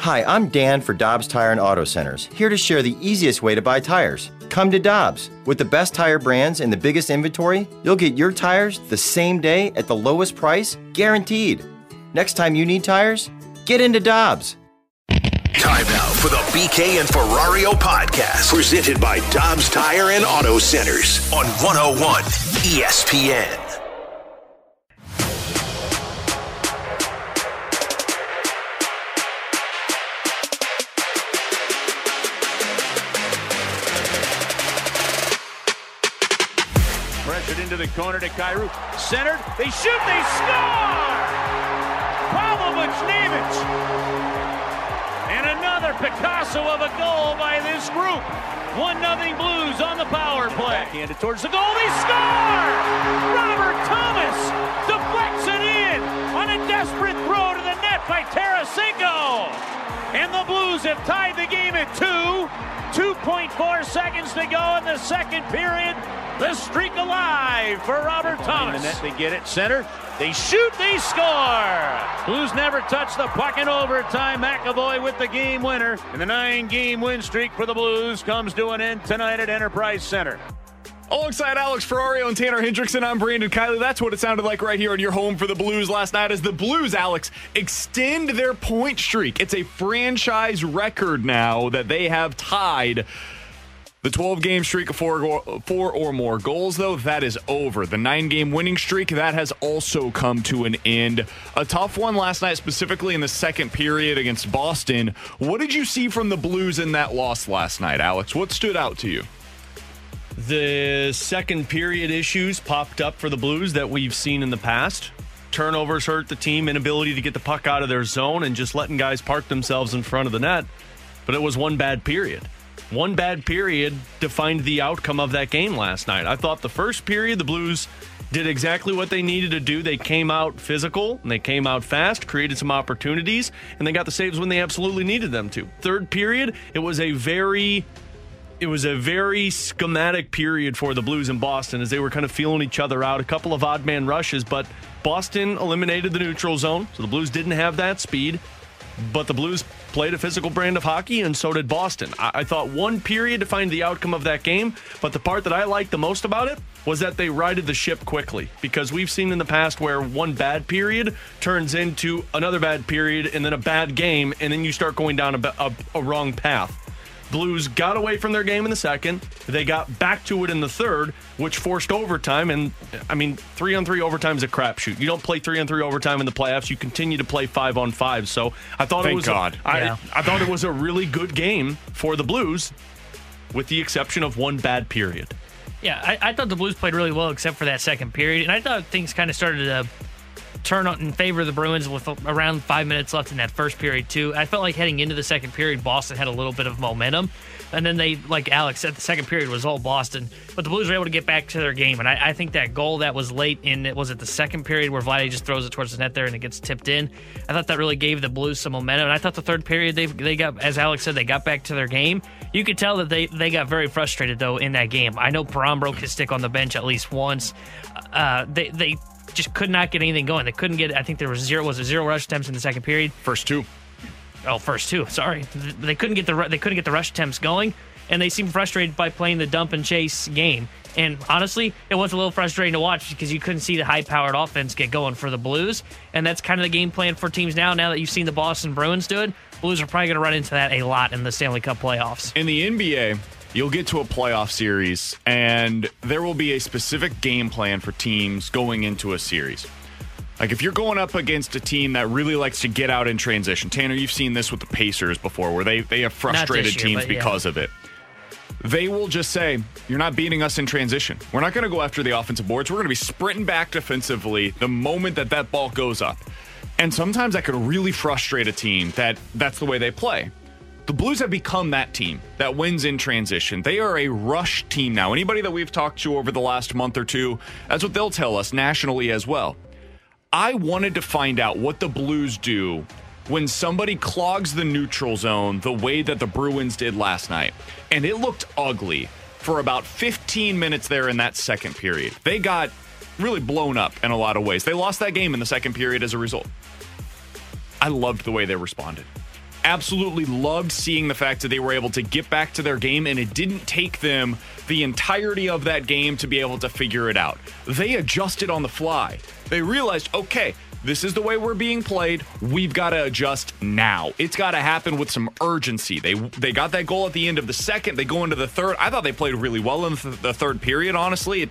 Hi, I'm Dan for Dobbs Tire and Auto Centers, here to share the easiest way to buy tires. Come to Dobbs. With the best tire brands and the biggest inventory, you'll get your tires the same day at the lowest price, guaranteed. Next time you need tires, get into Dobbs. Time now for the BK and Ferrario podcast, presented by Dobbs Tire and Auto Centers on 101 ESPN. The corner to Kyrou. Centered. They shoot. They score! Pavlovic Nemec. And another Picasso of a goal by this group. 1 nothing Blues on the power play. Backhanded towards the goal. They score! Robert Thomas deflects it in on a desperate throw to the net by Tarasenko. And the Blues have tied the game at two. 2.4 seconds to go in the second period. The streak alive for Robert Thomas. The net, they get it center. They shoot, they score. Blues never touch the puck in overtime. McAvoy with the game winner. And the nine game win streak for the Blues comes to an end tonight at Enterprise Center. Alongside Alex Ferrario and Tanner Hendrickson, I'm Brandon Kiley. That's what it sounded like right here on your home for the Blues last night as the Blues, Alex, extend their point streak. It's a franchise record now that they have tied the 12 game streak of four, four or more goals, though, that is over. The nine game winning streak, that has also come to an end. A tough one last night, specifically in the second period against Boston. What did you see from the Blues in that loss last night, Alex? What stood out to you? The second period issues popped up for the Blues that we've seen in the past. Turnovers hurt the team, inability to get the puck out of their zone, and just letting guys park themselves in front of the net. But it was one bad period. One bad period defined the outcome of that game last night. I thought the first period, the Blues did exactly what they needed to do. They came out physical and they came out fast, created some opportunities, and they got the saves when they absolutely needed them to. Third period, it was a very it was a very schematic period for the Blues in Boston as they were kind of feeling each other out. A couple of odd man rushes, but Boston eliminated the neutral zone, so the Blues didn't have that speed. But the Blues played a physical brand of hockey, and so did Boston. I, I thought one period defined the outcome of that game, but the part that I liked the most about it was that they righted the ship quickly because we've seen in the past where one bad period turns into another bad period and then a bad game, and then you start going down a, a, a wrong path. Blues got away from their game in the second. They got back to it in the third, which forced overtime. And I mean, three on three overtime is a crapshoot. You don't play three on three overtime in the playoffs. You continue to play five on five. So I thought Thank it was. God. A, I, Yeah. I thought it was a really good game for the Blues, with the exception of one bad period. Yeah, I, I thought the Blues played really well except for that second period, and I thought things kind of started to turn in favor of the Bruins with around five minutes left in that first period too. I felt like heading into the second period, Boston had a little bit of momentum, and then they, like Alex said, the second period was all Boston, but the Blues were able to get back to their game, and I, I think that goal that was late in it was it the second period where Vladdy just throws it towards the net there and it gets tipped in. I thought that really gave the Blues some momentum, and I thought the third period they they got, as Alex said, they got back to their game. You could tell that they they got very frustrated though in that game. I know Perron broke his stick on the bench at least once. Uh, they they just could not get anything going. They couldn't get. I think there was zero. Was it zero rush attempts in the second period? First two. Oh, first two. Sorry, they couldn't get the they couldn't get the rush attempts going, and they seemed frustrated by playing the dump and chase game. And honestly, it was a little frustrating to watch because you couldn't see the high-powered offense get going for the Blues, and that's kind of the game plan for teams now. Now that you've seen the Boston Bruins do it, Blues are probably going to run into that a lot in the Stanley Cup playoffs. In the NBA, you'll get to a playoff series, and there will be a specific game plan for teams going into a series. Like if you're going up against a team that really likes to get out in transition, Tanner, you've seen this with the Pacers before, where they they have frustrated year, teams yeah. because of it. They will just say, "You're not beating us in transition. We're not going to go after the offensive boards. We're going to be sprinting back defensively the moment that that ball goes up." And sometimes that could really frustrate a team that that's the way they play. The Blues have become that team that wins in transition. They are a rush team now. Anybody that we've talked to over the last month or two, that's what they'll tell us nationally as well. I wanted to find out what the Blues do when somebody clogs the neutral zone the way that the Bruins did last night. And it looked ugly for about 15 minutes there in that second period. They got really blown up in a lot of ways. They lost that game in the second period as a result. I loved the way they responded. Absolutely loved seeing the fact that they were able to get back to their game and it didn't take them the entirety of that game to be able to figure it out. They adjusted on the fly. They realized, okay, this is the way we're being played. We've got to adjust now. It's got to happen with some urgency. They they got that goal at the end of the second. They go into the third. I thought they played really well in the, third period. Honestly, it,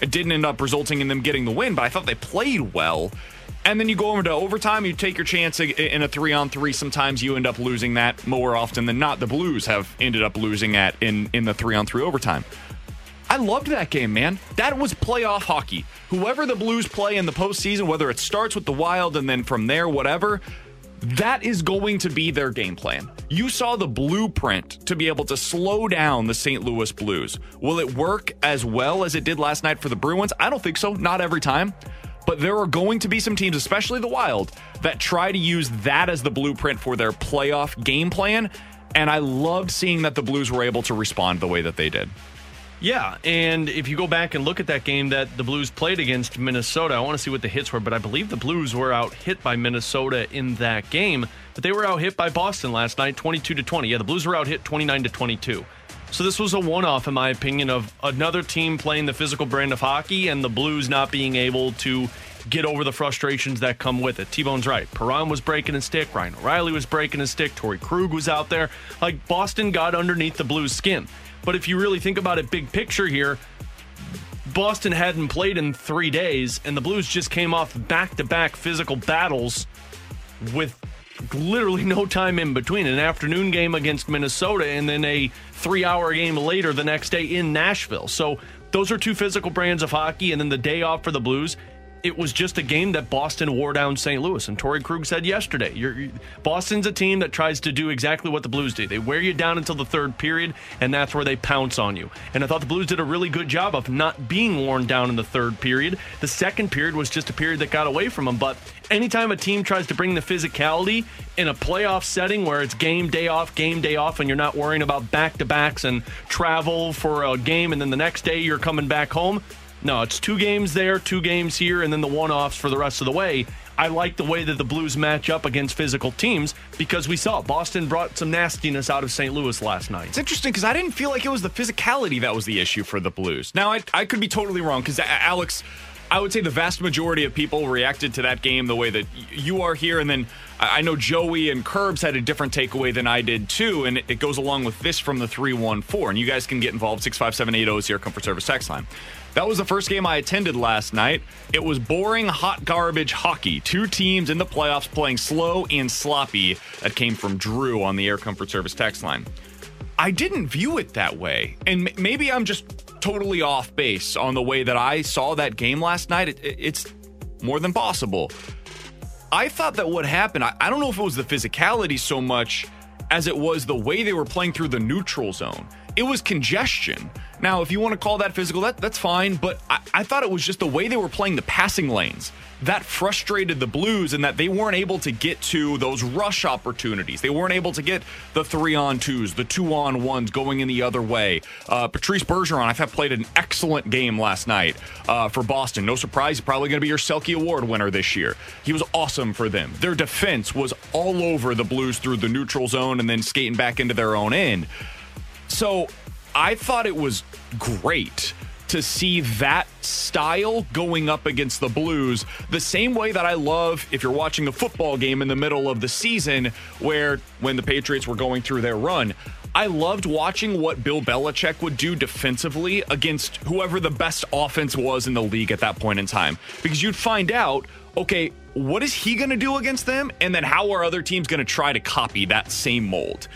it didn't end up resulting in them getting the win, but I thought they played well. And then you go over to overtime, you take your chance in a three on three. Sometimes you end up losing that more often than not. The Blues have ended up losing at in, in the three on three overtime. I loved that game, man. That was playoff hockey. Whoever the Blues play in the postseason, whether it starts with the Wild and then from there, whatever, that is going to be their game plan. You saw the blueprint to be able to slow down the St. Louis Blues. Will it work as well as it did last night for the Bruins? I don't think so. Not every time. But there are going to be some teams, especially the Wild, that try to use that as the blueprint for their playoff game plan. And I loved seeing that the Blues were able to respond the way that they did. Yeah, and if you go back and look at that game that the Blues played against Minnesota, I want to see what the hits were, but I believe the Blues were out hit by Minnesota in that game, but they were out hit by Boston last night 22 to 20. Yeah, the Blues were out hit 29 to 22. So this was a one-off in my opinion of another team playing the physical brand of hockey and the Blues not being able to get over the frustrations that come with it. T-Bone's right. Perron was breaking his stick, Ryan O'Reilly was breaking his stick, Torrey Krug was out there. Like Boston got underneath the Blues skin. But if you really think about it big picture here, Boston hadn't played in three days, and the Blues just came off back to back physical battles with literally no time in between an afternoon game against Minnesota and then a three hour game later the next day in Nashville. So those are two physical brands of hockey, and then the day off for the Blues it was just a game that Boston wore down St. Louis. And Torrey Krug said yesterday, you're, Boston's a team that tries to do exactly what the Blues do. They wear you down until the third period, and that's where they pounce on you. And I thought the Blues did a really good job of not being worn down in the third period. The second period was just a period that got away from them. But anytime a team tries to bring the physicality in a playoff setting where it's game day off, game day off, and you're not worrying about back to backs and travel for a game, and then the next day you're coming back home, no, it's two games there, two games here, and then the one offs for the rest of the way. I like the way that the Blues match up against physical teams because we saw Boston brought some nastiness out of St. Louis last night. It's interesting because I didn't feel like it was the physicality that was the issue for the Blues. Now, I, I could be totally wrong because Alex. I would say the vast majority of people reacted to that game the way that you are here. And then I know Joey and Curbs had a different takeaway than I did too. And it goes along with this from the 314. And you guys can get involved 65780 is your comfort service text line. That was the first game I attended last night. It was boring, hot garbage hockey. Two teams in the playoffs playing slow and sloppy. That came from Drew on the Air Comfort Service text line. I didn't view it that way. And maybe I'm just totally off base on the way that I saw that game last night. It, it's more than possible. I thought that what happened, I, I don't know if it was the physicality so much as it was the way they were playing through the neutral zone. It was congestion. Now, if you want to call that physical, that, that's fine, but I, I thought it was just the way they were playing the passing lanes that frustrated the Blues and that they weren't able to get to those rush opportunities. They weren't able to get the three on twos, the two on ones going in the other way. Uh, Patrice Bergeron, I thought, played an excellent game last night uh, for Boston. No surprise, probably going to be your Selke Award winner this year. He was awesome for them. Their defense was all over the Blues through the neutral zone and then skating back into their own end. So I thought it was great to see that style going up against the Blues the same way that I love if you're watching a football game in the middle of the season where when the Patriots were going through their run. I loved watching what Bill Belichick would do defensively against whoever the best offense was in the league at that point in time. Because you'd find out, okay, what is he going to do against them? And then how are other teams going to try to copy that same mold?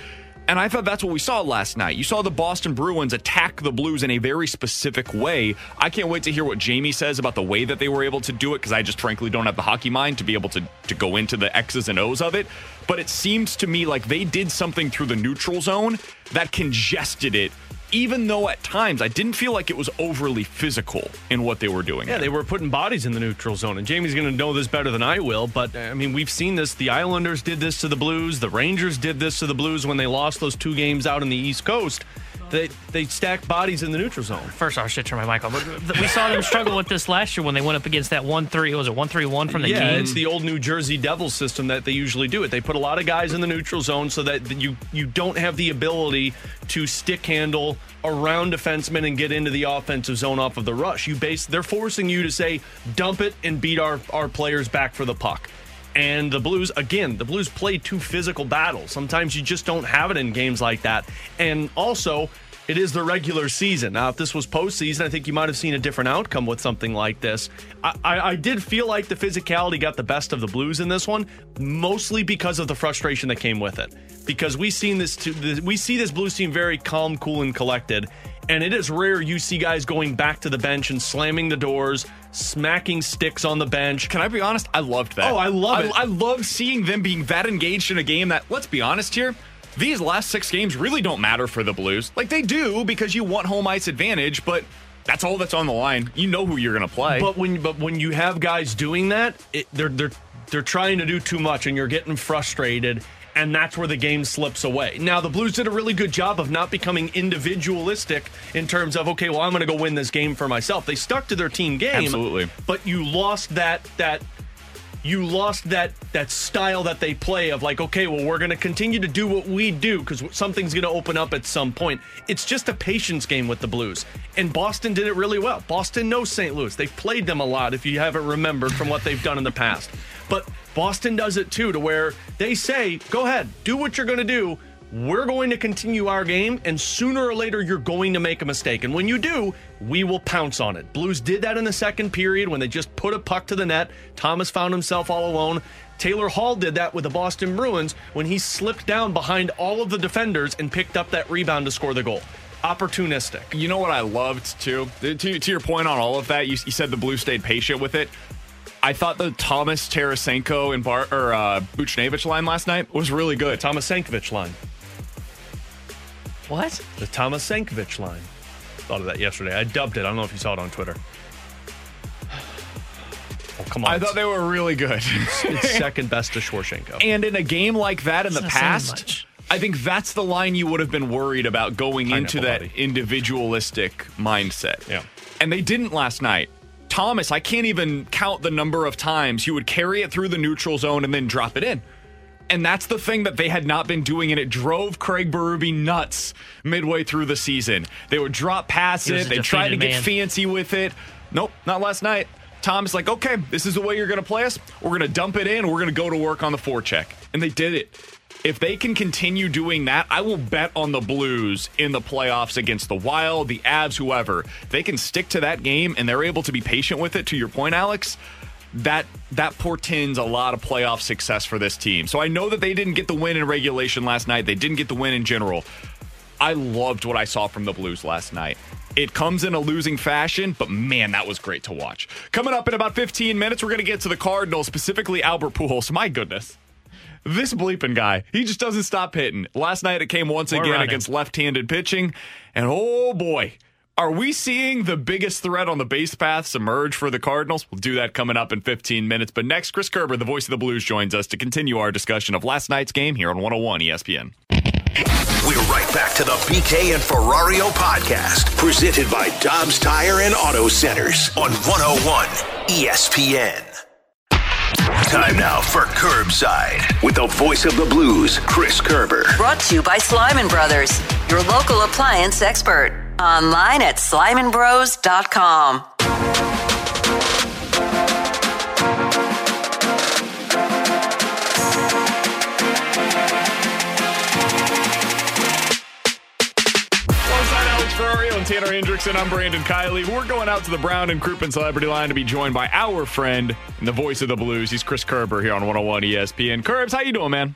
And I thought that's what we saw last night. You saw the Boston Bruins attack the Blues in a very specific way. I can't wait to hear what Jamie says about the way that they were able to do it because I just frankly don't have the hockey mind to be able to, to go into the X's and O's of it. But it seems to me like they did something through the neutral zone that congested it even though at times I didn't feel like it was overly physical in what they were doing. Yeah, they were putting bodies in the neutral zone, and Jamie's going to know this better than I will. But I mean, we've seen this. The Islanders did this to the Blues. The Rangers did this to the Blues when they lost those two games out in the East Coast. They they stack bodies in the neutral zone. First, I should turn my mic on. But we saw them struggle with this last year when they went up against that one three. Was it one three one from the yeah, team? it's the old New Jersey Devils system that they usually do it. They put a lot of guys in the neutral zone so that you you don't have the ability to stick handle around defensemen and get into the offensive zone off of the rush. You base they're forcing you to say dump it and beat our our players back for the puck. And the Blues, again, the Blues play two physical battles. Sometimes you just don't have it in games like that. And also, it is the regular season. Now, if this was postseason, I think you might have seen a different outcome with something like this. I, I, I, did feel like the physicality got the best of the Blues in this one, mostly because of the frustration that came with it. Because we seen this, we see this Blues team very calm, cool, and collected. And it is rare you see guys going back to the bench and slamming the doors, smacking sticks on the bench. Can I be honest? I loved that. Oh, I love I, it. I love seeing them being that engaged in a game that, let's be honest here, these last six games really don't matter for the Blues. Like they do because you want home ice advantage, but that's all that's on the line. You know who you're going to play. But when but when you have guys doing that, it, they're they're they're trying to do too much, and you're getting frustrated. And that's where the game slips away. Now, the Blues did a really good job of not becoming individualistic in terms of, okay, well, I'm going to go win this game for myself. They stuck to their team game. Absolutely. But you lost that that you lost that that style that they play of like okay well we're going to continue to do what we do because something's going to open up at some point. It's just a patience game with the blues. And boston did it really well. Boston knows st louis. They've played them a lot if you haven't remembered from what they've done in the past. But boston does it too to where they say go ahead do what you're going to do we're going to continue our game, and sooner or later, you're going to make a mistake. And when you do, we will pounce on it. Blues did that in the second period when they just put a puck to the net. Thomas found himself all alone. Taylor Hall did that with the Boston Bruins when he slipped down behind all of the defenders and picked up that rebound to score the goal. Opportunistic. You know what I loved too? To, to your point on all of that, you, you said the Blues stayed patient with it. I thought the Thomas Tarasenko and Bar or uh, Buchnevich line last night was really good. Thomas Sankovic line. What? The Thomas Sankovic line. Thought of that yesterday. I dubbed it. I don't know if you saw it on Twitter. Oh, come on. I thought they were really good. it's second best to Schwarzshenko. And in a game like that in It's the past. I think that's the line you would have been worried about going into that Pineapple individualistic mindset. Yeah. And they didn't last night. Thomas, I can't even count the number of times he would carry it through the neutral zone and then drop it in. And that's the thing that they had not been doing, and it drove Craig Berube nuts midway through the season. They would drop past He was it, a they tried to defeated get fancy with it. Nope, not last night. Tom's like, okay, this is the way you're going to play us. We're going to dump it in. We're going to go to work on the forecheck. And they did it. If they can continue doing that, I will bet on the Blues in the playoffs against the Wild, the Avs, whoever. If they can stick to that game and they're able to be patient with it, to your point, Alex, that that portends a lot of playoff success for this team. So I know that they didn't get the win in regulation last night. They didn't get the win in general. I loved what I saw from the Blues last night. It comes in a losing fashion, but man, that was great to watch. Coming up in about 15 minutes, we're going to get to the Cardinals, specifically Albert Pujols. My goodness. This bleeping guy, he just doesn't stop hitting. Last night it came once again running. against left-handed pitching, and oh boy, are we seeing the biggest threat on the base paths emerge for the Cardinals? We'll do that coming up in 15 minutes. But next, Chris Kerber, the voice of the Blues, joins us to continue our discussion of last night's game here on 101 ESPN. We're right back to the BK and Ferrario podcast, presented by Dobbs Tire and Auto Centers on 101 ESPN. Time now for Curbside with the voice of the blues, Chris Kerber. Brought to you by Slyman Brothers, your local appliance expert. Online at slymanbros.com. Alongside Alex Ferrario and Tanner Hendrickson, I'm Brandon Kiley. We're going out to the Brown and Crouppen Celebrity Line to be joined by our friend and the voice of the Blues. He's Chris Kerber here on 101 ESPN. Curbs, how you doing, man?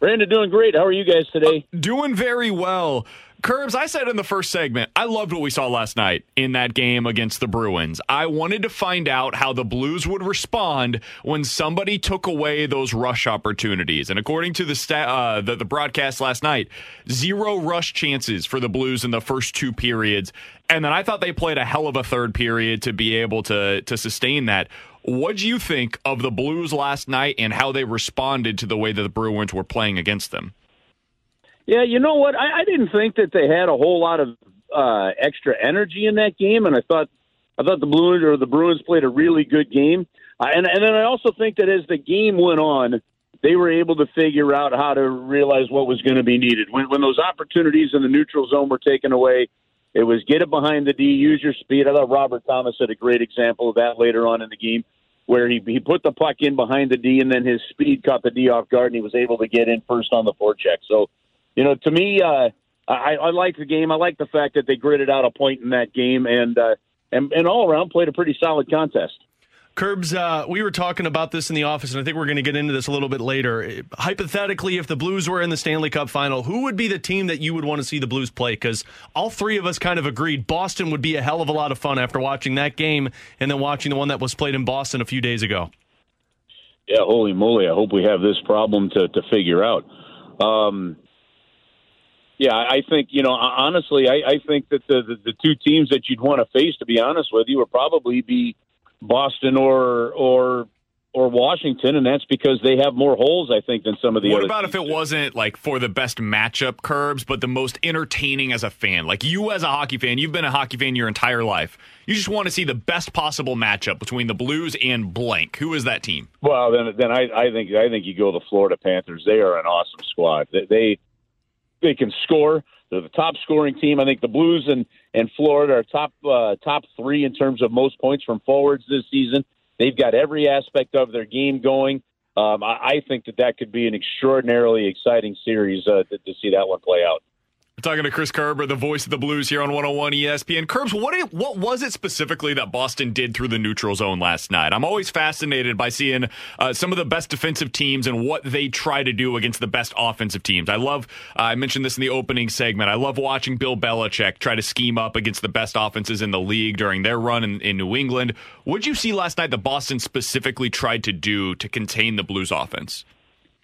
Brandon, doing great. How are you guys today? Uh, doing very well. Curbs, I said in the first segment, I loved what we saw last night in that game against the Bruins. I wanted to find out how the Blues would respond when somebody took away those rush opportunities. And according to the, sta- uh, the the broadcast last night, zero rush chances for the Blues in the first two periods. And then I thought they played a hell of a third period to be able to to sustain that. What do you think of the Blues last night and how they responded to the way that the Bruins were playing against them? Yeah, you know what? I, I didn't think that they had a whole lot of uh, extra energy in that game, and I thought I thought the Bruins or the Bruins played a really good game. Uh, and and then I also think that as the game went on, they were able to figure out how to realize what was going to be needed. When when those opportunities in the neutral zone were taken away, it was get it behind the D, use your speed. I thought Robert Thomas had a great example of that later on in the game, where he he put the puck in behind the D, and then his speed caught the D off guard, and he was able to get in first on the forecheck. So you know, to me, uh, I, I like the game. I like the fact that they gritted out a point in that game and uh, and, and all around played a pretty solid contest. Curbs, uh, we were talking about this in the office, and I think we're going to get into this a little bit later. Hypothetically, if the Blues were in the Stanley Cup final, who would be the team that you would want to see the Blues play? Because all three of us kind of agreed Boston would be a hell of a lot of fun after watching that game and then watching the one that was played in Boston a few days ago. Yeah, holy moly. I hope we have this problem to, to figure out. Um, yeah, I think you know honestly, I, I think that the, the the two teams that you'd want to face, to be honest with you, would probably be Boston or or or Washington, and that's because they have more holes, I think, than some of the what other. about if it wasn't like for the best matchup curbs, but the most entertaining as a fan? Like you as a hockey fan, you've been a hockey fan your entire life. You just want to see the best possible matchup between the Blues and blank. Who is that team? Well, then then I, I think I think you go the Florida Panthers. They are an awesome squad. They, they they can score. They're the top scoring team. I think the Blues and, and Florida are top uh, top three in terms of most points from forwards this season. They've got every aspect of their game going. Um, I, I think that that could be an extraordinarily exciting series uh, to, to see that one play out. Talking to Chris Kerber, the voice of the Blues here on 101 ESPN. Curbs, what it, what was it specifically that Boston did through the neutral zone last night? I'm always fascinated by seeing uh, some of the best defensive teams and what they try to do against the best offensive teams. I love, uh, I mentioned this in the opening segment. I love watching Bill Belichick try to scheme up against the best offenses in the league during their run in, in New England. What did you see last night that Boston specifically tried to do to contain the Blues offense?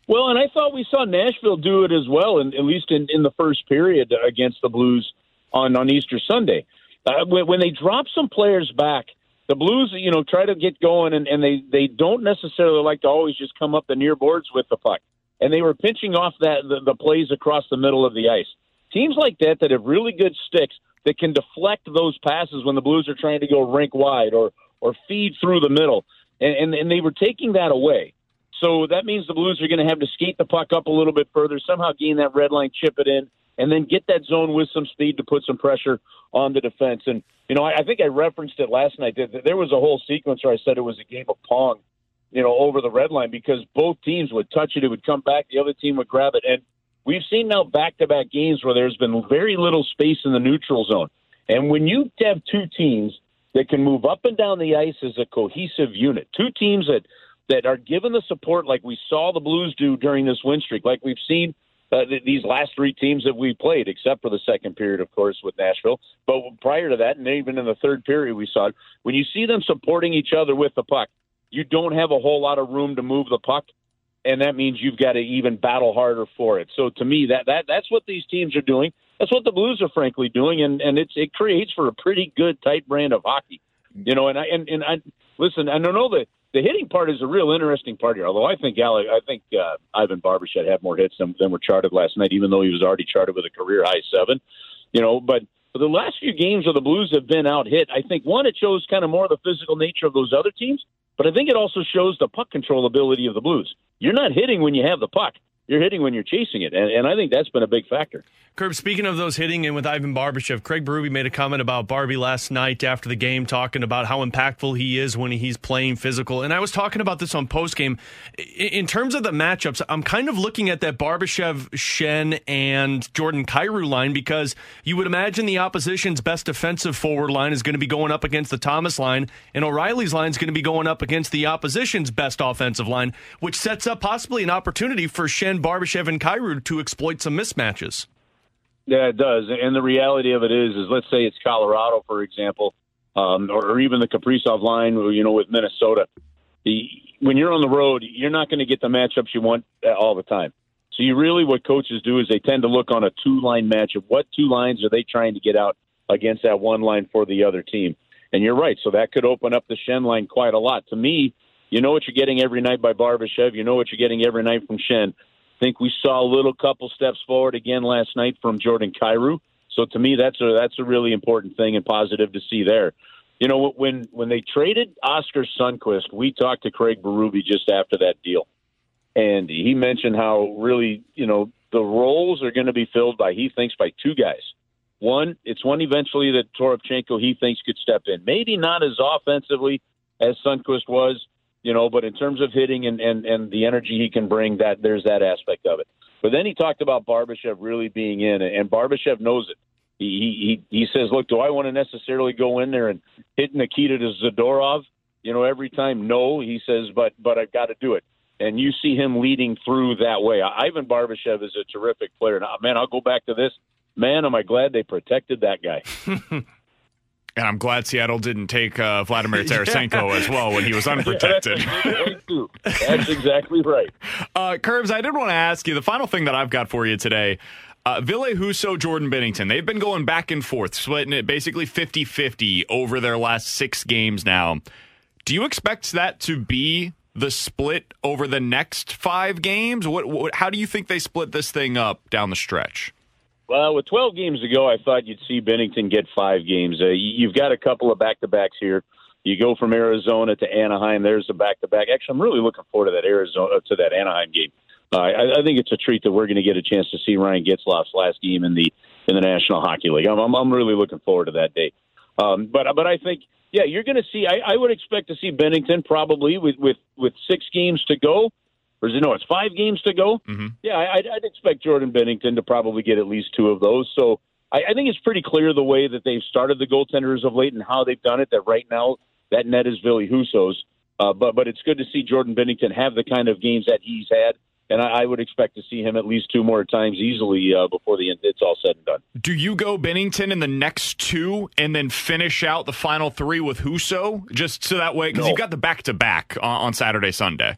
Well, and I thought we saw Nashville do it as well, and at least in, in the first period against the Blues on on Easter Sunday. Uh, when, when they drop some players back, the Blues, you know, try to get going, and, and they they don't necessarily like to always just come up the near boards with the puck, and they were pinching off that the, the plays across the middle of the ice. Teams like that that have really good sticks that can deflect those passes when the Blues are trying to go rink wide or or feed through the middle, and and, and they were taking that away. So that means the Blues are going to have to skate the puck up a little bit further, somehow gain that red line, chip it in, and then get that zone with some speed to put some pressure on the defense. And, you know, I, I think I referenced it last night. That there was a whole sequence where I said it was a game of Pong, you know, over the red line because both teams would touch it, it would come back, the other team would grab it. And we've seen now back to back games where there's been very little space in the neutral zone. And when you have two teams that can move up and down the ice as a cohesive unit, two teams that that are given the support like we saw the Blues do during this win streak, like we've seen uh, th- these last three teams that we played, except for the second period, of course, with Nashville. But prior to that, and even in the third period, we saw it. When you see them supporting each other with the puck, you don't have a whole lot of room to move the puck, and that means you've got to even battle harder for it. So to me, that that that's what these teams are doing. That's what the Blues are frankly doing, and and it's it creates for a pretty good tight brand of hockey. You know, and I and, and I listen. I don't know that the hitting part is a real interesting part here. Although I think Alec, I think uh, Ivan Barbashev had more hits than, than were charted last night, even though he was already charted with a career high seven. You know, but the last few games where the Blues have been out hit, I think one it shows kind of more of the physical nature of those other teams, but I think it also shows the puck control ability of the Blues. You're not hitting when you have the puck. You're hitting when you're chasing it, and, and I think that's been a big factor. Curb, speaking of those hitting and with Ivan Barbashev, Craig Berube made a comment about Barbie last night after the game, talking about how impactful he is when he's playing physical. And I was talking about this on postgame. In terms of the matchups, I'm kind of looking at that Barbashev, Schenn, and Jordan Kyrou line because you would imagine the opposition's best defensive forward line is going to be going up against the Thomas line, and O'Reilly's line is going to be going up against the opposition's best offensive line, which sets up possibly an opportunity for Schenn, Barbashev, and Kyrou to exploit some mismatches. Yeah, it does. And the reality of it is, is let's say it's Colorado, for example, um, or, or even the Kaprizov line, you know, with Minnesota. The, when you're on the road, you're not going to get the matchups you want all the time. So you really, what coaches do is they tend to look on a two-line matchup. What two lines are they trying to get out against that one line for the other team? And you're right. So that could open up the Schenn line quite a lot. To me, you know what you're getting every night by Barbashev. You know what you're getting every night from Schenn think we saw a little couple steps forward again last night from Jordan Kyrou. So to me, that's a that's a really important thing and positive to see there. You know, when when they traded Oscar Sundqvist, we talked to Craig Berube just after that deal, and he mentioned how really you know the roles are going to be filled by he thinks by two guys. One, it's one eventually that Toropchenko he thinks could step in, maybe not as offensively as Sundqvist was, you know, but in terms of hitting and, and, and the energy he can bring, that there's that aspect of it. But then he talked about Barbashev really being in, and Barbashev knows it. He he he says, "Look, do I want to necessarily go in there and hit Nikita to Zadorov? You know, every time? No." He says, "But but I've got to do it." And you see him leading through that way. Ivan Barbashev is a terrific player. Now, man, I'll go back to this. Man, am I glad they protected that guy. And I'm glad Seattle didn't take uh, Vladimir Tarasenko yeah. as well when he was unprotected. that's, that's exactly right. Uh, Curbs, I did want to ask you the final thing that I've got for you today. Uh, Ville Husso, Jordan Binnington, they've been going back and forth, splitting it basically 50 50 over their last six games now. Do you expect that to be the split over the next five games? What, what, how do you think they split this thing up down the stretch? Well, with 12 games to go, I thought you'd see Binnington get five games. Uh, you've got a couple of back to backs here. You go from Arizona to Anaheim. There's a back to back. Actually, I'm really looking forward to that Arizona to that Anaheim game. Uh, I, I think it's a treat that we're going to get a chance to see Ryan Getzlaf's last game in the in the National Hockey League. I'm, I'm, I'm really looking forward to that day. Um, but but I think yeah, you're going to see. I, I would expect to see Binnington probably with with with six games to go or is it no? It's five games to go. Mm-hmm. Yeah, I'd, I'd, expect Jordan Binnington to probably get at least two of those. So I, I, think it's pretty clear the way that they've started the goaltenders of late and how they've done it. That right now that net is Ville Husso's. Uh, but but it's good to see Jordan Binnington have the kind of games that he's had, and I, would expect to see him at least two more times easily uh, before the end. It's all said and done. Do you go Binnington in the next two and then finish out the final three with Husso, just so that way because no. you've got the back to back on Saturday Sunday.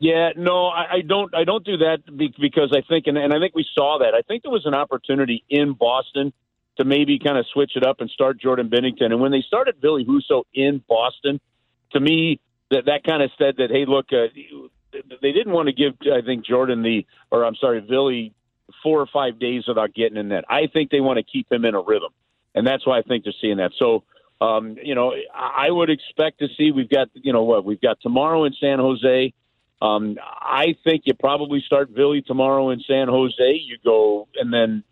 Yeah, no, I, I don't. I don't do that because I think, and, and I think we saw that. I think there was an opportunity in Boston to maybe kind of switch it up and start Jordan Binnington. And when they started Ville Husso in Boston, to me, that that kind of said that, hey, look, uh, they didn't want to give, I think, Jordan the, or I'm sorry, Billy four or five days without getting in that. I think they want to keep him in a rhythm, and that's why I think they're seeing that. So, um, you know, I would expect to see. We've got, you know, what we've got tomorrow in San Jose. Um, I think you probably start Ville tomorrow in San Jose. You go and then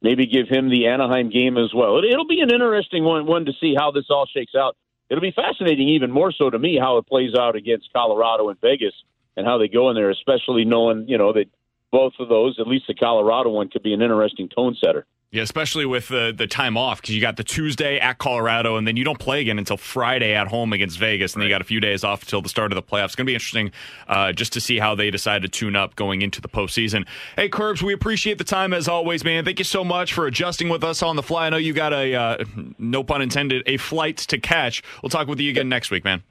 maybe give him the Anaheim game as well. It, will be an interesting one, one to see how this all shakes out. It'll be fascinating, even more so to me, how it plays out against Colorado and Vegas and how they go in there, especially knowing you know that both of those, at least the Colorado one, could be an interesting tone setter. Yeah, especially with the the time off because you got the Tuesday at Colorado, and then you don't play again until Friday at home against Vegas, and right. then you got a few days off until the start of the playoffs. It's going to be interesting uh, just to see how they decide to tune up going into the postseason. Hey, Curbs, we appreciate the time as always, man. Thank you so much for adjusting with us on the fly. I know you got a uh, no pun intended a flight to catch. We'll talk with you again next week, man.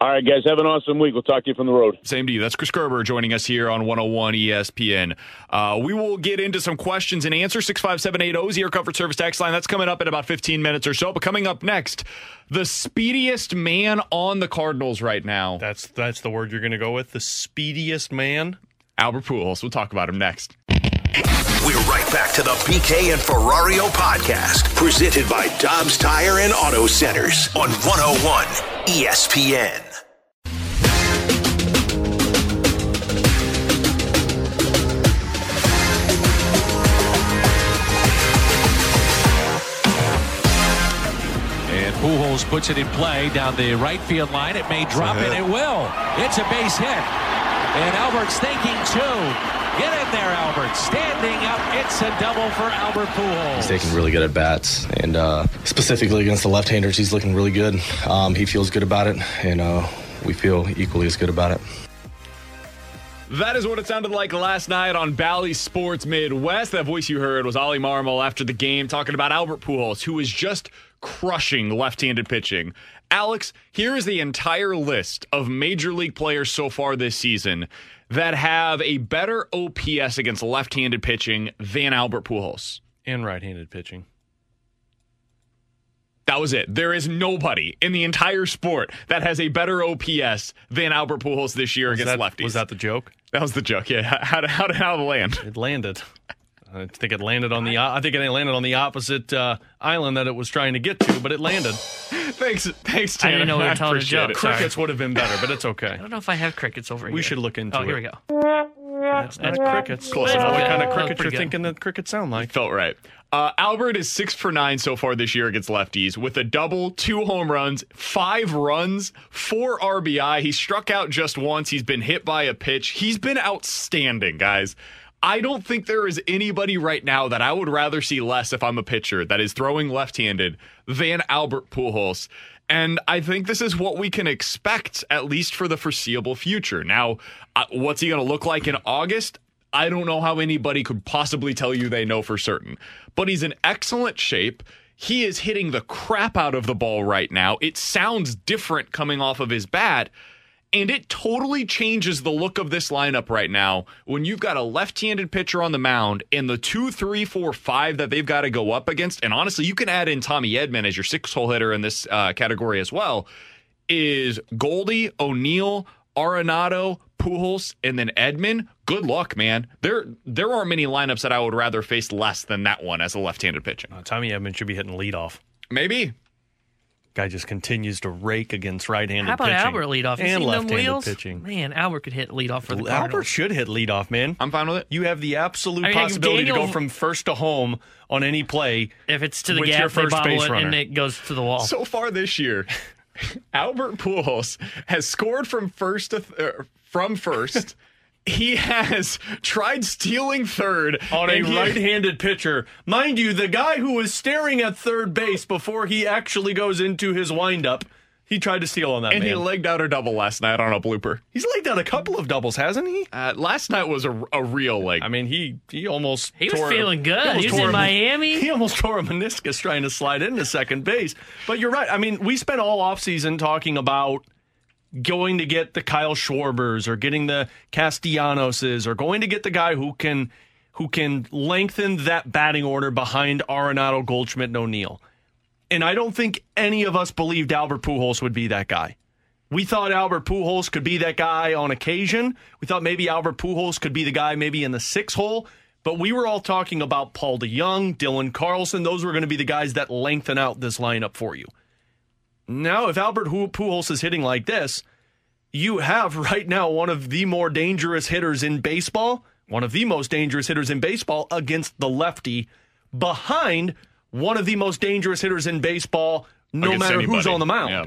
All right, guys. Have an awesome week. We'll talk to you from the road. Same to you. That's Chris Kerber joining us here on 101 ESPN. Uh, we will get into some questions and answers. 65780 is your comfort service text line. That's coming up in about 15 minutes or so. But coming up next, the speediest man on the Cardinals right now. That's that's the word you're going to go with. The speediest man. Albert Pujols. We'll talk about him next. We're right back to the BK and Ferrario podcast, presented by Dobbs Tire and Auto Centers on 101 ESPN. And Pujols puts it in play down the right field line. It may drop, and uh-huh. it will. It's a base hit. And Albert's thinking two. Get in there, Albert. Standing up. It's a double for Albert Pujols. He's taking really good at bats, and uh, specifically against the left-handers, he's looking really good. Um, he feels good about it, and uh, we feel equally as good about it. That is what it sounded like last night on Bally Sports Midwest. That voice you heard was Ollie Marmol after the game talking about Albert Pujols, who is just crushing left-handed pitching. Alex, here is the entire list of major league players so far this season that have a better OPS against left-handed pitching than Albert Pujols. And right-handed pitching. That was it. There is nobody in the entire sport that has a better OPS than Albert Pujols this year Was against that- lefties. was that the joke? That was the joke. Yeah. How, how how did it land? It landed. I think it landed on the. I think it landed on the opposite uh, island that it was trying to get to, but it landed. thanks, thanks, I didn't Tanner. know we were I telling a appreciate joke. it. Crickets would have been better, but it's okay. I don't know if I have crickets over here. We should look into it. Oh, here we go. That's not crickets. Close I don't know enough. what kind of crickets you're good. thinking that crickets sound like. Felt right. Uh, Albert is six for nine so far this year against lefties with a double, two home runs, five runs, four RBI. He struck out just once. He's been hit by a pitch. He's been outstanding, guys. I don't think there is anybody right now that I would rather see less if I'm a pitcher that is throwing left handed than Albert Pujols. And I think this is what we can expect, at least for the foreseeable future. Now, uh, what's he going to look like in August? I don't know how anybody could possibly tell you they know for certain, but he's in excellent shape. He is hitting the crap out of the ball right now. It sounds different coming off of his bat. And it totally changes the look of this lineup right now when you've got a left handed pitcher on the mound and the two, three, four, five that they've got to go up against. And honestly, you can add in Tommy Edman as your six hole hitter in this uh, category as well. Is Goldie, O'Neill, Arenado, Pujols, and then Edman? Good luck, man. There, there aren't many lineups that I would rather face less than that one as a left handed pitcher. Uh, Tommy Edman should be hitting leadoff. Maybe. Guy just continues to rake against right-handed How about pitching Albert leadoff? You and seen them left-handed wheels? pitching. Man, Albert could hit leadoff for the Albert Cardinals. should hit leadoff, man. I'm fine with it. You have the absolute I mean, possibility to go from first to home on any play. If it's to the with gap, your they first bobble base it, runner. and it goes to the wall. So far this year, Albert Pujols has scored from first to th- uh, from first. he has tried stealing third on a he- right-handed pitcher. Mind you, the guy who was staring at third base before he actually goes into his windup, he tried to steal on that and man. he legged out a double last night on a blooper. He's legged out a couple of doubles, hasn't he? Uh, last night was a, a real leg. I mean, he he almost He was tore- feeling good. almost He was in a- Miami. He almost tore a meniscus trying to slide into second base. But you're right. I mean, we spent all offseason talking about going to get the Kyle Schwarbers or getting the Castellanoses or going to get the guy who can who can lengthen that batting order behind Arenado, Goldschmidt, and O'Neill. And I don't think any of us believed Albert Pujols would be that guy. We thought Albert Pujols could be that guy on occasion. We thought maybe Albert Pujols could be the guy maybe in the six hole. But we were all talking about Paul DeJong, Dylan Carlson. Those were going to be the guys that lengthen out this lineup for you. Now, if Albert Pujols is hitting like this, you have right now one of the more dangerous hitters in baseball, one of the most dangerous hitters in baseball against the lefty, behind one of the most dangerous hitters in baseball, no Against matter who's on the mound. Yeah.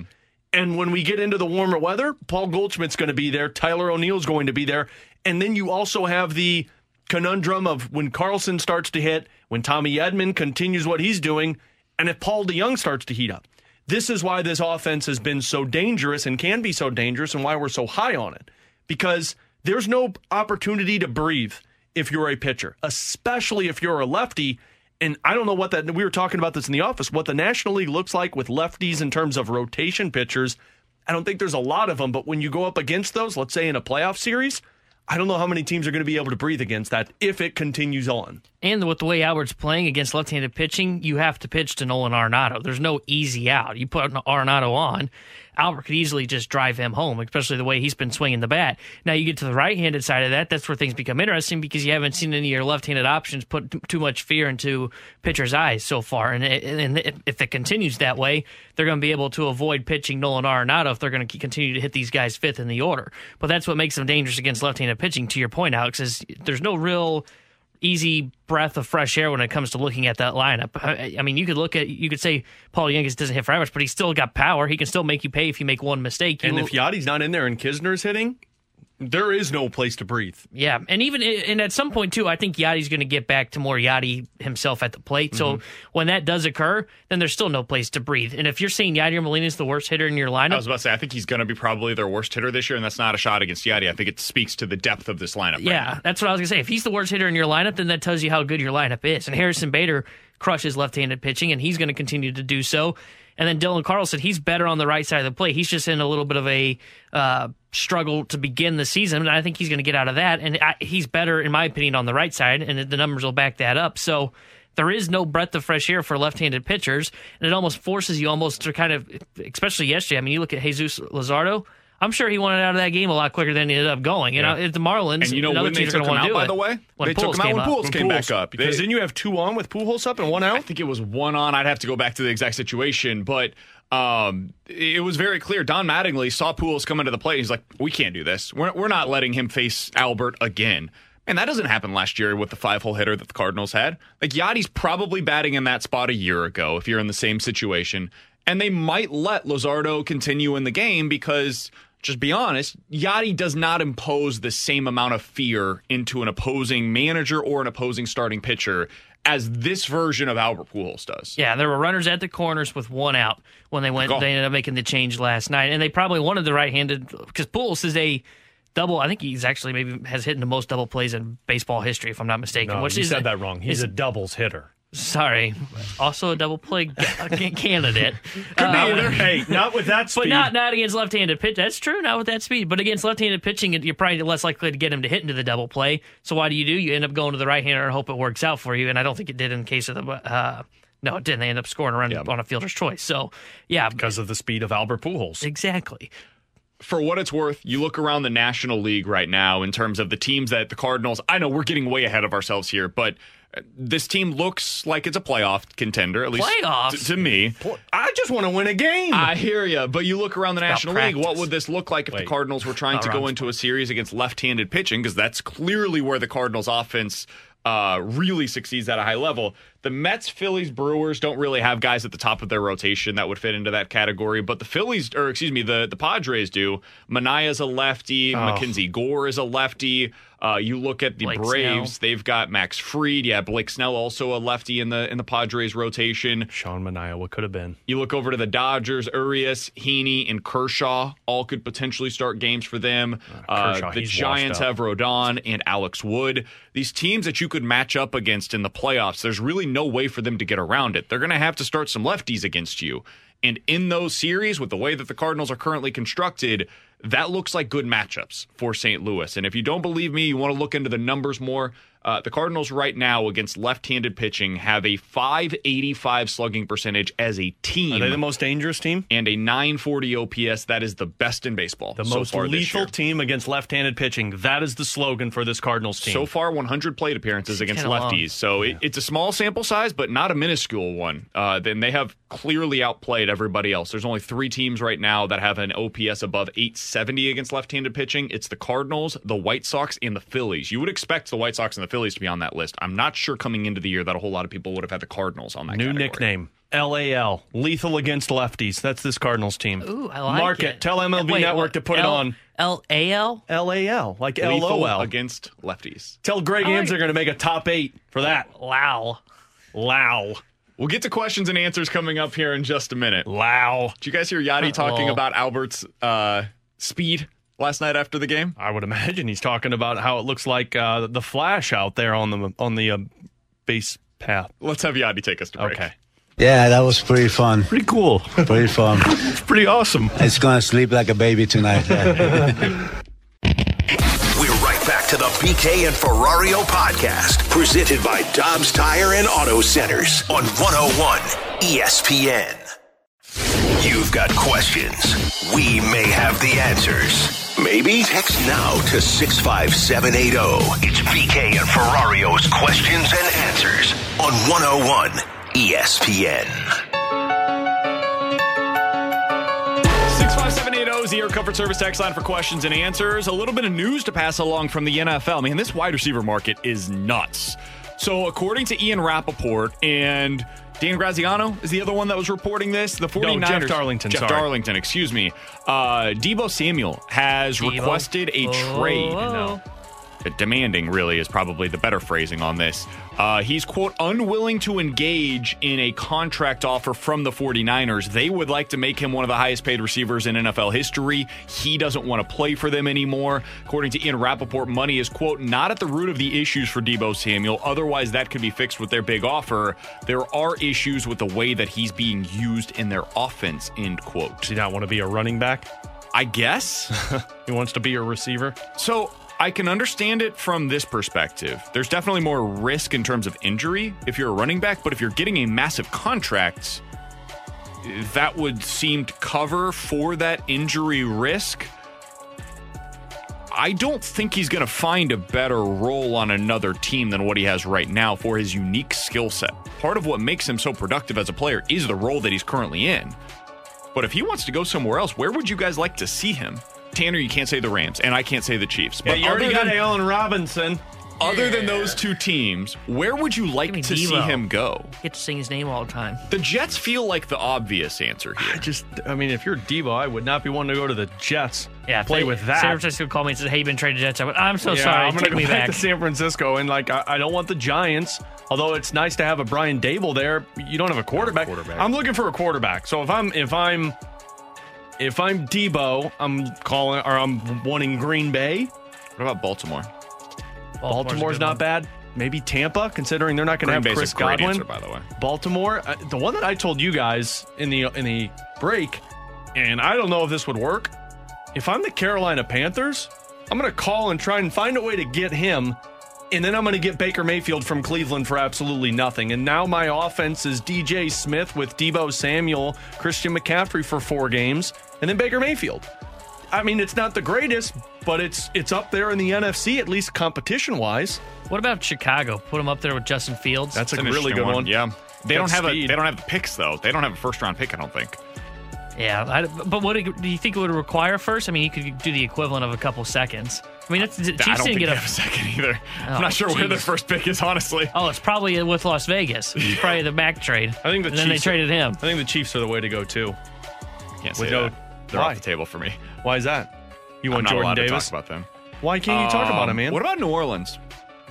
And when we get into the warmer weather, Paul Goldschmidt's going to be there, Tyler O'Neill's going to be there, and then you also have the conundrum of when Carlson starts to hit, when Tommy Edman continues what he's doing, and if Paul DeJong starts to heat up. This is why this offense has been so dangerous and can be so dangerous and why we're so high on it. Because there's no opportunity to breathe if you're a pitcher, especially if you're a lefty. And I don't know what that we were talking about this in the office, what the National League looks like with lefties in terms of rotation pitchers. I don't think there's a lot of them, but when you go up against those, let's say in a playoff series, I don't know how many teams are going to be able to breathe against that if it continues on. And with the way Albert's playing against left-handed pitching, you have to pitch to Nolan Arenado. There's no easy out. You put Arenado on, Albert could easily just drive him home, especially the way he's been swinging the bat. Now you get to the right-handed side of that, that's where things become interesting because you haven't seen any of your left-handed options put too much fear into pitchers' eyes so far. And, and if it continues that way, they're going to be able to avoid pitching Nolan Arenado if they're going to continue to hit these guys fifth in the order. But that's what makes them dangerous against left-handed pitching. To your point, Alex, is there's no real easy breath of fresh air when it comes to looking at that lineup. I, I mean, you could look at you could say Paul Youngis doesn't hit for average, but he's still got power. He can still make you pay if you make one mistake. And if Yadi's not in there and Knizner's hitting, there is no place to breathe. Yeah, and even and at some point too, I think Yadi's going to get back to more Yadi himself at the plate. So Mm-hmm. when that does occur, then there's still no place to breathe. And if you're saying Yadi Molina is the worst hitter in your lineup, I was about to say, I think he's going to be probably their worst hitter this year, and that's not a shot against Yadi. I think it speaks to the depth of this lineup. yeah, now. that's what I was gonna say. If he's the worst hitter in your lineup, then that tells you how good your lineup is. And Harrison Bader crushes left-handed pitching, and he's going to continue to do so. And then Dylan Carlson, he's better on the right side of the plate. He's just in a little bit of a uh, struggle to begin the season, and I think he's going to get out of that. And I, he's better, in my opinion, on the right side, and the numbers will back that up. So there is no breath of fresh air for left-handed pitchers, and it almost forces you almost to kind of, especially yesterday. I mean, you look at Jesus Luzardo. I'm sure he wanted out of that game a lot quicker than he ended up going. You know, Yeah. the Marlins And you know and when they teams are took going him to out, want to do by it. the way? when they took Pujols him out came when up. Pujols came back up. Because They- then you have two on with Pujols up and one out. I think it was one on. I'd have to go back to the exact situation, but um, it was very clear. Don Mattingly saw Pujols come into the plate. He's like, "We can't do this. We're we're not letting him face Albert again." And that doesn't happen last year with the five hole hitter that the Cardinals had. Like Yadi's probably batting in that spot a year ago if you're in the same situation. And they might let Luzardo continue in the game because, just be honest, Yadi does not impose the same amount of fear into an opposing manager or an opposing starting pitcher as this version of Albert Pujols does. Yeah, there were runners at the corners with one out when they went. Go. They ended up making the change last night, and they probably wanted the right-handed because Pujols is a double. I think he's actually maybe has hit the most double plays in baseball history, if I'm not mistaken. No, which you is said that wrong. He's is- a doubles hitter. Sorry, also a double play ga- candidate. Could be Uh, either. Hey, not with that speed. But not not against left-handed pitch. That's true, not with that speed. But against left-handed pitching, you're probably less likely to get him to hit into the double play. So why do you do? You end up going to the right-hander and hope it works out for you. And I don't think it did in the case of the. Uh, no, it didn't. They end up scoring a run on a fielder's choice. So yeah, because of the speed of Albert Pujols. Exactly. for what it's worth, you look around the National League right now in terms of the teams that the Cardinals. I know we're getting way ahead of ourselves here, but uh, this team looks like it's a playoff contender, at least Playoffs? t- to me. I just want to win a game. I hear you, but you look around the about National League. What practice. would this look like if the Wait. Cardinals were trying to go into a series against left-handed pitching? Because that's clearly where the Cardinals' offense uh, really succeeds at a high level. The Mets, Phillies, Brewers don't really have guys at the top of their rotation that would fit into that category, but the Phillies, or excuse me, the the Padres do. Manaea's a lefty. Mackenzie Gore is a lefty. Uh, you look at the Blake Braves; Snell. they've got Max Fried. Yeah, Blake Snell also a lefty in the in the Padres rotation. Sean Manaea, what could have been? You look over to the Dodgers, Urias, Heaney, and Kershaw all could potentially start games for them. Uh, Kershaw, the he's Giants have Rodon and Alex Wood. These teams that you could match up against in the playoffs, there's really no way for them to get around it. They're going to have to start some lefties against you. And in those series, with the way that the Cardinals are currently constructed, that looks like good matchups for St. Louis. And if you don't believe me, you want to look into the numbers more. Uh, the Cardinals right now against left-handed pitching have a 585 slugging percentage as a team Are they the most dangerous team? and a 940 OPS. That is the best in baseball. The so most far this lethal year. team against left-handed pitching. That is the slogan for this Cardinals team. So far, 100 plate appearances against kinda long. lefties. So it, it's a small sample size, but not a minuscule one. Uh, then they have clearly outplayed everybody else. There's only three teams right now that have an OPS above 870 against left-handed pitching. It's the Cardinals, the White Sox, and the Phillies. You would expect the White Sox and the Phillies to be on that list. I'm not sure coming into the year that a whole lot of people would have had the Cardinals on that. New category. nickname. LAL. Lethal against lefties. That's this Cardinals team. Ooh, I like Mark it. Tell MLB Wait, Network to put it on. L A L. LAL. Like Lethal LOL. against lefties. Tell Greg I like- Ames they're going to make a top eight for that. Wow. Low. We'll get to questions and answers coming up here in just a minute. Wow. Did you guys hear Yadi talking Uh-oh. about Albert's uh, speed last night after the game? I would imagine he's talking about how it looks like uh, the flash out there on the on the uh, base path. Let's have Yadi take us to break. Okay. Yeah, that was pretty fun. Pretty cool. Pretty fun. It's pretty awesome. It's gonna sleep like a baby tonight. To the BK and Ferrario podcast, presented by Dobbs Tire and Auto Centers on 101 ESPN. You've got questions. We may have the answers. Maybe text now to 65780. It's BK and Ferrario's questions and answers on 101 ESPN. 65780 is the Air Comfort Service text line for questions and answers. A little bit of news to pass along from the NFL. Man, this wide receiver market is nuts. So, according to Ian Rapoport and Dan Graziano is the other one that was reporting this. The 49ers. Jeff Darlington, Jeff sorry. Darlington, excuse me. Uh, Deebo Samuel has Deebo. requested a Oh, trade. oh. Demanding, really, is probably the better phrasing on this. Uh, he's, quote, unwilling to engage in a contract offer from the 49ers. They would like to make him one of the highest paid receivers in NFL history. He doesn't want to play for them anymore. According to Ian Rapoport, money is, quote, not at the root of the issues for Deebo Samuel. Otherwise, that could be fixed with their big offer. There are issues with the way that he's being used in their offense, end quote. Does he not want to be a running back? I guess. he wants to be a receiver. So I can understand it from this perspective. There's definitely more risk in terms of injury if you're a running back, but if you're getting a massive contract, that would seem to cover for that injury risk. I don't think he's going to find a better role on another team than what he has right now for his unique skill set. Part of what makes him so productive as a player is the role that he's currently in. But if he wants to go somewhere else, where would you guys like to see him? Tanner, you can't say the Rams, and I can't say the Chiefs. Yeah, But you already got than- Allen Robinson. Other than those two teams, where would you like me to see him go? Get to sing his name all the time. The Jets feel like the obvious answer here. I just, I mean, if you're Deebo, I would not be wanting to go to the Jets. Yeah, play they- with that. San Francisco called me and said, "Hey, you've been traded to Jets." I went, "I'm so Yeah, sorry. I'm gonna Take go me back, back." to San Francisco, and like I, I don't want the Giants. Although it's nice to have a Brian Daboll there, you don't have a quarterback. quarterback. I'm looking for a quarterback. So if I'm if I'm if I'm Deebo, I'm calling or I'm wanting Green Bay. What about Baltimore? Baltimore's a good not one. bad. Maybe Tampa, considering they're not going to have Bay's Chris a great Godwin. answer, by the way. Baltimore, uh, the one that I told you guys in the in the break, and I don't know if this would work. If I'm the Carolina Panthers, I'm going to call and try and find a way to get him, and then I'm going to get Baker Mayfield from Cleveland for absolutely nothing. And now my offense is DJ Smith with Deebo Samuel, Christian McCaffrey for four games, and then Baker Mayfield. I mean, it's not the greatest, but it's it's up there in the NFC at least competition wise. What about Chicago? Put them up there with Justin Fields. That's a really good one. Yeah. They Got don't have a, they don't have the picks though. They don't have a first round pick, I don't think. Yeah. I, but what do you think it would require first? I mean, you could do the equivalent of a couple seconds. I mean, that's the I Chiefs don't didn't think get they a. have a second either. Oh, I'm not sure where their first pick is, honestly. Oh, it's probably with Las Vegas. It's probably the back trade. I think the and then they Chiefs- traded him. I think the Chiefs are the way to go too. Can't say With no- that. They're Why? off the table for me. Why is that? You I'm want not Jordan Davis? to talk about them. Why can't you talk about him, Um, man? What about New Orleans?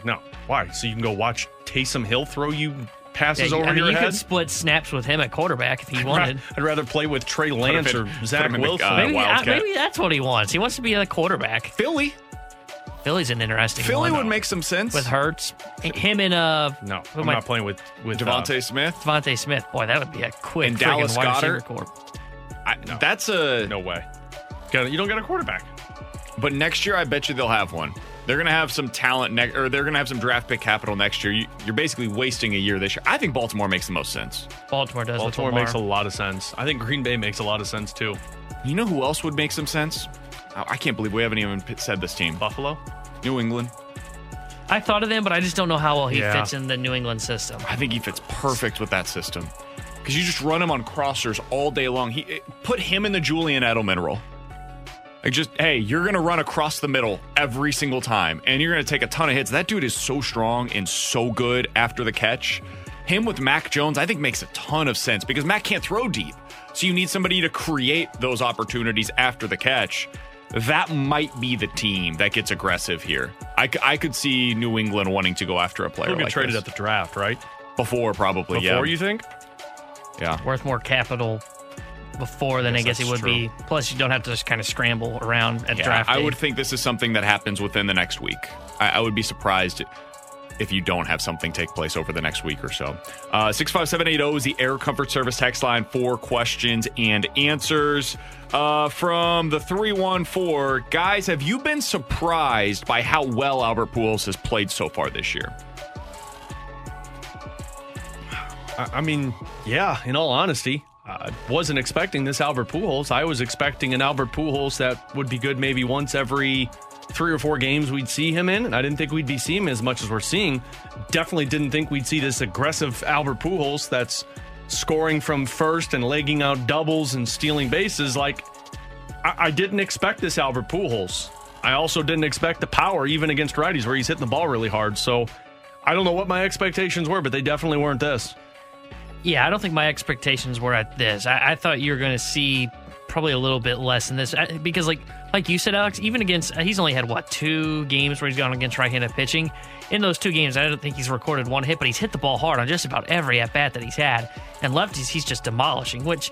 no. Why? So you can go watch Taysom Hill throw you Yeah, passes you- over I mean, your you head? could split snaps with him at quarterback if he wanted. I'd rather play with Trey Lance or Zach him the, Wilson. uh, maybe, Wildcat. maybe that's what he wants. He wants to be a quarterback. Philly. Philly's an interesting Philly one. would make some sense. with Hurts, him and uh, no, I'm am I- not playing with with Devonte uh, Smith. DeVonta Smith. Boy, that would be a quick And Dallas Goedert? receiver corps. I, That's a no way. You don't get a quarterback. But next year, I bet you they'll have one. They're going to have some talent, next, or they're going to have some draft pick capital next year. You, you're basically wasting a year this year. I think Baltimore makes the most sense. Baltimore does. Baltimore Lamar. makes a lot of sense. I think Green Bay makes a lot of sense too. You know who else would make some sense? Oh, I can't believe we haven't even said this team. Buffalo. New England. I thought of them, but I just don't know how well he Yeah. fits in the New England system. I think he fits perfect with that system because you just run him on crossers all day long. He put him in the Julian Edelman role. Like just hey, you're gonna run across the middle every single time, and you're gonna take a ton of hits. That dude is so strong and so good after the catch. Him with Mac Jones, I think makes a ton of sense because Mac can't throw deep, so you need somebody to create those opportunities after the catch. That might be the team that gets aggressive here. I, I could see New England wanting to go after a player He'll get like traded this. at the draft, right? Before probably, Before yeah. you think? Yeah. Worth more capital before than I Guess guess he that's would be. Plus, you don't have to just kind of scramble around at Yeah, draft I day. would think this is something that happens within the next week. I, I would be surprised if you don't have something take place over the next week or so. Uh, 65780 is the Air Comfort Service text line for questions and answers. Uh, from the 314, guys, have you been surprised by how well Albert Pujols has played so far this year? I, I mean, yeah. In all honesty, I wasn't expecting this Albert Pujols. I was expecting an Albert Pujols that would be good maybe once every three or four games we'd see him in, and I didn't think we'd be seeing him as much as we're seeing. Definitely didn't think we'd see this aggressive Albert Pujols that's scoring from first and legging out doubles and stealing bases. Like I, I didn't expect this Albert Pujols. I also didn't expect the power even against righties where he's hitting the ball really hard. So. I I don't know what my expectations were, but they definitely weren't this. Yeah, I don't think my expectations were at this. I, I thought you were going to see probably a little bit less than this I- because, like, like you said, Alex, even against uh, he's only had what two games where he's gone against right-handed pitching. In those two games, I don't think he's recorded one hit, but he's hit the ball hard on just about every at bat that he's had. And lefties, he's just demolishing. Which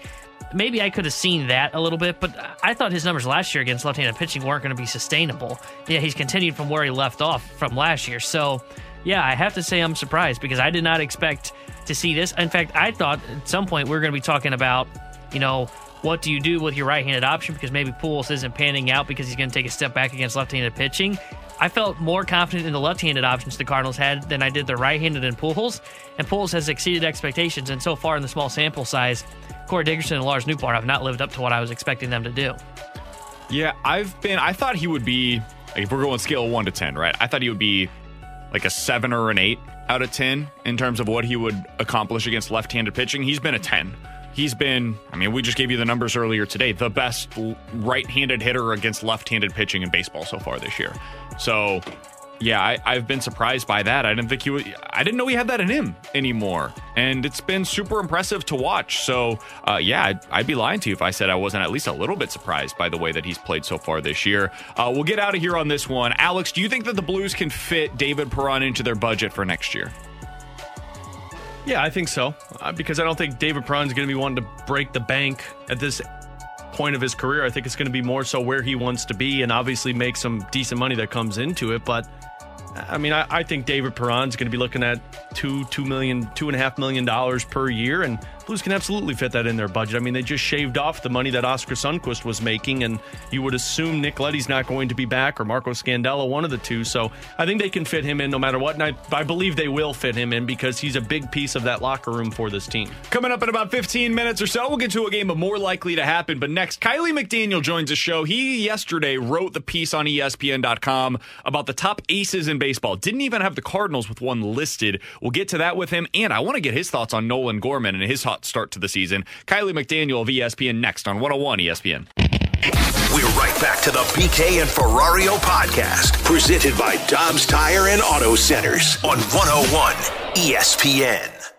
maybe I could have seen that a little bit, but I thought his numbers last year against left-handed pitching weren't going to be sustainable. Yeah, he's continued from where he left off from last year. So, yeah, I have to say I'm surprised because I did not expect to see this. In fact, I thought at some point we were going to be talking about, you know, what do you do with your right-handed option because maybe Pujols isn't panning out because he's going to take a step back against left-handed pitching. I felt more confident in the left-handed options the Cardinals had than I did the right-handed in Pujols, and Pujols has exceeded expectations. And so far in the small sample size, Corey Dickerson and Lars Nootbaar have not lived up to what I was expecting them to do. Yeah, I've been. I thought he would be. Like, if we're going scale one to ten, right? I thought he would be like a seven or an eight out of ten in terms of what he would accomplish against left-handed pitching. He's been a ten. He's been. I mean, we just gave you the numbers earlier today. The best right-handed hitter against left-handed pitching in baseball so far this year. So yeah, I, I've been surprised by that. I didn't think he would. I didn't know he had that in him anymore, and it's been super impressive to watch. So, uh, yeah, I'd, I'd, be lying to you if I said I wasn't at least a little bit surprised by the way that he's played so far this year. Uh, we'll get out of here on this one, Alex. Do you think that the Blues can fit David Perron into their budget for next year? Yeah, I think so. Uh, because I don't think David Perron's going to be wanting to break the bank at this point of his career. I think it's going to be more so where he wants to be and obviously make some decent money that comes into it. But I mean, I, I think David Perron's going to be looking at two, two million, two and a half million dollars per year, and Blues can absolutely fit that in their budget. I mean, they just shaved off the money that Oskar Sundqvist was making, and you would assume Nick Leddy's not going to be back or Marco Scandella, one of the two. So I think they can fit him in no matter what, and I, I believe they will fit him in because he's a big piece of that locker room for this team. Coming up in about 15 minutes or so, we'll get to a game of more likely to happen. But next, Kiley McDaniel joins the show. He yesterday wrote the piece on ESPN.com about the top aces in baseball. Didn't even have the Cardinals with one listed. We'll get to that with him, and I want to get his thoughts on Nolan Gorman and his hot start to the season. Kiley McDaniel of ESPN next on 101 ESPN. We're right back to the BK and Ferrario podcast, presented by Dobbs Tire and Auto Centers on 101 ESPN.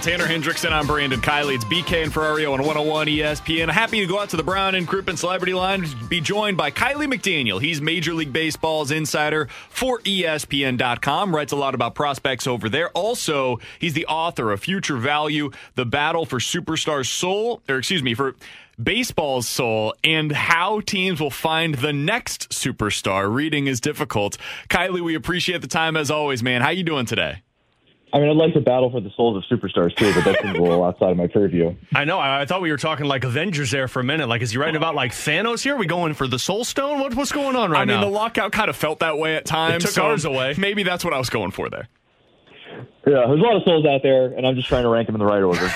Tanner Hendrickson. I'm Brandon Kiley. It's BK and Ferrario on 101 ESPN. Happy to go out to the Brown and Crouppen Celebrity Line. Be joined by Kiley McDaniel. He's Major League Baseball's insider for ESPN.com. Writes a lot about prospects over there. Also, he's the author of Future Value: The Battle for Superstar Soul, or excuse me, for baseball's soul and how teams will find the next superstar. Reading is difficult. Kiley, we appreciate the time as always, man. How you doing today? I mean, I'd like to battle for the souls of superstars too, but that's a little outside of my purview. I know. I, I, thought we were talking like Avengers there for a minute. Like, is he writing about like Thanos here? Are we going for the Soul Stone? What, what's going on right now? I mean, the lockout kind of felt that way at times. It took so ours away. Maybe that's what I was going for there. Yeah, there's a lot of souls out there, and I'm just trying to rank them in the right order.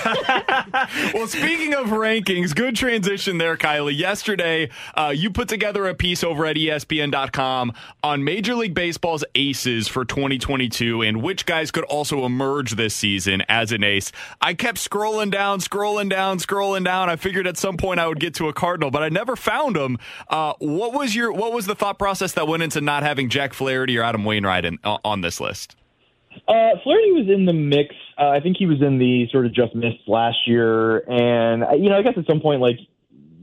well, speaking of rankings, good transition there, Kiley. Yesterday, uh, you put together a piece over at ESPN.com on Major League Baseball's aces for 2022 and which guys could also emerge this season as an ace. I kept scrolling down, scrolling down, scrolling down. I figured at some point I would get to a Cardinal, but I never found them. Uh, what was your What was the thought process that went into not having Jack Flaherty or Adam Wainwright in, uh, on this list? Uh, Flaherty was in the mix. Uh, I think he was in the sort of just missed last year, and uh, you know, I guess at some point, like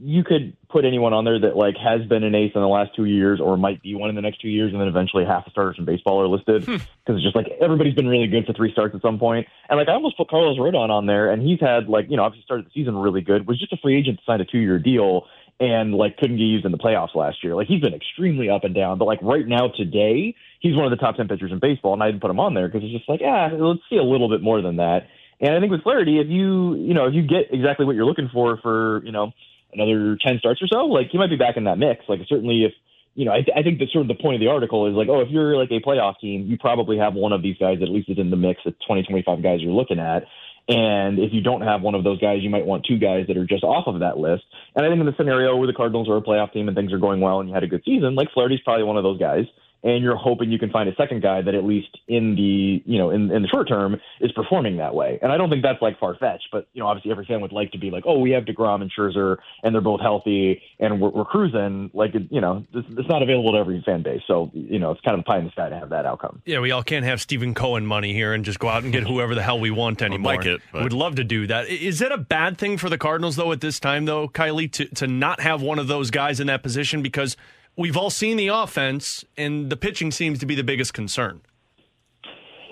you could put anyone on there that like has been an ace in the last two years or might be one in the next two years, and then eventually half the starters in baseball are listed because hmm. it's just like everybody's been really good for three starts at some point. And like I almost put Carlos Rodon on there, and he's had like you know obviously started the season really good, was just a free agent to sign a two year deal, and like couldn't get used in the playoffs last year. Like he's been extremely up and down, but like right now today, he's one of the top ten pitchers in baseball, and I didn't put him on there because it's just like, yeah, let's see a little bit more than that. And I think with Flaherty, if you you know if you get exactly what you're looking for for you know another ten starts or so, like he might be back in that mix. Like certainly if you know, I, th- I think that sort of the point of the article is like, oh, if you're like a playoff team, you probably have one of these guys that at least is in the mix. The 20, 25 guys you're looking at. And if you don't have one of those guys, you might want two guys that are just off of that list. And I think in the scenario where the Cardinals are a playoff team and things are going well and you had a good season, like Flaherty's probably one of those guys. And you're hoping you can find a second guy that at least in the you know in, in the short term is performing that way. And I don't think that's like far fetched, but you know obviously every fan would like to be like, oh, we have Degrom and Scherzer, and they're both healthy, and we're, we're cruising. Like you know, it's, it's not available to every fan base, so you know it's kind of pie in the sky to have that outcome. Yeah, we all can't have Stephen Cohen money here and just go out and get whoever the hell we want anymore. like it, but- Would love to do that. Is it a bad thing for the Cardinals though at this time though, Kiley, to to not have one of those guys in that position because we've all seen the offense and the pitching seems to be the biggest concern.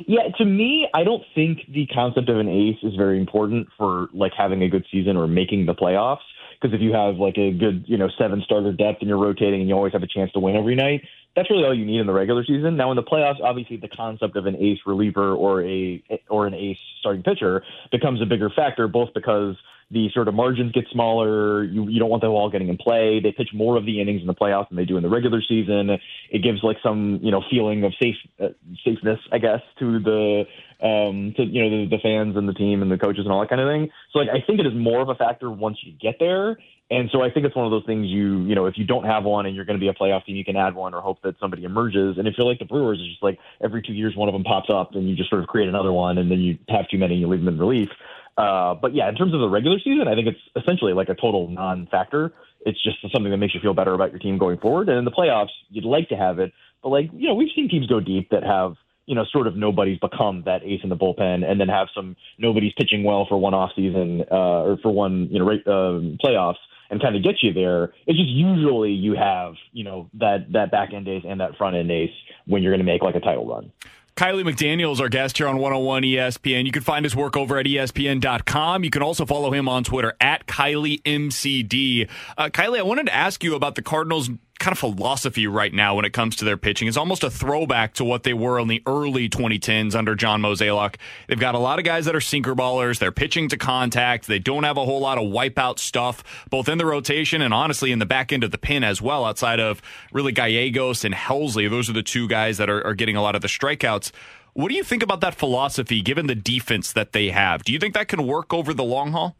Yeah, to me, I don't think the concept of an ace is very important for like having a good season or making the playoffs. Because if you have like a good, you know, seven starter depth and you're rotating and you always have a chance to win every night, that's really all you need in the regular season. Now in the playoffs, obviously the concept of an ace reliever or a or an ace starting pitcher becomes a bigger factor, both because the sort of margins get smaller. You you don't want them all getting in play. They pitch more of the innings in the playoffs than they do in the regular season. It gives like some you know feeling of safe uh, safeness, I guess, to the um to you know the, the fans and the team and the coaches and all that kind of thing. So like I think it is more of a factor once you get there. And so I think it's one of those things you you know if you don't have one and you're going to be a playoff team, you can add one or hope that somebody emerges. And if you're like the Brewers, it's just like every two years one of them pops up and you just sort of create another one, and then you have too many and you leave them in relief. Uh, but yeah, in terms of the regular season, I think it's essentially like a total non-factor. It's just something that makes you feel better about your team going forward. And in the playoffs, you'd like to have it, but like you know, we've seen teams go deep that have you know sort of nobody's become that ace in the bullpen, and then have some nobody's pitching well for one off season uh, or for one you know right, um, playoffs and kind of get you there. It's just usually you have you know that that back end ace and that front end ace when you're going to make like a title run. Kiley McDaniel is our guest here on 101 ESPN. You can find his work over at ESPN.com. You can also follow him on Twitter at Kiley MCD. Uh, Kiley, I wanted to ask you about the Cardinals' kind of philosophy right now when it comes to their pitching. is almost a throwback to what they were in the early 2010s under John Mozeliak. They've got a lot of guys that are sinker ballers. They're pitching to contact. They don't have a whole lot of wipeout stuff, both in the rotation and honestly in the back end of the pin as well, outside of really Gallegos and Helsley. Those are the two guys that are, are getting a lot of the strikeouts. What do you think about that philosophy given the defense that they have? Do you think that can work over the long haul?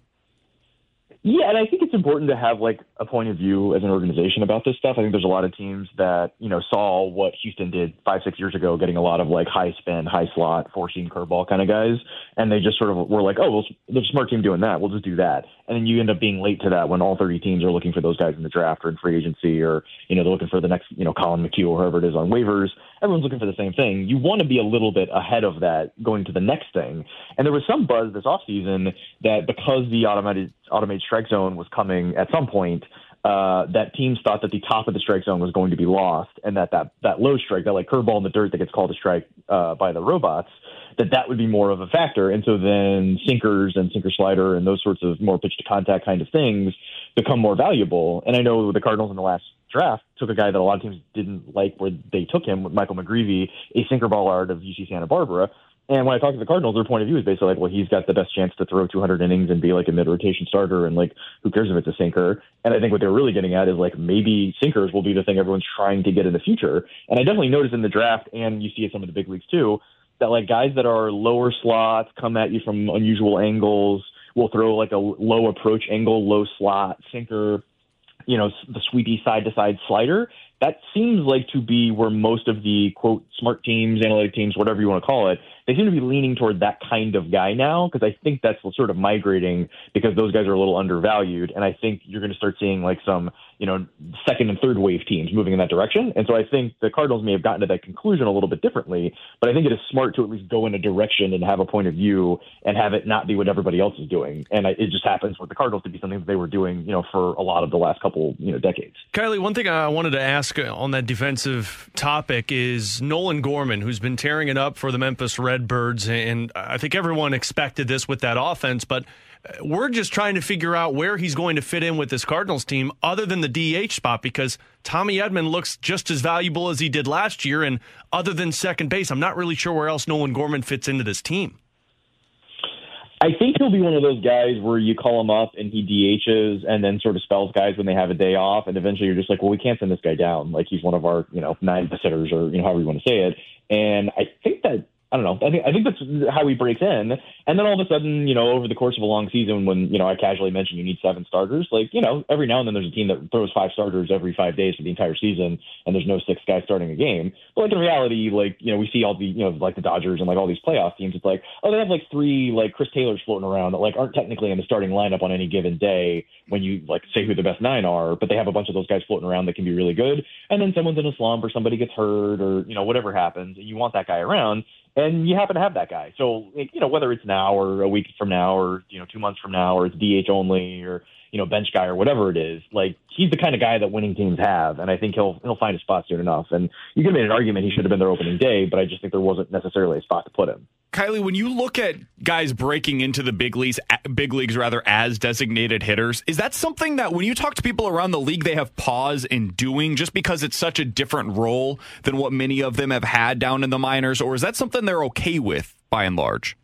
Yeah, and I think it's important to have like a point of view as an organization about this stuff. I think there's a lot of teams that you know saw what Houston did five, six years ago, getting a lot of like high spin, high slot, four seam curveball kind of guys, and they just sort of were like, oh, well, there's a smart team doing that. We'll just do that, and then you end up being late to that when all 30 teams are looking for those guys in the draft or in free agency, or you know they're looking for the next you know Collin McHugh or whoever it is on waivers. Everyone's looking for the same thing. You want to be a little bit ahead of that going to the next thing. And there was some buzz this offseason that because the automated automated strike zone was coming at some point, uh, that teams thought that the top of the strike zone was going to be lost, and that that that low strike, that like curveball in the dirt that gets called a strike uh, by the robots, that that would be more of a factor. And so then sinkers and sinker slider and those sorts of more pitch to contact kind of things become more valuable. And I know the Cardinals in the last draft took a guy that a lot of teams didn't like where they took him with Michael McGreevy, a sinker ball art of UC Santa Barbara. And when I talked to the Cardinals, their point of view is basically like, well, he's got the best chance to throw 200 innings and be like a mid-rotation starter, and like, who cares if it's a sinker? And I think what they're really getting at is like maybe sinkers will be the thing everyone's trying to get in the future. And I definitely noticed in the draft, and you see it some of the big leagues too, that like guys that are lower slots come at you from unusual angles, will throw like a low approach angle, low slot sinker, you know, the sweepy side to side slider. That seems like to be where most of the quote smart teams, analytic teams, whatever you want to call it, they seem to be leaning toward that kind of guy now because I think that's sort of migrating because those guys are a little undervalued, and I think you're going to start seeing like some you know second and third wave teams moving in that direction. And so I think the Cardinals may have gotten to that conclusion a little bit differently, but I think it is smart to at least go in a direction and have a point of view and have it not be what everybody else is doing. And I, it just happens with the Cardinals to be something that they were doing you know for a lot of the last couple you know decades. Kiley, one thing I wanted to ask on that defensive topic is Nolan Gorman, who's been tearing it up for the Memphis Redbirds, and I think everyone expected this with that offense, but uh, we're just trying to figure out where he's going to fit in with this Cardinals team other than the DH spot because Tommy Edman looks just as valuable as he did last year. And other than second base, I'm not really sure where else Nolan Gorman fits into this team. I think he'll be one of those guys where you call him up and he DHs and then sort of spells guys when they have a day off, and eventually you're just like, well, we can't send this guy down. Like he's one of our, you know, nine hitters or you know however you want to say it. And I think that I don't know. I think I think that's how he breaks in, and then all of a sudden, you know, over the course of a long season, when you know I casually mentioned you need seven starters, like you know, every now and then there's a team that throws five starters every five days for the entire season, and there's no six guys starting a game. But like in reality, like you know, we see all the you know like the Dodgers and like all these playoff teams. It's like oh, they have like three like Chris Taylors floating around that like aren't technically in the starting lineup on any given day when you like say who the best nine are, but they have a bunch of those guys floating around that can be really good. And then someone's in a slump or somebody gets hurt or you know whatever happens, and you want that guy around and you happen to have that guy. So you know whether it's now or a week from now or you know two months from now or it's DH only or you know bench guy or whatever it is, like he's the kind of guy that winning teams have, and I think he'll he'll find a spot soon enough. And you can make an argument he should have been there opening day, but I just think there wasn't necessarily a spot to put him. Kiley, when you look at guys breaking into the big leagues, big leagues rather, as designated hitters, is that something that when you talk to people around the league, they have pause in doing just because it's such a different role than what many of them have had down in the minors, or is that something they're okay with by and large?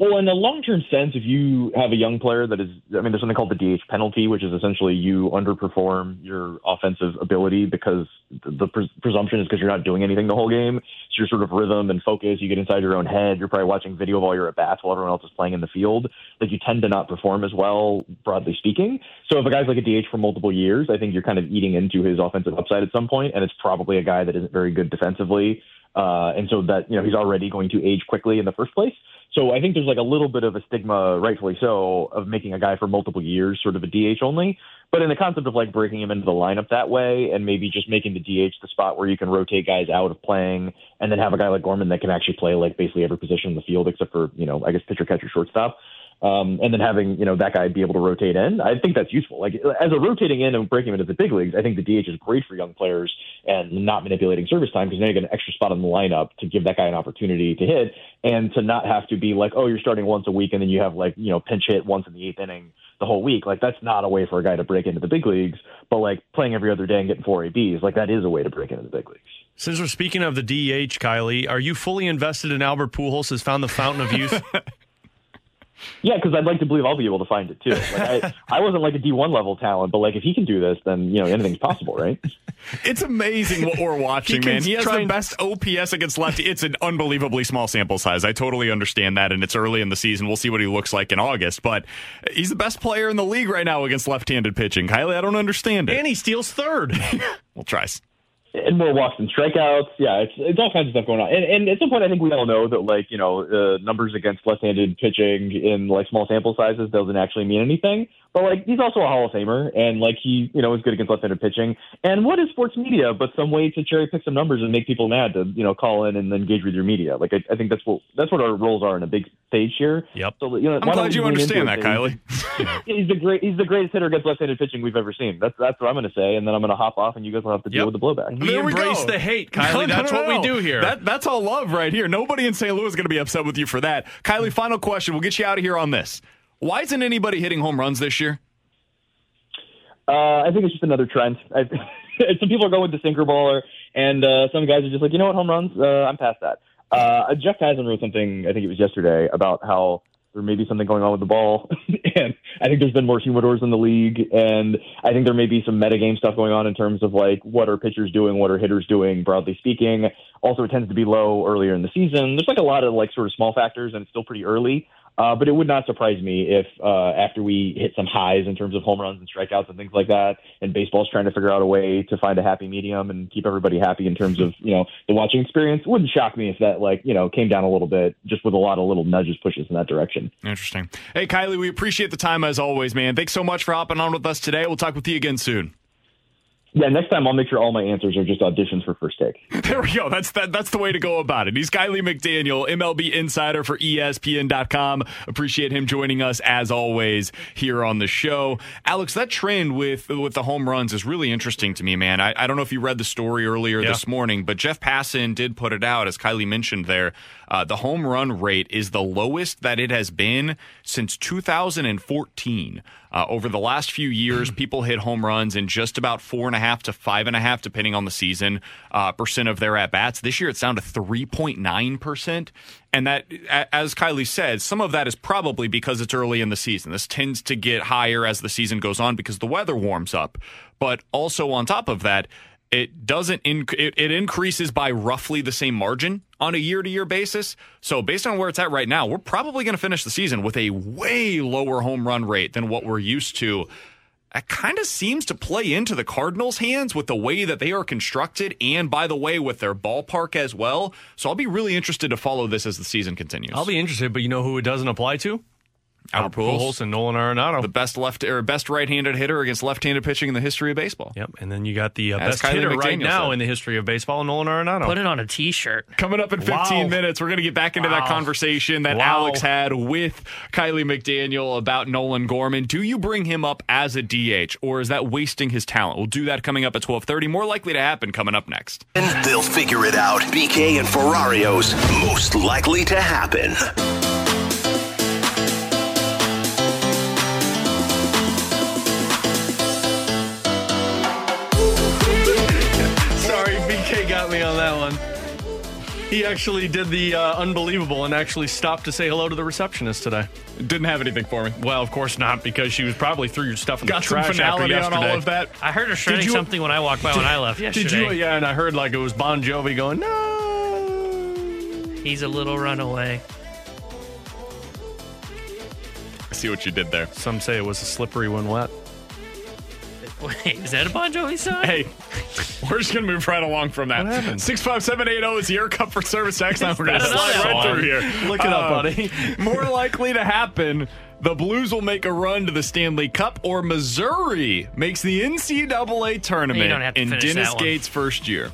Well, in a long term sense, if you have a young player that is, I mean, there's something called the DH penalty, which is essentially you underperform your offensive ability because the pres- presumption is because you're not doing anything the whole game. So your sort of rhythm and focus, you get inside your own head. You're probably watching video of all your at bats while everyone else is playing in the field. Like you tend to not perform as well, broadly speaking. So if a guy's like a DH for multiple years, I think you're kind of eating into his offensive upside at some point, and it's probably a guy that isn't very good defensively. Uh, and so that, you know, he's already going to age quickly in the first place. So I think there's like a little bit of a stigma, rightfully so, of making a guy for multiple years sort of a DH only. But in the concept of like breaking him into the lineup that way and maybe just making the DH the spot where you can rotate guys out of playing and then have a guy like Gorman that can actually play like basically every position in the field except for, you know, I guess pitcher, catcher, shortstop um, and then having you know that guy be able to rotate in, I think that's useful. Like as a rotating in and breaking him into the big leagues, I think the DH is great for young players and not manipulating service time because now you get an extra spot on the lineup to give that guy an opportunity to hit and to not have to be like, oh, you're starting once a week and then you have like you know pinch hit once in the eighth inning the whole week. Like that's not a way for a guy to break into the big leagues. But like playing every other day and getting four ABs, like that is a way to break into the big leagues. Since we're speaking of the DH, Kiley, are you fully invested in Albert Pujols has found the fountain of youth? Yeah, because I'd like to believe I'll be able to find it too. Like I, I wasn't like a D1 level talent, but like if he can do this, then you know anything's possible, right? It's amazing what we're watching, he man. He has the best OPS against lefty. It's an unbelievably small sample size. I totally understand that, and it's early in the season. We'll see what he looks like in August, but he's the best player in the league right now against left-handed pitching. Kiley, I don't understand it. And he steals third. we'll try and more walks and strikeouts. Yeah, it's it's all kinds of stuff going on. And, and at some point, I think we all know that like you know uh, numbers against left-handed pitching in like small sample sizes doesn't actually mean anything. But like he's also a Hall of Famer, and like he you know is good against left-handed pitching. And what is sports media but some way to cherry pick some numbers and make people mad to you know call in and engage with your media? Like I, I think that's what that's what our roles are in a big stage here. Yep. So you know, I'm glad you understand that, Kiley. he's the great he's the greatest hitter against left-handed pitching we've ever seen. That's that's what I'm going to say, and then I'm going to hop off, and you guys will have to deal Yep. with the blowback. We embrace the hate, Kiley. No, no, That's no, what we do here. That, that's all love right here. Nobody in St. Louis is going to be upset with you for that. Kiley, final question. We'll get you out of here on this. Why isn't anybody hitting home runs this year? Uh, I think it's just another trend. I, some people are going with the sinker baller, and uh, some guys are just like, you know what, home runs, uh, I'm past that. Uh, Jeff Passan wrote something, I think it was yesterday, about how there may be something going on with the ball, and I think there's been more humidors in the league, and I think there may be some metagame stuff going on in terms of like what are pitchers doing, what are hitters doing, broadly speaking. Also, it tends to be low earlier in the season. There's like a lot of like sort of small factors, and it's still pretty early. Uh, but it would not surprise me if uh, after we hit some highs in terms of home runs and strikeouts and things like that, and baseball's trying to figure out a way to find a happy medium and keep everybody happy in terms of you know the watching experience. Wouldn't shock me if that like you know came down a little bit, just with a lot of little nudges, pushes in that direction. Interesting. Hey, Kiley, we appreciate the time as always, man. Thanks so much for hopping on with us today. We'll talk with you again soon. Yeah, next time I'll make sure all my answers are just auditions for first take. There we go. That's that, that's the way to go about it. He's Kiley McDaniel, MLB insider for ESPN.com. Appreciate him joining us as always here on the show. Alex, that trend with with the home runs is really interesting to me, man. I, I don't know if you read the story earlier Yeah. this morning, but Jeff Passan did put it out, as Kiley mentioned there. Uh, the home run rate is the lowest that it has been since 2014. Uh, over the last few years, people hit home runs in just about four and a half to five and a half, depending on the season, uh, percent of their at bats. This year, it's down to 3.9%. And that, as Kiley said, some of that is probably because it's early in the season. This tends to get higher as the season goes on because the weather warms up. But also, on top of that, it doesn't inc- it, it increases by roughly the same margin on a year to year basis. So based on where it's at right now, we're probably going to finish the season with a way lower home run rate than what we're used to. That kind of seems to play into the Cardinals' hands with the way that they are constructed, and by the way, with their ballpark as well. So I'll be really interested to follow this as the season continues. I'll be interested, but you know who it doesn't apply to? Albert Pujols and Nolan Arenado. the best left or best right-handed hitter against left-handed pitching in the history of baseball. Yep, and then you got the uh, As best Kiley hitter right now said. in the history of baseball, Nolan Arenado. Put it on a T-shirt. Coming up in 15 Wow. minutes, we're going to get back into that conversation that Wow. Alex had with Kiley McDaniel about Nolan Gorman. Do you bring him up as a DH, or is that wasting his talent? We'll do that coming up at 12:30. More likely to happen coming up next. They'll figure it out. BK and Ferrario's most likely to happen. He actually did the uh, unbelievable and actually stopped to say hello to the receptionist today. Didn't have anything for me. Well, of course not, because she was probably threw your stuff in Got the some trash after finality on all of that. I heard her shredding you- something when I walked by when I left Did you? Yeah, and I heard like it was Bon Jovi going, no. He's a little runaway. I see what you did there. Some say it was a slippery when wet. Wait, is that a Bon Jovi song? Hey, we're just going to move right along from that. What happened? 65780 is Air Comfort Service X. Now we're going to slide right song. through here. Look it up, Uh, buddy. More likely to happen, the Blues will make a run to the Stanley Cup, or Missouri makes the NCAA tournament You don't have to in Dennis. Gates' first year.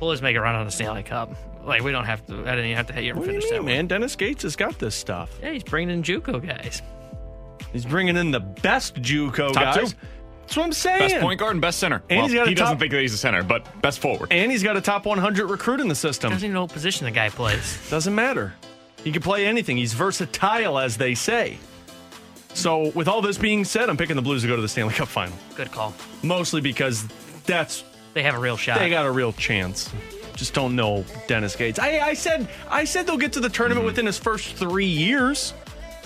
We'll just make a run on the Stanley Cup. Like we don't have to. I didn't even have to hit you What do you finish that mean, one. man? Dennis Gates has got this stuff. Yeah, he's bringing in JUCO guys. He's bringing in the best JUCO Top guys. two. That's what I'm saying. Best point guard and best center. And well, he's got a he doesn't think that he's a center, but best forward. And he's got a top 100 recruit in the system. Doesn't even know what position the guy plays. Doesn't matter. He can play anything. He's versatile, as they say. So, with all this being said, I'm picking the Blues to go to the Stanley Cup final. Good call. Mostly because that's They have a real shot. they got a real chance. Just don't know Dennis Gates. I, I said I said they'll get to the tournament mm-hmm. within his first three years.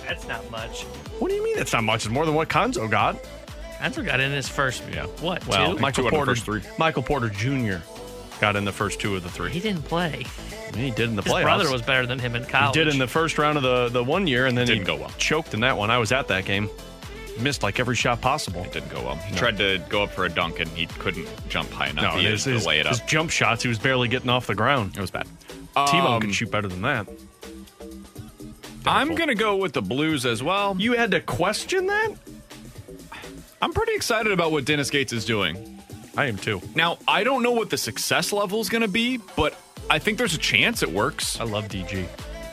That's not much. What do you mean? That's not much. It's more than what Cuonzo got. Ansel got in his first. Yeah. What? Well, two? Michael Two out of the Porter, first three. Michael Porter Jr. got in the first two of the three. he didn't play. He did in the His playoffs. brother was better than him in college. He did in the first round of the, the one year, and then Didn't he go well. choked in that one. I was at that game. Missed like every shot possible. It didn't go well. He tried to go up for a dunk and he couldn't jump high enough. No, he his, had his, to lay it up. his jump shots, he was barely getting off the ground. It was bad. T-Bone Um, could shoot better than that. I'm going to go with the Blues as well. You had to question that? I'm pretty excited about what Dennis Gates is doing. I am too. Now, I don't know what the success level is going to be, but I think there's a chance it works. I love DG.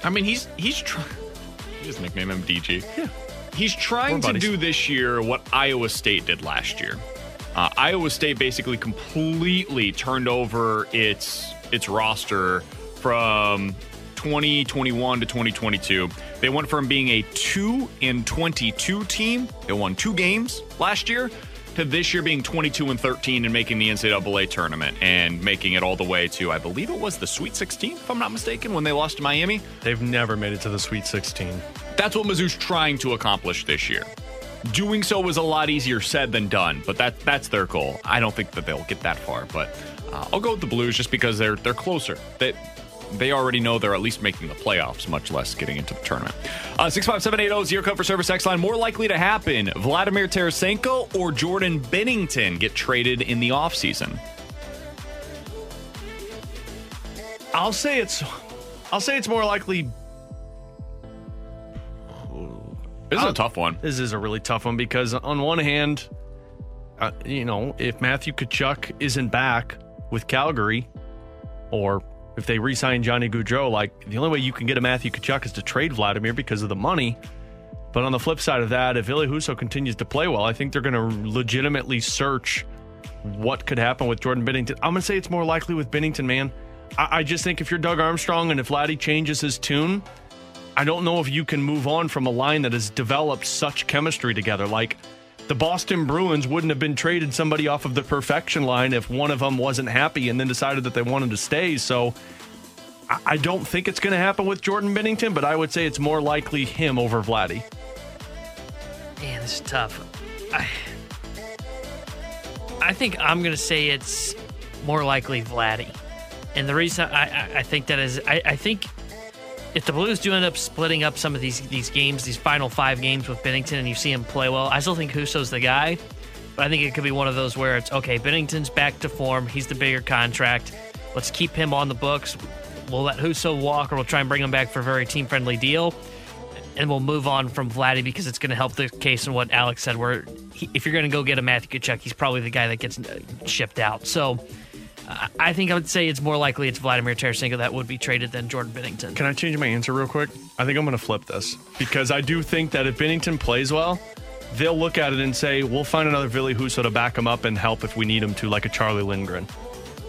I mean, he's he's trying. Just nickname him DG. Yeah. He's trying to buddies. do this year what Iowa State did last year. Uh, Iowa State basically completely turned over its its roster from 2021 to 2022. They went from being a 2 and 22 team. They won two games last year to this year being 22 and 13 and making the NCAA tournament and making it all the way to I believe it was the Sweet 16 if I'm not mistaken when they lost to Miami. They've never made it to the Sweet 16. That's what Mizzou's trying to accomplish this year. Doing so was a lot easier said than done, but that that's their goal. I don't think that they'll get that far, but uh, I'll go with the Blues just because they're they're closer. They they already know they're at least making the playoffs, much less getting into the tournament. Uh, Six five seven eight zero zero cover service X line. More likely to happen: Vladimir Tarasenko or Jordan Binnington get traded in the offseason. I'll say it's I'll say it's more likely This is a I'll- tough one. This is a really tough one because on one hand, uh, you know, if Matthew Tkachuk isn't back with Calgary, or if they re-sign Johnny Gaudreau, like the only way you can get a Matthew Tkachuk is to trade Vladimir because of the money. But on the flip side of that, if Ilya Husso continues to play well, I think they're going to legitimately search what could happen with Jordan Binnington. I'm going to say it's more likely with Binnington, man. I, I just think if you're Doug Armstrong and if Vladdy changes his tune, I don't know if you can move on from a line that has developed such chemistry together. Like the Boston Bruins wouldn't have been traded somebody off of the perfection line if one of them wasn't happy and then decided that they wanted to stay. So I, don't think it's going to happen with Jordan Binnington, but I would say it's more likely him over Vladdy. Man, this is tough. I, I think I'm gonna say it's more likely Vladdy. And the reason I, I, I think that is, I, I think if the Blues do end up splitting up some of these these games, these final five games with Binnington, and you see him play well, I still think Husso's the guy. But I think it could be one of those where it's okay. Binnington's back to form. He's the bigger contract. Let's keep him on the books. We'll let Husso walk, or we'll try and bring him back for a very team friendly deal, and we'll move on from Vladdy because it's going to help the case and what Alex said. Where he, if you're going to go get a Matthew Tkachuk, he's probably the guy that gets uh, shipped out. So. I think I would say it's more likely it's Vladimir Tarasenko that would be traded than Jordan Binnington. Can I change my answer real quick? I think I'm going to flip this because I do think that if Binnington plays well, they'll look at it and say, we'll find another Billy Husso to back him up and help if we need him to, like a Charlie Lindgren.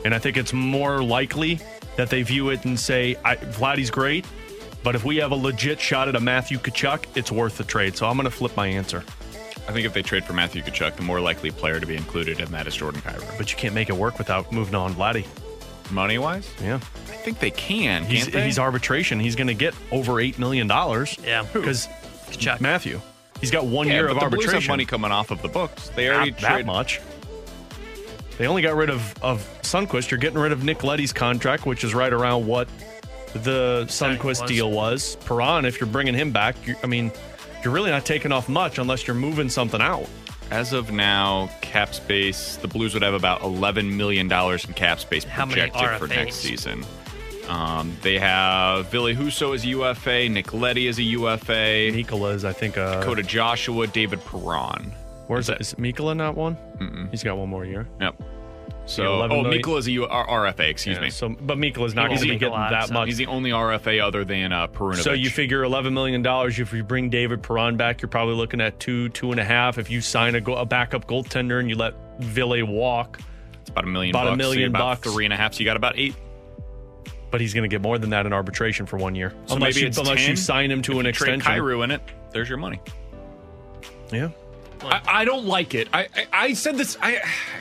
And I think it's more likely that they view it and say, I, Vladdy's great, but if we have a legit shot at a Matthew Tkachuk, it's worth the trade. So I'm going to flip my answer. I think if they trade for Matthew Tkachuk, the more likely player to be included in that is Jordan Kyrou. But you can't make it work without moving on Vladdy. Money wise? Yeah. I think they can. He's, can't they? he's arbitration. He's going to get over $8 million. Yeah. Because Matthew. He's got one Yeah, year but of the Blues arbitration. have money coming off of the books. They Not already that much. They only got rid of of Sundqvist. You're getting rid of Nick Leddy's contract, which is right around what the Sundqvist was. deal was. Perron, if you're bringing him back, you I mean, you're really not taking off much unless you're moving something out. As of now, cap space, the Blues would have about $11 million in cap space projected for next season. Um, they have Billy Husso as a UFA, Nick Leddy as a UFA, Mikkola is, I think, uh, Dakota Joshua, David Perron. Where's that? Is Mikkola not one? Mm-mm. He's got one more year. Yep. So So, 11 oh, million- Mikkola is a U- R- RFA, excuse Yeah, me. So, but is not He's going to be the- getting that much. He's the only RFA other than uh, Perunovich. So you figure eleven million dollars. If you bring David Perron back, you're probably looking at two, two and a half. If you sign a, go- a backup goaltender and you let Ville walk, it's about a million. About a bucks, so million you're about bucks. Three and a half. So you got about eight. but he's going to get more than that in arbitration for one year. So unless maybe you, it's unless 10. you sign him to If an you trade extension. In it. There's your money. Yeah. I, I don't like it. I, I, I said this. I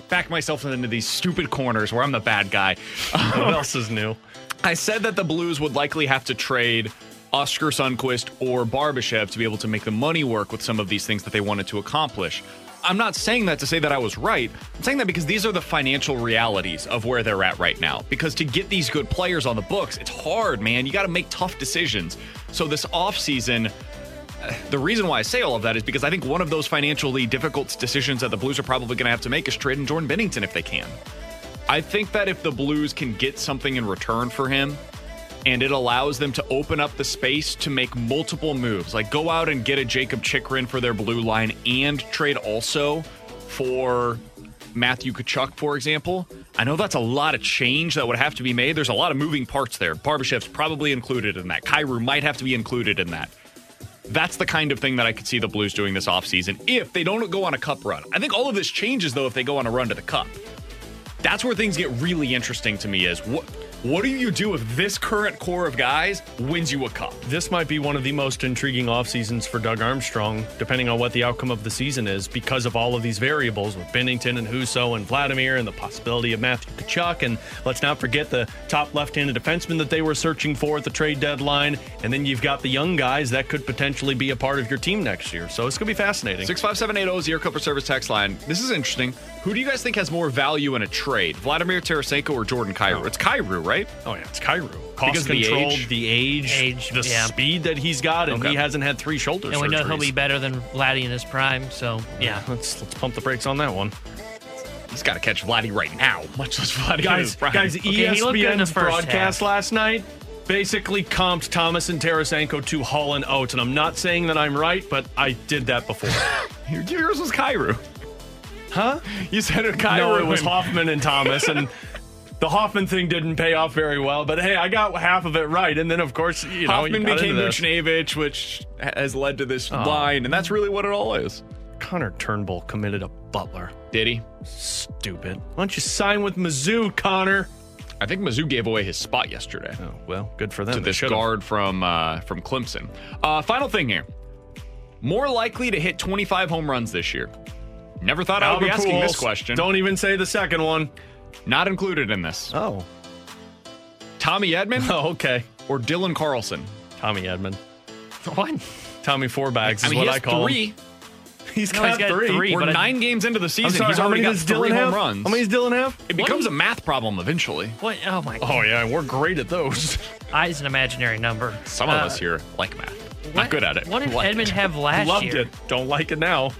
back myself into these stupid corners where I'm the bad guy. what else is new? I said that the Blues would likely have to trade Oskar Sundqvist or Barbashev to be able to make the money work with some of these things that they wanted to accomplish. I'm not saying that to say that I was right. I'm saying that because these are the financial realities of where they're at right now. Because to get these good players on the books, it's hard, man. You got to make tough decisions. So this offseason, the reason why I say all of that is because I think one of those financially difficult decisions that the Blues are probably going to have to make is trading Jordan Binnington if they can. I think that if the Blues can get something in return for him, and it allows them to open up the space to make multiple moves, like go out and get a Jakob Chychrun for their blue line and trade also for Matthew Tkachuk, for example. I know that's a lot of change that would have to be made. There's a lot of moving parts there. Barbashev's probably included in that. Kyrou might have to be included in that. That's the kind of thing that I could see the Blues doing this offseason if they don't go on a cup run. I think all of this changes though if they go on a run to the cup. That's where things get really interesting to me is what what do you do if this current core of guys wins you a cup? This might be one of the most intriguing off seasons for Doug Armstrong, depending on what the outcome of the season is, because of all of these variables with Binnington and Husso and Vladimir and the possibility of Matthew Tkachuk. And let's not forget the top left-handed defenseman that they were searching for at the trade deadline. And then you've got the young guys that could potentially be a part of your team next year. So it's going to be fascinating. 65780 is your Cooper Service text line. This is interesting. Who do you guys think has more value in a trade? Vladimir Tarasenko or Jordan Kyrou? It's Kyrou, right? Oh, yeah, it's Kyrou. Cost Because of the age? the age, Age, the yeah. speed that he's got, and Okay. he hasn't had three shoulders. And we know he'll be better than Vladdy in his prime. So yeah, Let's let's pump the brakes on that one. He's got to catch Vladdy right now, much less Vladdy. in his Guys, prime. guys, Okay, he looked good in the ESPN's broadcast half. last night basically comped Thomas and Tarasenko to Hull and Oates, and I'm not saying that I'm right, but I did that before. yours was Kyrou. Huh? You said it. No, it was Hoffman and Thomas, and the Hoffman thing didn't pay off very well. But hey, I got half of it right, and then of course, you know, Hoffman you became. Buchnevich, which has led to this Oh. line, and that's really what it all is. Connor Turnbull committed a Butler. Did he? Stupid. Why don't you sign with Mizzou, Connor? I think Mizzou gave away his spot yesterday Oh well, good for them. to They this should've. guard from uh, from Clemson. Uh, final thing here: more likely to hit 25 home runs this year. Never thought I would be Albert asking this question. Don't even say the second one. Not included in this. Oh. Tommy Edman Oh, okay. or Dylan Carlson. Tommy Edman. what? Tommy Four Bags I is mean, what I call him. He's No, got, he's got three. three, We're but I- nine games into the season. Sorry, He's already got three Dylan home have? runs. How many does Dylan have? It becomes a math problem eventually. What? Oh my god. Oh yeah, we're great at those. I is an imaginary number. Some of Uh, us here like math. what- Not good at it. What did Like Edman it. have last Loved year? Loved it. Don't like it now.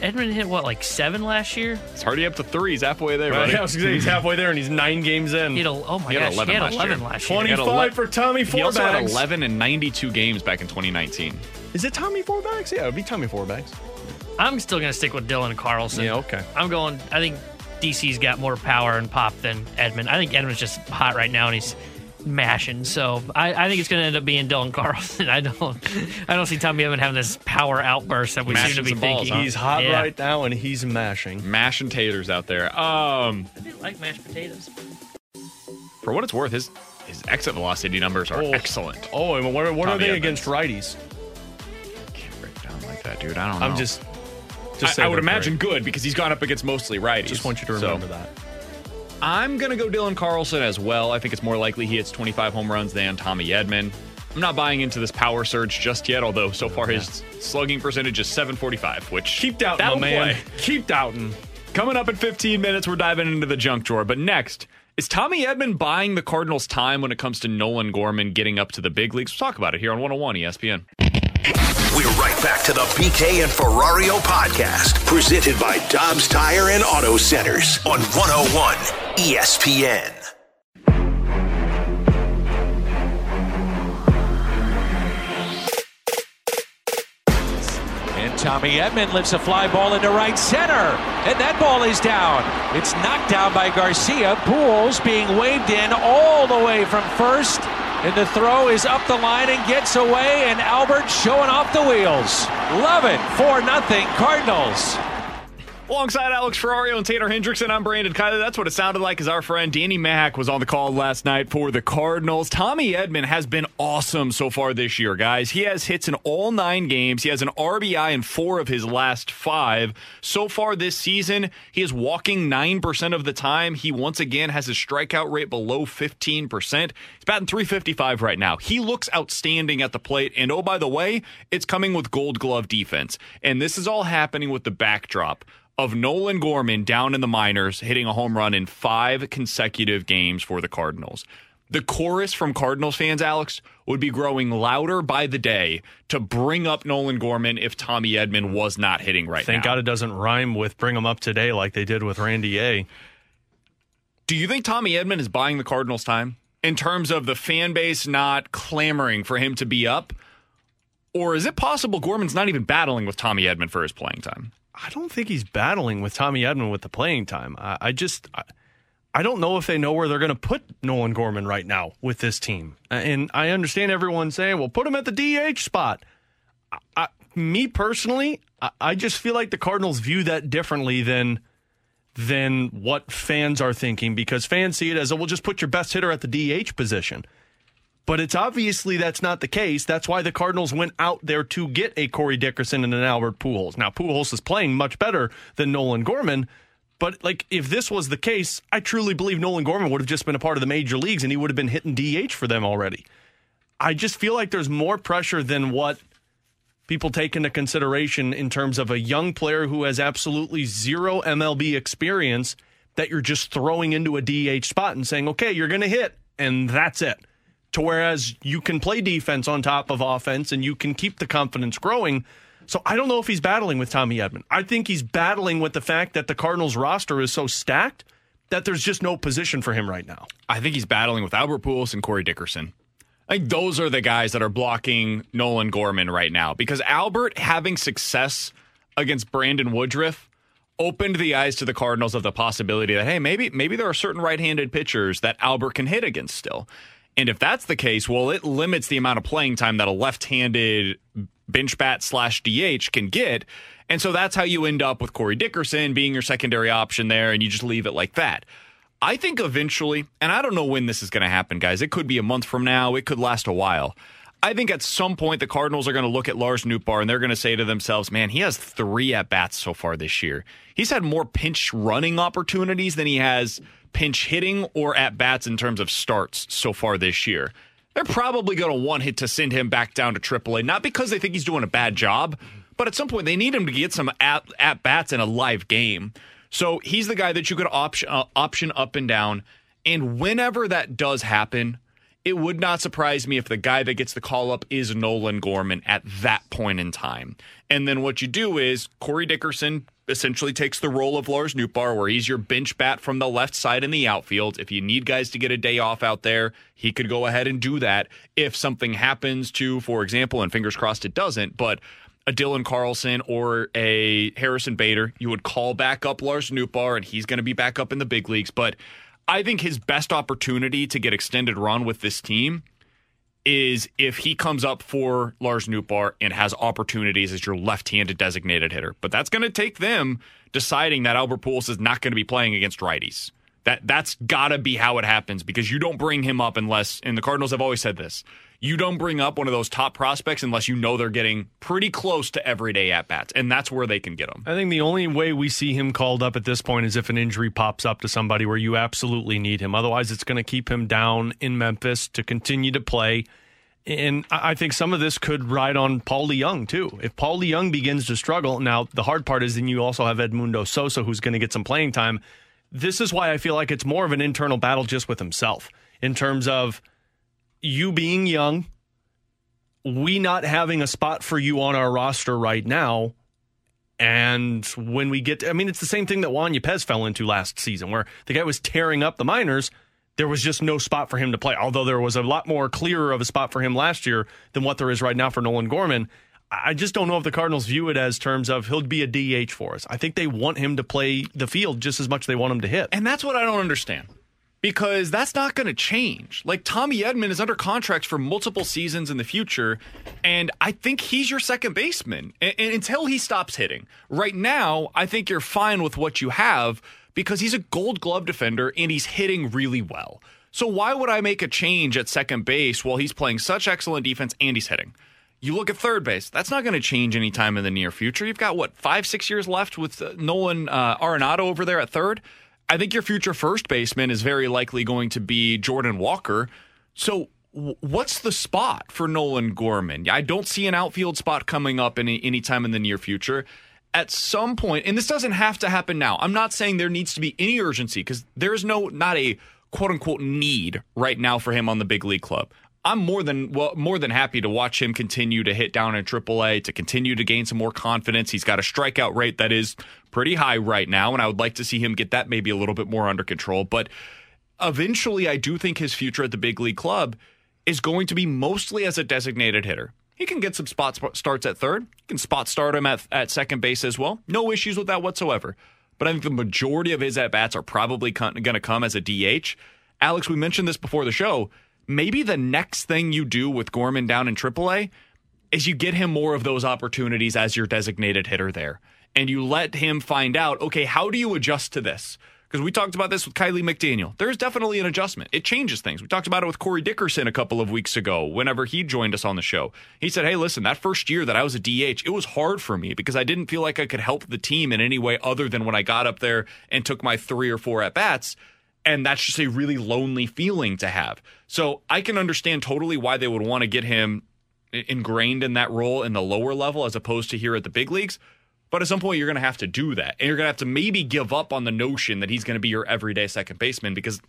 Edman hit what, like seven last year? It's already up to three. He's halfway there, Right, buddy. I was gonna say he's halfway there and he's nine games in. He had a, oh my He had gosh, 11 he had last 11 year. last year. He had 25 ele- for Tommy He also had Fourbags. 11 and 92 games back in 2019. Is it Tommy Fourbags? Yeah, it would be Tommy Fourbags. I'm still going to stick with Dylan Carlson. Yeah, okay. I'm going, I think DC's got more power and pop than Edman. I think Edman's just hot right now and he's mashing. So I, I think it's going to end up being Dylan Carlson. I don't I don't see Tommy Edman having this power outburst that we Mashing seem to be some balls, thinking. huh? He's hot Yeah. right now and he's mashing. Mashing taters out there. Um, I do like mashed potatoes. for what it's worth, his his exit velocity numbers are Oh. excellent. Oh, and what, are- what are Tommy they Edman's. against righties? Can't break down like that, dude. I don't know. I'm just. I, just say I would they're imagine great. good because he's gone up against mostly righties. Just want you to So, remember that. I'm gonna go Dylan Carlson as well. I think it's more likely he hits 25 home runs than Tommy Edman. I'm not buying into this power surge just yet, although so far his slugging percentage is 745, which Keep doubting, my man. play. Keep doubting. Coming up in 15 minutes, we're diving into the junk drawer. But next, is Tommy Edman buying the Cardinals time when it comes to Nolan Gorman getting up to the big leagues? We'll talk about it here on 101 ESPN. We're right back to the BK and Ferrario podcast, presented by Dobbs Tire and Auto Centers on 101 ESPN. And Tommy Edman lifts a fly ball into right center. And that ball is down. It's knocked down by Garcia. Pujols being waved in all the way from first. And the throw is up the line and gets away. And Albert showing off the wheels. Love it. 4 nothing Cardinals. Alongside Alex Ferrario and Tanner Hendrickson, I'm Brandon Kiley. That's what it sounded like as our friend Danny Mack was on the call last night for the Cardinals. Tommy Edman has been awesome so far this year, guys. He has hits in all nine games. He has an RBI in four of his last five. So far this season, he is walking 9% of the time. He once again has his strikeout rate below 15%. He's batting 355 right now. He looks outstanding at the plate. And oh, by the way, it's coming with gold glove defense. And this is all happening with the backdrop of Nolan Gorman down in the minors hitting a home run in five consecutive games for the Cardinals. The chorus from Cardinals fans, Alex, would be growing louder by the day to bring up Nolan Gorman if Tommy Edman was not hitting right Thank now. God it doesn't rhyme with bring him up today like they did with Randy A. Do you think Tommy Edman is buying the Cardinals time in terms of the fan base not clamoring for him to be up? Or is it possible Gorman's not even battling with Tommy Edman for his playing time? I don't think he's battling with Tommy Edman with the playing time. I, I just, I, I don't know if they know where they're going to put Nolan Gorman right now with this team. And I understand everyone saying, well, put him at the DH spot. I, I, me personally, I, I just feel like the Cardinals view that differently than than what fans are thinking because fans see it as, well, just put your best hitter at the DH position. But it's obviously that's not the case. That's why the Cardinals went out there to get a Corey Dickerson and an Albert Pujols. Now Pujols is playing much better than Nolan Gorman, but like if this was the case, I truly believe Nolan Gorman would have just been a part of the major leagues and he would have been hitting DH for them already. I just feel like there's more pressure than what people take into consideration in terms of a young player who has absolutely zero MLB experience that you're just throwing into a DH spot and saying, okay, you're going to hit, and that's it. To whereas you can play defense on top of offense and you can keep the confidence growing. So I don't know if he's battling with Tommy Edman. I think he's battling with the fact that the Cardinals roster is so stacked that there's just no position for him right now. I think he's battling with Albert Pujols and Corey Dickerson. I think those are the guys that are blocking Nolan Gorman right now because Albert having success against Brandon Woodruff opened the eyes to the Cardinals of the possibility that hey, maybe maybe there are certain right-handed pitchers that Albert can hit against still. And if that's the case, well, it limits the amount of playing time that a left-handed bench bat slash DH can get. And so that's how you end up with Corey Dickerson being your secondary option there, and you just leave it like that. I think eventually, and I don't know when this is going to happen, guys. It could be a month from now. It could last a while. I think at some point the Cardinals are going to look at Lars Nootbaar and they're going to say to themselves, "Man, he has three at bats so far this year. He's had more pinch running opportunities than he has pinch hitting or at bats in terms of starts so far this year." They're probably going to want hit to send him back down to AAA, not because they think he's doing a bad job, But at some point, they need him to get some at, at bats in a live game. So he's the guy that you could option uh, option up and down. And whenever that does happen, it would not surprise me if the guy that gets the call up is Nolan Gorman at that point in time. And then what you do is Corey Dickerson essentially takes the role of Lars Nootbaar, where he's your bench bat from the left side in the outfield. If you need guys to get a day off out there, he could go ahead and do that. If something happens to, for example, and fingers crossed it doesn't, but a Dylan Carlson or a Harrison Bader, you would call back up Lars Nootbaar, and he's going to be back up in the big leagues. But I think his best opportunity to get extended run with this team is if he comes up for Lars Nootbaar and has opportunities as your left-handed designated hitter. But that's going to take them deciding that Albert Pujols is not going to be playing against righties. That that's got to be how it happens because you don't bring him up unless and the Cardinals have always said this. You don't bring up one of those top prospects unless you know they're getting pretty close to everyday at bats, and that's where they can get them. I think the only way we see him called up at this point is if an injury pops up to somebody where you absolutely need him. Otherwise, it's going to keep him down in Memphis to continue to play. And I think some of this could ride on Paul DeJong too. If Paul DeJong begins to struggle, now the hard part is then you also have Edmundo Sosa who's going to get some playing time. This is why I feel like it's more of an internal battle just with himself in terms of you being young, we not having a spot for you on our roster right now. And when we get, to, I mean, it's the same thing that Juan Yepez fell into last season, where the guy was tearing up the minors. There was just no spot for him to play. Although there was a lot more clearer of a spot for him last year than what there is right now for Nolan Gorman. I just don't know if the Cardinals view it as terms of he'll be a DH for us. I think they want him to play the field just as much as they want him to hit. And that's what I don't understand because that's not going to change. Like Tommy Edman is under contract for multiple seasons in the future, and I think he's your second baseman and, and until he stops hitting. Right now, I think you're fine with what you have because he's a Gold Glove defender and he's hitting really well. So why would I make a change at second base while he's playing such excellent defense and he's hitting? You look at third base. That's not going to change anytime in the near future. You've got what five, six years left with uh, Nolan uh, Arenado over there at third. I think your future first baseman is very likely going to be Jordan Walker. So, what's the spot for Nolan Gorman? I don't see an outfield spot coming up any anytime in the near future. At some point, and this doesn't have to happen now. I'm not saying there needs to be any urgency because there is no not a quote unquote need right now for him on the big league club. I'm more than well, more than happy to watch him continue to hit down in AAA, to continue to gain some more confidence. He's got a strikeout rate that is pretty high right now, and I would like to see him get that maybe a little bit more under control. But eventually, I do think his future at the big league club is going to be mostly as a designated hitter. He can get some spot starts at third. You can spot start him at, at second base as well. No issues with that whatsoever. But I think the majority of his at bats are probably going to come as a DH. Alex, we mentioned this before the show maybe the next thing you do with Gorman down in AAA is you get him more of those opportunities as your designated hitter there. And you let him find out, okay, how do you adjust to this? Because we talked about this with Kiley McDaniel. There's definitely an adjustment. It changes things. We talked about it with Corey Dickerson a couple of weeks ago whenever he joined us on the show. He said, Hey, listen, that first year that I was a DH, it was hard for me because I didn't feel like I could help the team in any way other than when I got up there and took my three or four at bats and that's just a really lonely feeling to have. So I can understand totally why they would want to get him ingrained in that role in the lower level as opposed to here at the big leagues. But at some point, you're going to have to do that. And you're going to have to maybe give up on the notion that he's going to be your everyday second baseman because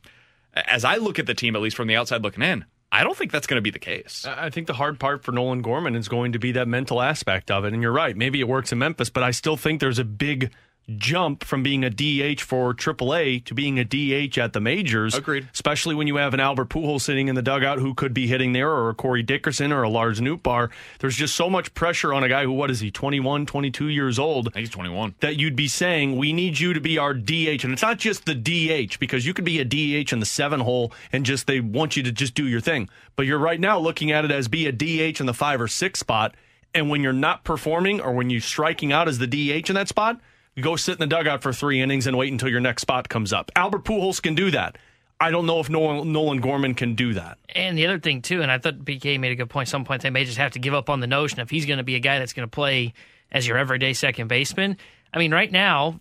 as I look at the team, at least from the outside looking in, I don't think that's going to be the case. I think the hard part for Nolan Gorman is going to be that mental aspect of it. And you're right. Maybe it works in Memphis, but I still think there's a big jump from being a DH for AAA to being a DH at the majors. Agreed. Especially when you have an Albert Pujols sitting in the dugout who could be hitting there, or a Corey Dickerson or a Lars Nootbaar. There's just so much pressure on a guy who, what is he, 21, 22 years old? I think he's 21. That you'd be saying, we need you to be our DH. And it's not just the DH, because you could be a DH in the seven hole and just they want you to just do your thing. But you're right now looking at it as be a DH in the five or six spot. And when you're not performing or when you're striking out as the DH in that spot, go sit in the dugout for three innings and wait until your next spot comes up. Albert Pujols can do that. I don't know if Nolan, Nolan Gorman can do that. And the other thing too, and I thought BK made a good point. Some point they may just have to give up on the notion if he's going to be a guy that's going to play as your everyday second baseman. I mean, right now,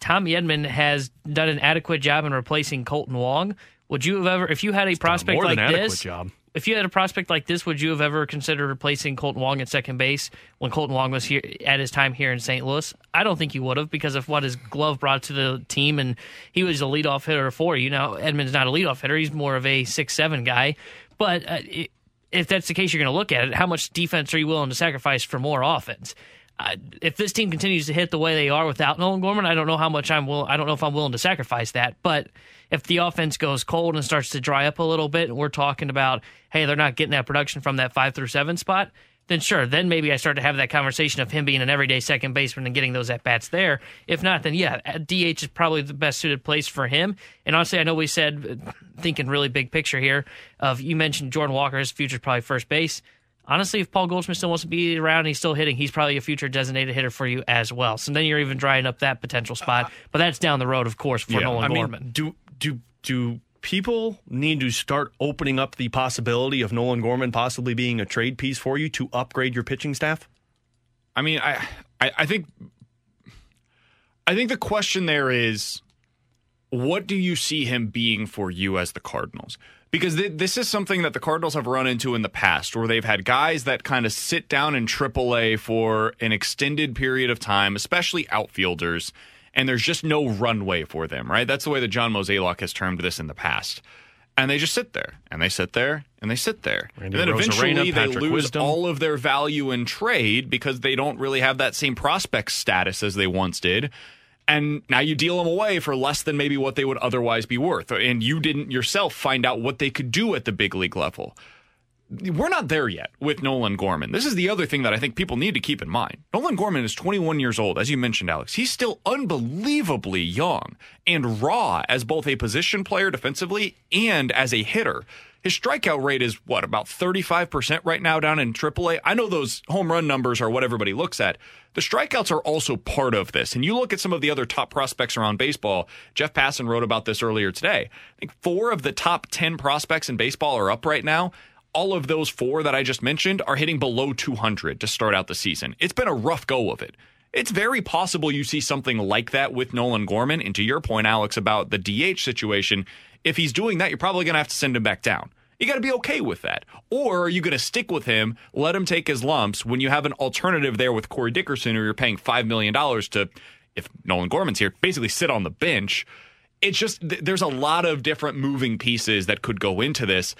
Tommy Edman has done an adequate job in replacing Kolten Wong. Would you have ever, if you had a prospect like this, job If you had a prospect like this, would you have ever considered replacing Kolten Wong at second base when Kolten Wong was here at his time here in St. Louis? I don't think you would have because of what his glove brought to the team, and he was a leadoff hitter for you. Now Edman's not a leadoff hitter; he's more of a six-seven guy. But uh, if that's the case, you're going to look at it. How much defense are you willing to sacrifice for more offense? Uh, if this team continues to hit the way they are without Nolan Gorman, I don't know how much I'm will. I don't know if I'm willing to sacrifice that. But if the offense goes cold and starts to dry up a little bit, and we're talking about, hey, they're not getting that production from that five through seven spot, then sure, then maybe I start to have that conversation of him being an everyday second baseman and getting those at bats there. If not, then yeah, DH is probably the best suited place for him. And honestly, I know we said uh, thinking really big picture here. Of you mentioned Jordan Walker, his future probably first base. Honestly, if Paul Goldschmidt still wants to be around and he's still hitting, he's probably a future designated hitter for you as well. So then you're even drying up that potential spot. Uh, but that's down the road, of course, for yeah, Nolan I Gorman. Mean, do do do people need to start opening up the possibility of Nolan Gorman possibly being a trade piece for you to upgrade your pitching staff? I mean, I, I, I think, I think the question there is, what do you see him being for you as the Cardinals? Because th- this is something that the Cardinals have run into in the past, where they've had guys that kind of sit down in AAA for an extended period of time, especially outfielders and there's just no runway for them, right? That's the way that John Mozeliak has termed this in the past. And they just sit there, and they sit there, and they sit there. Randy and then Arozarena, eventually they lose Wisdom. all of their value in trade because they don't really have that same prospect status as they once did. And now you deal them away for less than maybe what they would otherwise be worth. And you didn't yourself find out what they could do at the big league level we're not there yet with Nolan Gorman. This is the other thing that I think people need to keep in mind. Nolan Gorman is 21 years old, as you mentioned, Alex. He's still unbelievably young and raw as both a position player defensively and as a hitter. His strikeout rate is what, about 35% right now down in AAA? I know those home run numbers are what everybody looks at. The strikeouts are also part of this. And you look at some of the other top prospects around baseball. Jeff Passan wrote about this earlier today. I think four of the top 10 prospects in baseball are up right now all of those four that I just mentioned are hitting below 200 to start out the season. It's been a rough go of it. It's very possible you see something like that with Nolan Gorman. And to your point, Alex, about the DH situation, if he's doing that, you're probably going to have to send him back down. You got to be okay with that. Or are you going to stick with him, let him take his lumps when you have an alternative there with Corey Dickerson, who you're paying $5 million to, if Nolan Gorman's here, basically sit on the bench? It's just, there's a lot of different moving pieces that could go into this.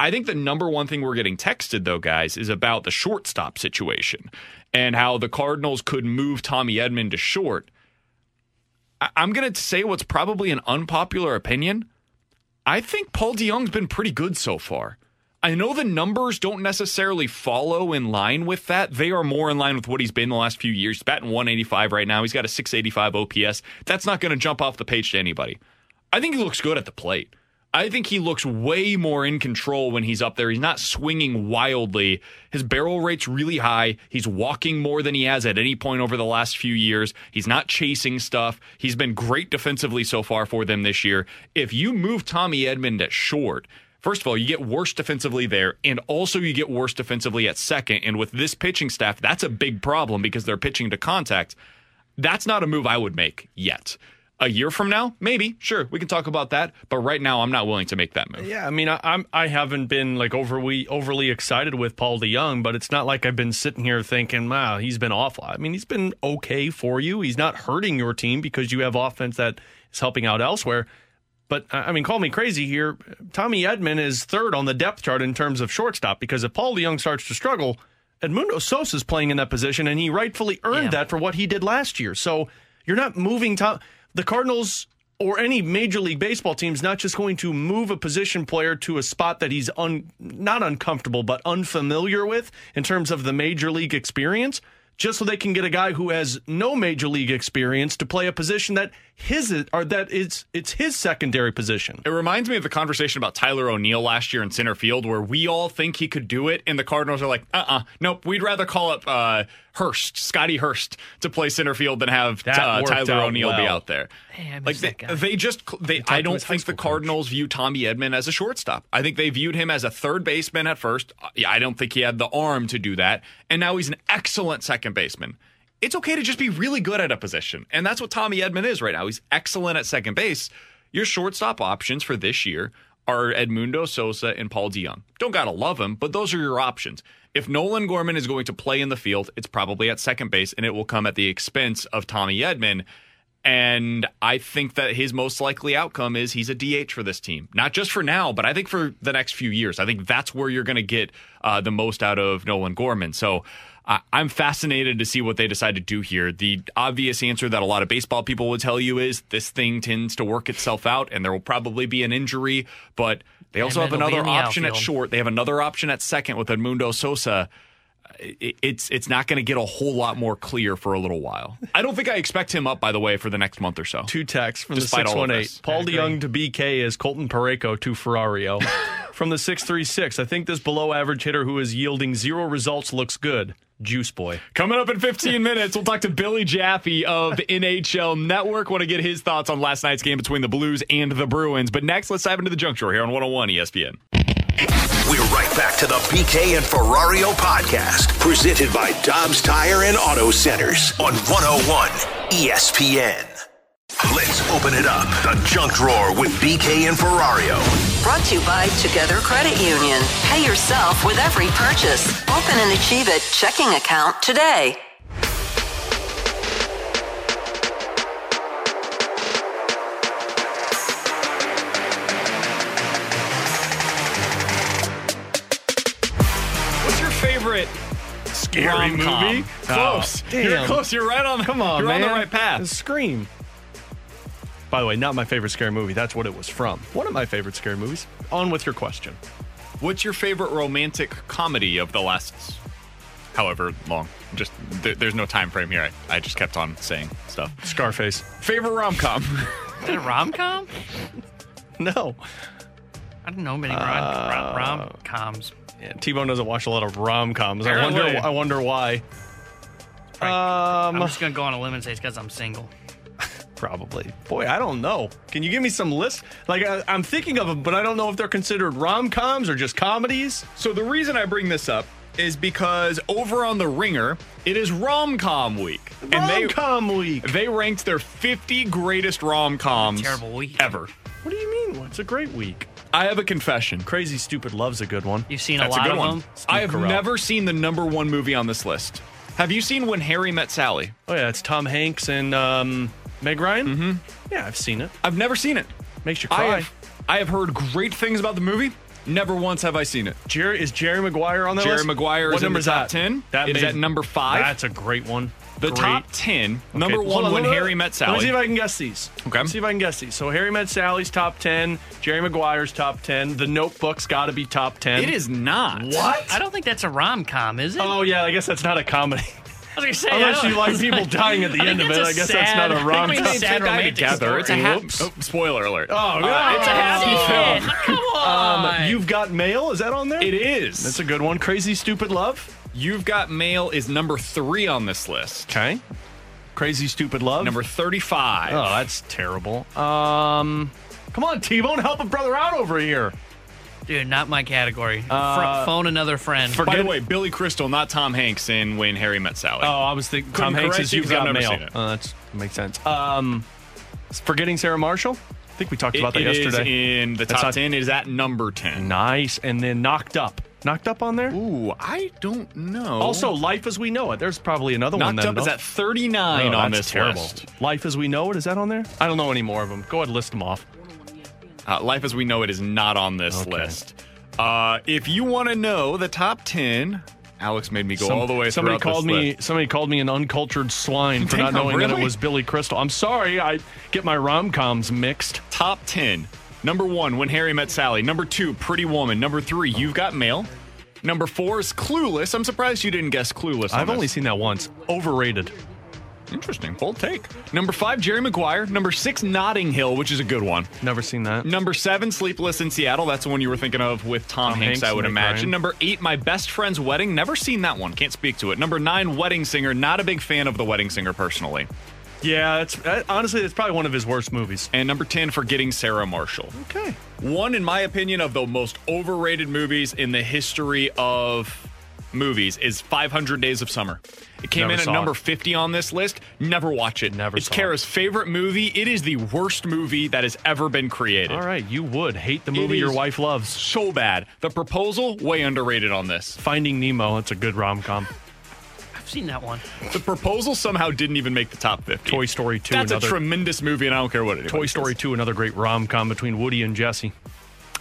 I think the number one thing we're getting texted, though, guys, is about the shortstop situation and how the Cardinals could move Tommy Edman to short. I- I'm going to say what's probably an unpopular opinion. I think Paul DeJong's been pretty good so far. I know the numbers don't necessarily follow in line with that. They are more in line with what he's been the last few years. He's batting 185 right now. He's got a 685 OPS. That's not going to jump off the page to anybody. I think he looks good at the plate. I think he looks way more in control when he's up there. He's not swinging wildly. His barrel rate's really high. He's walking more than he has at any point over the last few years. He's not chasing stuff. He's been great defensively so far for them this year. If you move Tommy Edman at short, First of all, you get worse defensively there, and also you get worse defensively at second. And with this pitching staff, that's a big problem because they're pitching to contact. That's not a move I would make yet. A year from now, maybe, sure, we can talk about that. But right now, I'm not willing to make that move. Yeah, I mean, I, I'm I haven't been like overly overly excited with Paul DeJong, but it's not like I've been sitting here thinking, wow, he's been awful. I mean, he's been okay for you. He's not hurting your team because you have offense that is helping out elsewhere. But I mean, call me crazy here. Tommy Edman is third on the depth chart in terms of shortstop because if Paul DeJong starts to struggle, Edmundo Sosa is playing in that position, and he rightfully earned Yeah. that for what he did last year. So you're not moving Tom. The Cardinals or any Major League Baseball team is not just going to move a position player to a spot that he's un, not uncomfortable but unfamiliar with in terms of the Major League experience, just so they can get a guy who has no Major League experience to play a position that his or that it's it's his secondary position. It reminds me of the conversation about Tyler O'Neill last year in center field, where we all think he could do it, and the Cardinals are like, uh uh nope, we'd rather call up uh, Hurst, Scotty Hurst, to play center field than have That uh, Tyler out O'Neill be out there. Hey, I Like they, they just they talked I don't think the school coach. Cardinals view Tommy Edman as a shortstop. I think they viewed him as a third baseman at first. I don't think he had the arm to do that, and now he's an excellent second baseman. It's okay to just be really good at a position, and that's what Tommy Edman is right now. He's excellent at second base. Your shortstop options for this year are Edmundo Sosa and Paul DeJong. Don't gotta love him, but those are your options. If Nolan Gorman is going to play in the field, it's probably at second base, and it will come at the expense of Tommy Edman. And I think that his most likely outcome is he's a DH for this team. Not just for now, but I think for the next few years. I think that's where you're going to get uh, the most out of Nolan Gorman. So I- I'm fascinated to see what they decide to do here. The obvious answer that a lot of baseball people would tell you is this thing tends to work itself out, and there will probably be an injury, but they also have Edman will be another in the option at short. They have another option at second with Edmundo Sosa it's it's not going to get a whole lot more clear for a little while. I don't think I expect him up, by the way, for the next month or so. Two texts from Despite the 618. Paul DeJong to BK is Colton Parayko to Ferrario. from the 636, I think this below average hitter who is yielding zero results looks good. Juice Boy. Coming up in 15 minutes, we'll talk to Billy Jaffe of NHL Network. Want to get his thoughts on last night's game between the Blues and the Bruins. But next, let's dive into the junk drawer here on 101 ESPN. We're right back to the BK and Ferrario podcast, presented by Dobbs Tire and Auto Centers on 101 ESPN. Let's open it up. The junk drawer with BK and Ferrario. Brought to you by Together Credit Union. Pay yourself with every purchase. Open an Achieve It checking account today. What's your favorite Scary rom-com? movie? Close. Oh, You're damn. close. You're right on. Come on, You're man. on the right path. Scream. By the way, not my favorite scary movie. That's what it was from. One of my favorite scary movies. On with your question. What's your favorite romantic comedy of the last however long? Just there, there's no time frame here. I, I just kept on saying stuff. Scarface. Favorite rom com. Is that a rom com? No. I don't know many Uh, rom coms. Yeah, T-Bone doesn't watch a lot of rom-coms. I Apparently. wonder. I wonder why. I'm Um, just gonna go on a limb and say it's because I'm single. Probably. Boy, I don't know. Can you give me some lists? Like I, I'm thinking of them, but I don't know if they're considered rom-coms or just comedies. So the reason I bring this up is because over on the Ringer, it is rom com week, and they Rom-com week. they ranked their 50 greatest rom coms Terrible week. ever. What do you mean? It's a great week. I have a confession. Crazy Stupid Love's a good one. You've seen That's a a lot good of one. them. I have Carell. never seen the number one movie on this list. Have you seen When Harry Met Sally? Oh yeah, it's Tom Hanks and um, Meg Ryan. Mm-hmm. Yeah, I've seen it. I've never seen it. Makes you I cry. have, I have heard great things about the movie. Never once have I seen it. Jerry is Jerry Maguire on that list. Jerry list? Maguire what is in the number's top that? 10. That It is made- at number five. That's a great one. The Great. top 10. Okay, Number one, on, When let Harry Met Sally. Let Sally. me see if I can guess these. Okay. Let's see if I can guess these. So Harry Met Sally's top ten. Jerry Maguire's top ten. The Notebook's got to be top ten. It is not. What? I don't think that's a rom com, is it? Oh yeah, I guess that's not a comedy. I gonna say, Unless I you like people dying at the I end of it, I a I guess that's not a think rom it's com. a sad romantic together. It's a happy. Oops. Oh, spoiler alert. Oh, Uh, God. it's a happy Shit, film. Come on. Um, you've got mail. Is that on there? It is. That's a good one. Crazy Stupid Love. You've Got Mail is number three on this list. Okay. Crazy Stupid Love. Number 35. Oh, that's terrible. Um, come on, T-Bone, help a brother out over here. Dude, not my category. Fr- Uh, phone another friend. By the way, Billy Crystal, not Tom Hanks in When Harry Met Sally. Oh, I was thinking Tom Hanks correct is you You've 'cause I've Got never Mail. seen it. Uh, that makes sense. Um, Forgetting Sarah Marshall. I think we talked It- about that it is yesterday. in the That's top not- 10. It is at number 10. Nice. And then Knocked Up. Knocked Up on there? Ooh, I don't know. Also, Life as We Know It. There's probably another one. Knocked then, Up is no? at 39 Oh, on that's this terrible. list. Life as We Know It. Is that on there? I don't know any more of them. Go ahead, list them off. Uh, Life as We Know It is not on this Okay. list. Uh, if you want to know the top 10, Alex made me go Some- all the way Somebody called me. list. Somebody called me an uncultured swine for not Damn, knowing that it was Billy Crystal. I'm sorry. I get my rom coms mixed. Top 10. Number one, When Harry Met Sally. Number two, Pretty Woman. Number three, You've Got Mail. Number four is Clueless. I'm surprised you didn't guess Clueless. on I've only seen that once. Overrated. Interesting. Bold take. Number five, Jerry Maguire. Number six, Notting Hill, which is a good one. Never seen that. Number seven, Sleepless in Seattle. That's the one you were thinking of with Tom, Tom Hanks, Hanks I would imagine. Ryan. Number eight, My Best Friend's Wedding. Never seen that one. Can't speak to it. Number nine, Wedding Singer. Not a big fan of The Wedding Singer personally. Yeah, it's uh, honestly it's probably one of his worst movies. And number 10, Forgetting Sarah Marshall. Okay. One, in my opinion, of the most overrated movies in the history of movies is 500 Days of Summer. It came Never in at number it. 50 on this list. Never watch it. Never It's saw Kara's favorite movie. It is the worst movie that has ever been created. All right, you would hate the movie your wife loves. So bad. The Proposal, way underrated on this. Finding Nemo, It's a good rom com. I've seen that one. The Proposal somehow didn't even make the top 50. Toy Story 2, That's another a tremendous movie, and I don't care what it is. Toy Story 2, another great rom com between Woody and Jesse.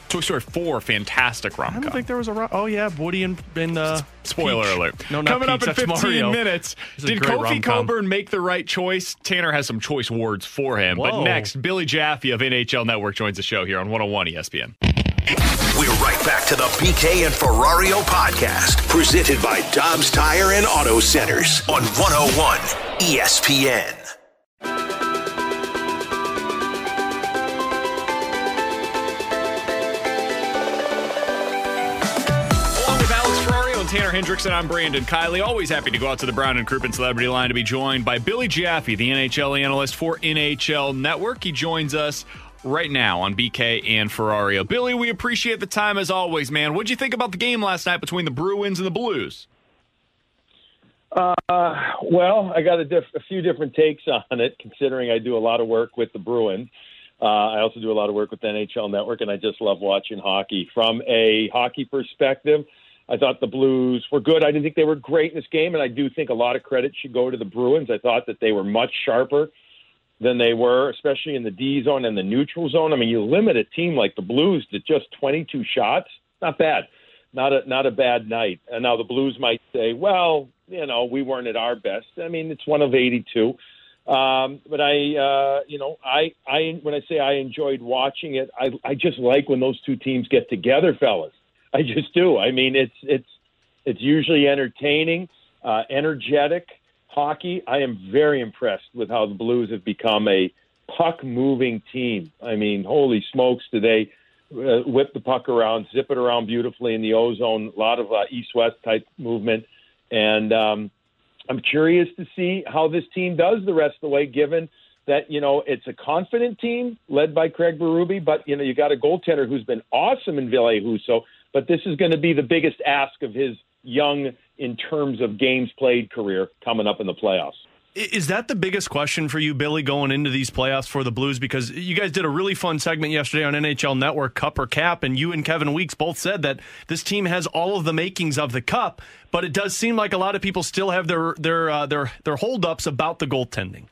Toy Story 4, fantastic rom com. I don't think there was a rom. Oh yeah, Woody and, and uh, Spoiler Peach. alert. No, not Coming up in that's 15 Mario. minutes. Did Kofi rom-com. Cockburn make the right choice? Tanner has some choice words for him. But next, Billy Jaffe of NHL Network joins the show here on 101 ESPN. We're right back to the BK and Ferrario podcast, presented by Dobbs Tire and Auto Centers on 101 ESPN. Tanner Hendrickson, I'm Brandon Kiley. Always happy to go out to the Brown and Crouppen Celebrity Line to be joined by Billy Jaffe, the NHL analyst for NHL Network. He joins us right now on BK and Ferrario. Billy, we appreciate the time as always, man. What'd you think about the game last night between the Bruins and the Blues? Uh, well, I got a, diff- a few different takes on it, considering I do a lot of work with the Bruins. Uh, I also do a lot of work with NHL Network, and I just love watching hockey. From a hockey perspective, I thought the Blues were good. I didn't think they were great in this game, and I do think a lot of credit should go to the Bruins. I thought that they were much sharper than they were, especially in the D zone and the neutral zone. I mean, you limit a team like the Blues to just 22 shots. Not bad. Not a not a bad night. And now the Blues might say, well, you know, we weren't at our best. I mean, it's one of 82. Um, but I, uh, you know, I, I, when I say I enjoyed watching it, I, I just like when those two teams get together, fellas. I just do. I mean, it's, it's, it's usually entertaining, uh, energetic hockey. I am very impressed with how the Blues have become a puck moving team. I mean, holy smokes, do they uh, whip the puck around, zip it around beautifully in the ozone, a lot of uh, east west type movement. And, um, I'm curious to see how this team does the rest of the way, given that, you know, it's a confident team led by Craig Berube, but, you know, you got a goaltender who's been awesome in Ville Husso, but this is going to be the biggest ask of his young, in terms of games played career coming up in the playoffs. Is that the biggest question for you, Billy, going into these playoffs for the Blues? Because you guys did a really fun segment yesterday on NHL Network, Cup or Cap, and you and Kevin Weekes both said that this team has all of the makings of the Cup, but it does seem like a lot of people still have their their uh, their their holdups about the goaltending.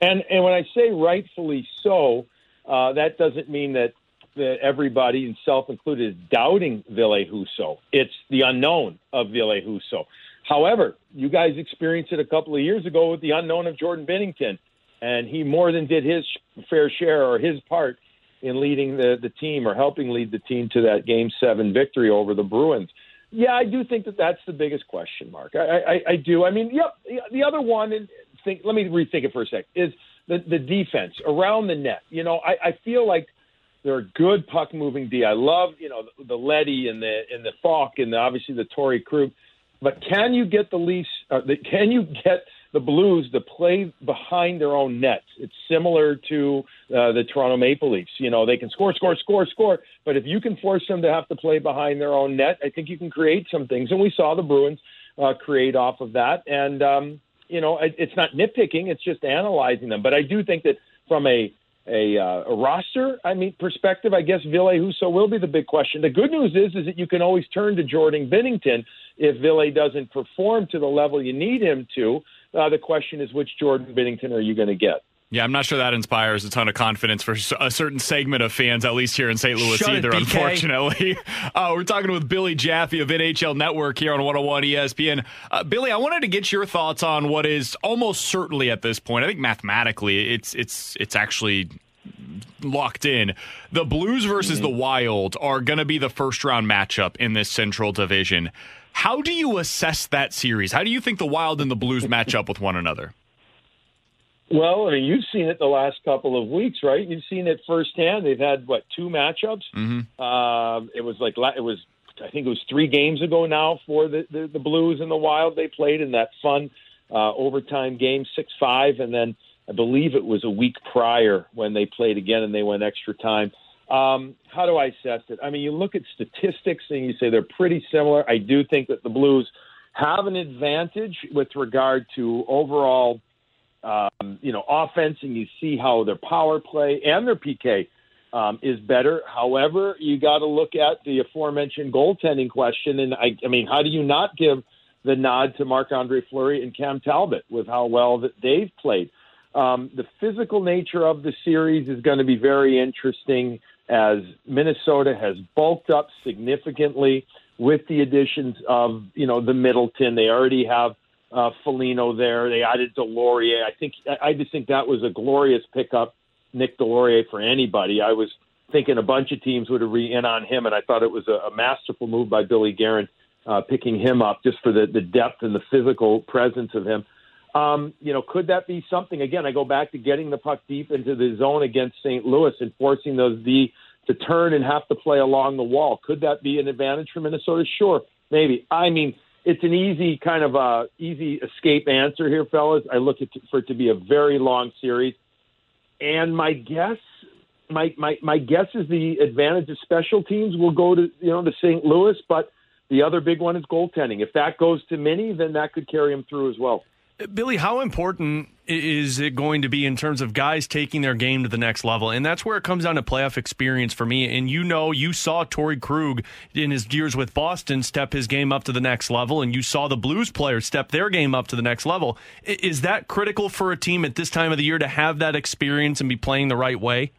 And and when I say rightfully so, uh, that doesn't mean that that everybody, and self included, is doubting Ville Husso. It's the unknown of Ville Husso. However, you guys experienced it a couple of years ago with the unknown of Jordan Binnington, and he more than did his fair share or his part in leading the, the team or helping lead the team to that Game Seven victory over the Bruins. Yeah, I do think that that's the biggest question mark. I, I, I do. I mean, yep. The other one, and think. Let me rethink it for a sec. Is the the defense around the net? You know, I, I feel like they're a good puck moving D. I love you know the, the Leddy and the and the Faulk and the, obviously the Torey Krug. But can you get the Leafs? Uh, the, can you get the Blues to play behind their own nets? It's similar to uh, the Toronto Maple Leafs. You know, they can score, score, score, score. But if you can force them to have to play behind their own net, I think you can create some things. And we saw the Bruins uh, create off of that. And um, you know, it, it's not nitpicking; it's just analyzing them. But I do think that from a a, uh, a roster, I mean, perspective, I guess Ville Husso will be the big question. The good news is, is that you can always turn to Jordan Binnington if Ville doesn't perform to the level you need him to. Uh, the question is, which Jordan Binnington are you going to get? Yeah, I'm not sure that inspires a ton of confidence for a certain segment of fans, at least here in St. Louis, Shut either, BK. unfortunately. Uh, we're talking with Billy Jaffe of NHL Network here on 101 ESPN. Uh, Billy, I wanted to get your thoughts on what is almost certainly at this point, I think mathematically, it's it's it's actually locked in. The Blues versus the Wild are going to be the first round matchup in this Central Division. How do you assess that series? How do you think the Wild and the Blues match up with one another? Well, I mean, you've seen it the last couple of weeks, right? You've seen it firsthand. They've had what two matchups? Mm-hmm. Um, it was like it was, I think it was three games ago now for the the, the Blues and the Wild. They played in that fun uh, overtime game, six five, and then I believe it was a week prior when they played again and they went extra time. Um, how do I assess it? I mean, you look at statistics and you say they're pretty similar. I do think that the Blues have an advantage with regard to overall, um, you know, offense, and you see how their power play and their PK um, is better. However, you got to look at the aforementioned goaltending question, and I, I mean, how do you not give the nod to Marc Andre Fleury and Cam Talbot with how well that they've played? Um, the physical nature of the series is going to be very interesting as Minnesota has bulked up significantly with the additions of you know the Middleton. They already have uh, Foligno there. They added Deslauriers. I think I just think that was a glorious pickup, Nick Deslauriers for anybody. I was thinking a bunch of teams would have re in on him, and I thought it was a, a masterful move by Billy Guerin uh, picking him up just for the the depth and the physical presence of him. Um, you know, could that be something? Again, I go back to getting the puck deep into the zone against St. Louis and forcing those D to turn and have to play along the wall. Could that be an advantage for Minnesota? Sure, maybe. I mean, it's an easy kind of a easy escape answer here, fellas. I look at for it to be a very long series, and my guess, my my my guess is the advantage of special teams will go to you know to St. Louis, but the other big one is goaltending. If that goes to Minnie, then that could carry him through as well. Billy, how important is it going to be in terms of guys taking their game to the next level? And that's where it comes down to playoff experience for me. And you know, you saw Torey Krug in his years with Boston step his game up to the next level, and you saw the Blues players step their game up to the next level. Is that critical for a team at this time of the year to have that experience and be playing the right way?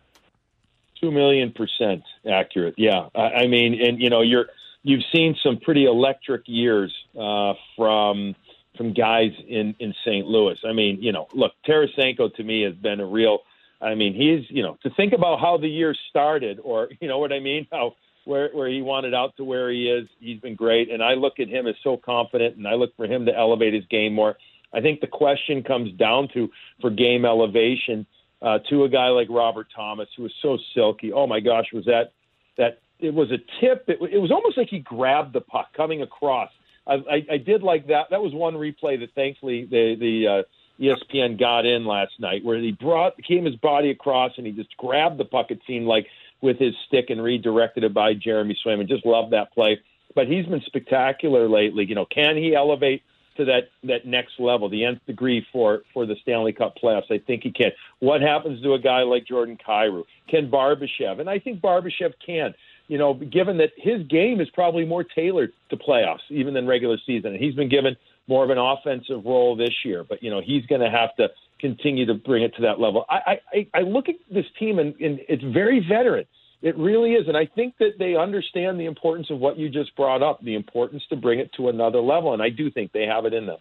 Two million percent accurate. Yeah, I mean, and you know, you're you've seen some pretty electric years uh, from from guys in in St. Louis. I mean, you know, look, Tarasenko to me has been a real. I mean, he's you know to think about how the year started, or you know what I mean, how where where he wanted out to where he is. He's been great, and I look at him as so confident, and I look for him to elevate his game more. I think the question comes down to for game elevation uh, to a guy like Robert Thomas, who was so silky. Oh my gosh, was that that? It was a tip. It, it was almost like he grabbed the puck coming across I, I, I did like that. That was one replay that thankfully the the uh, ESPN got in last night, where he brought came his body across and he just grabbed the puck. It seemed like with his stick and redirected it by Jeremy Swayman. Just love that play. But he's been spectacular lately. You know, can he elevate to that that next level, the nth degree for for the Stanley Cup playoffs? I think he can. What happens to a guy like Jordan Kyrou? Can Barbashev? And I think Barbashev can you know, given that his game is probably more tailored to playoffs even than regular season, and he's been given more of an offensive role this year. But you know, he's going to have to continue to bring it to that level. I I, I look at this team and, and it's very veteran. It really is, and I think that they understand the importance of what you just brought up, the importance to bring it to another level, and I do think they have it in them.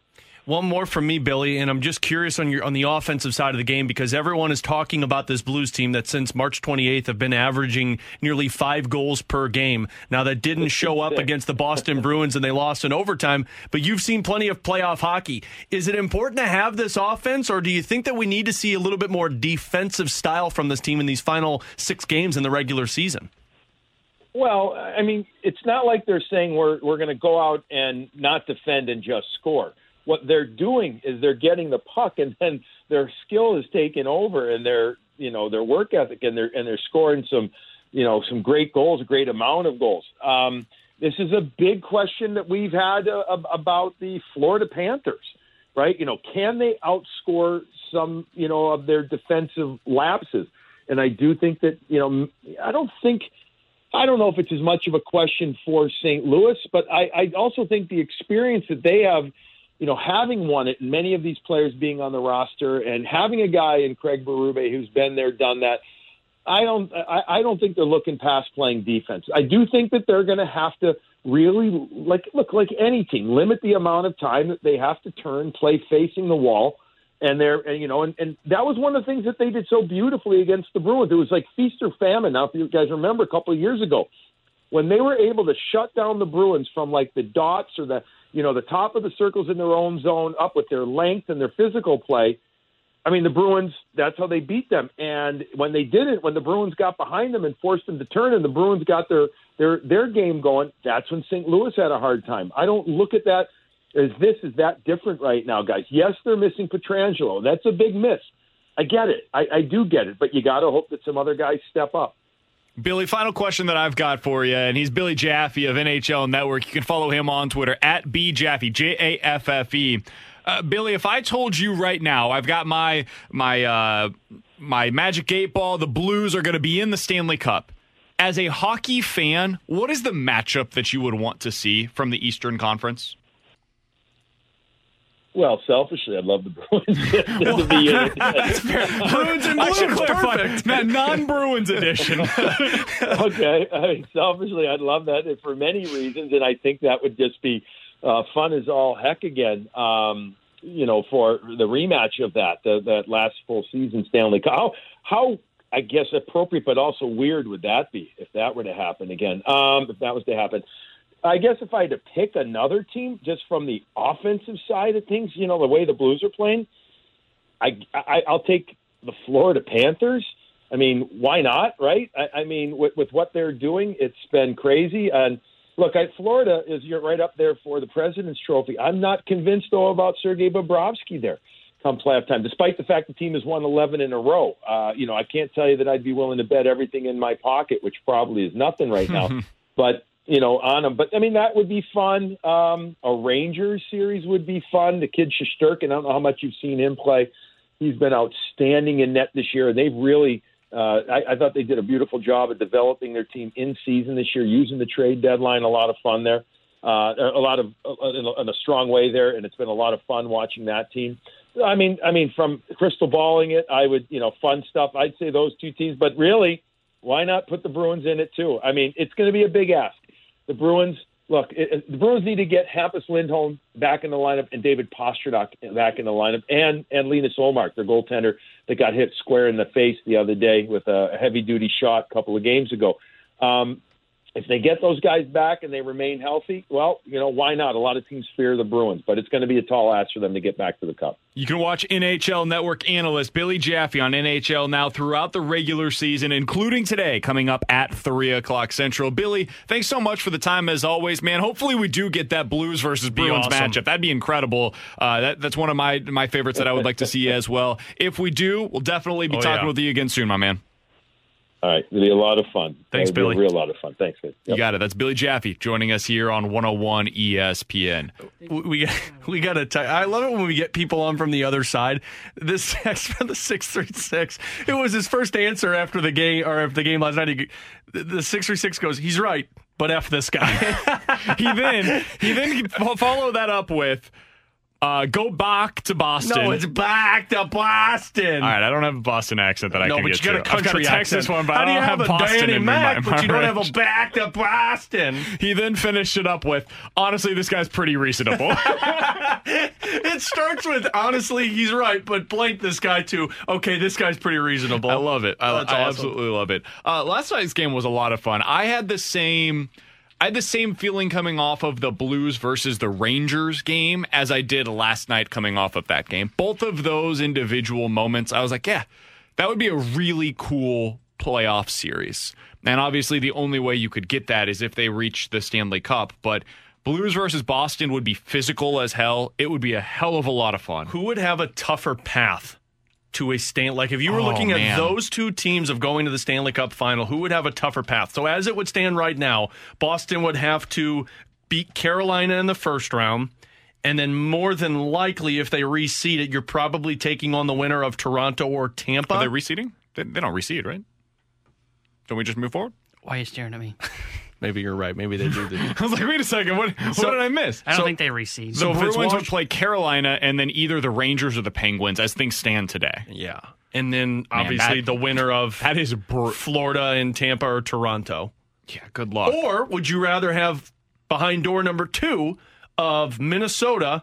One more from me, Billy, and I'm just curious on your on the offensive side of the game because everyone is talking about this Blues team that since March 28th have been averaging nearly five goals per game. Now that didn't show up against the Boston Bruins and they lost in overtime, but you've seen plenty of playoff hockey. Is it important to have this offense, or do you think that we need to see a little bit more defensive style from this team in these final six games in the regular season? Well, I mean, it's not like they're saying we're we're going to go out and not defend and just score what they're doing is they're getting the puck and then their skill is taken over and their you know their work ethic and they're and they're scoring some you know some great goals a great amount of goals um, this is a big question that we've had uh, about the Florida Panthers right you know can they outscore some you know of their defensive lapses and I do think that you know I don't think I don't know if it's as much of a question for St. Louis, but I, I also think the experience that they have you know, having won it, many of these players being on the roster, and having a guy in Craig Berube who's been there, done that, I don't, I, I don't think they're looking past playing defense. I do think that they're going to have to really, like, look, like any team, limit the amount of time that they have to turn, play facing the wall, and they're, and, you know, and, and that was one of the things that they did so beautifully against the Bruins. It was like feast or famine. Now, if you guys remember, a couple of years ago, when they were able to shut down the Bruins from like the dots or the you know, the top of the circles in their own zone up with their length and their physical play. I mean, the Bruins, that's how they beat them. And when they did it, when the Bruins got behind them and forced them to turn and the Bruins got their their their game going, that's when St. Louis had a hard time. I don't look at that as this is that different right now, guys. Yes, they're missing Pietrangelo. That's a big miss. I get it. I, I do get it, but you got to hope that some other guys step up. Billy, final question that I've got for you, and he's Billy Jaffe of NHL Network. You can follow him on Twitter at bjaffe, J A F F E. Uh, Billy, if I told you right now, I've got my my uh, my Magic Eight Ball. The Blues are going to be in the Stanley Cup. As a hockey fan, what is the matchup that you would want to see from the Eastern Conference? Well, selfishly, I'd love the Bruins to be in it. That's fair. Bruins and I should Blues, clarify. perfect. That non-Bruins edition. okay. I mean, selfishly, I'd love that for many reasons, and I think that would just be uh, fun as all heck again. Um, you know, for the rematch of that, the, that last full season Stanley Cup. How, how, I guess, appropriate but also weird would that be if that were to happen again? Um, if that was to happen. I guess if I had to pick another team just from the offensive side of things, you know, the way the Blues are playing, I, I I'll take the Florida Panthers. I mean, why not, right? I, I mean, with, with what they're doing, it's been crazy. And look, I, Florida is you're right up there for the President's Trophy. I'm not convinced though about Sergei Bobrovsky there come playoff time, despite the fact the team has won 11 in a row. Uh, you know, I can't tell you that I'd be willing to bet everything in my pocket, which probably is nothing right now. but you know, on them. But I mean, that would be fun. Um, a Rangers series would be fun. The kid Shesterkin, I don't know how much you've seen him play. He's been outstanding in net this year, they've really. Uh, I, I thought they did a beautiful job of developing their team in season this year, using the trade deadline. A lot of fun there, uh, a lot of uh, in, a, in a strong way there, and it's been a lot of fun watching that team. I mean, I mean, from crystal balling it, I would, you know, fun stuff. I'd say those two teams, but really, why not put the Bruins in it too? I mean, it's going to be a big ask the Bruins. Look, it, the Bruins need to get Hampus Lindholm back in the lineup and David Pastrnak back in the lineup, and and Linus Ullmark, their goaltender that got hit square in the face the other day with a heavy duty shot a couple of games ago. Um, if they get those guys back and they remain healthy, well, you know why not? A lot of teams fear the Bruins, but it's going to be a tall ask for them to get back to the Cup. You can watch NHL Network analyst Billy Jaffe on NHL now throughout the regular season, including today, coming up at 3 o'clock Central. Billy, thanks so much for the time as always, man. Hopefully, we do get that Blues versus Bruins awesome. matchup. That'd be incredible. Uh, that, that's one of my, my favorites that I would like to see as well. If we do, we'll definitely be Oh, talking yeah. with you again soon, my man. All right, it'll be a lot of fun. Thanks, It'll be Billy. A real lot of fun. Thanks, man. You got it. That's Billy Jaffe joining us here on 101 ESPN. we we, we got to. T- I love it when we get people on from the other side. This text from the six three six. It was his first answer after the game or after the game last night. He, the six three six goes, "He's right, but f this guy." he then he then fo- follow that up with uh, go back to Boston. no, it's back to Boston. All right, I don't have a Boston accent that I no, can but get you got to. a I've got country a Texas accent. one, but How I do don't you have, a Boston Danny in Mac, my but you don't have a back to Boston? He then finished it up with, honestly, this guy's pretty reasonable. it starts with honestly, he's right, but blank this guy too. Okay, this guy's pretty reasonable. I love it. I, I awesome. absolutely love it. Uh, last night's game was a lot of fun. I had the same. I had the same feeling coming off of the Blues versus the Rangers game as I did last night coming off of that game. Both of those individual moments, I was like, yeah, that would be a really cool playoff series. And obviously, the only way you could get that is if they reach the Stanley Cup. But Blues versus Boston would be physical as hell. It would be a hell of a lot of fun. Who would have a tougher path to a Stan? Like if you were Oh, looking man. at those two teams of going to the Stanley Cup final, who would have a tougher path? So as it would stand right now, Boston would have to beat Carolina in the first round. And then more than likely, if they reseed it, you're probably taking on the winner of Toronto or Tampa. Are they reseeding? They, they don't reseed, right? Don't we just move forward? Why are you staring at me? Maybe you're right. Maybe they do. I was like, wait a second. What, So- what did I miss? I don't So- think they reseed. So So if it's Bruins would play Carolina and then either the Rangers or the Penguins as things stand today. yeah. And then obviously that- the winner of That is br- Florida and Tampa or Toronto. yeah. Good luck. Or would you rather have behind door number two of Minnesota,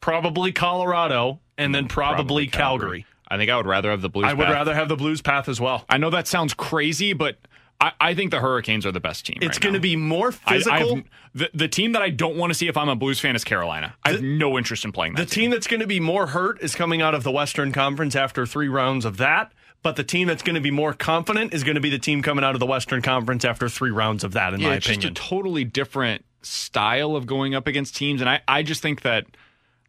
probably Colorado, and then probably, Calgary? I think I would rather have the Blues. I would path. rather have the Blues path as well. I know that sounds crazy, but I, I think the Hurricanes are the best team. It's right going to be more I- I physical. have- the, the team that I don't want to see if I'm a Blues fan is Carolina. I have no interest in playing that. the that. team that's going to be more hurt is coming out of the Western Conference after three rounds of that. But the team that's going to be more confident is going to be the team coming out of the Western Conference after three rounds of that, in yeah, my it's opinion. just a totally different style of going up against teams, and I, I just think that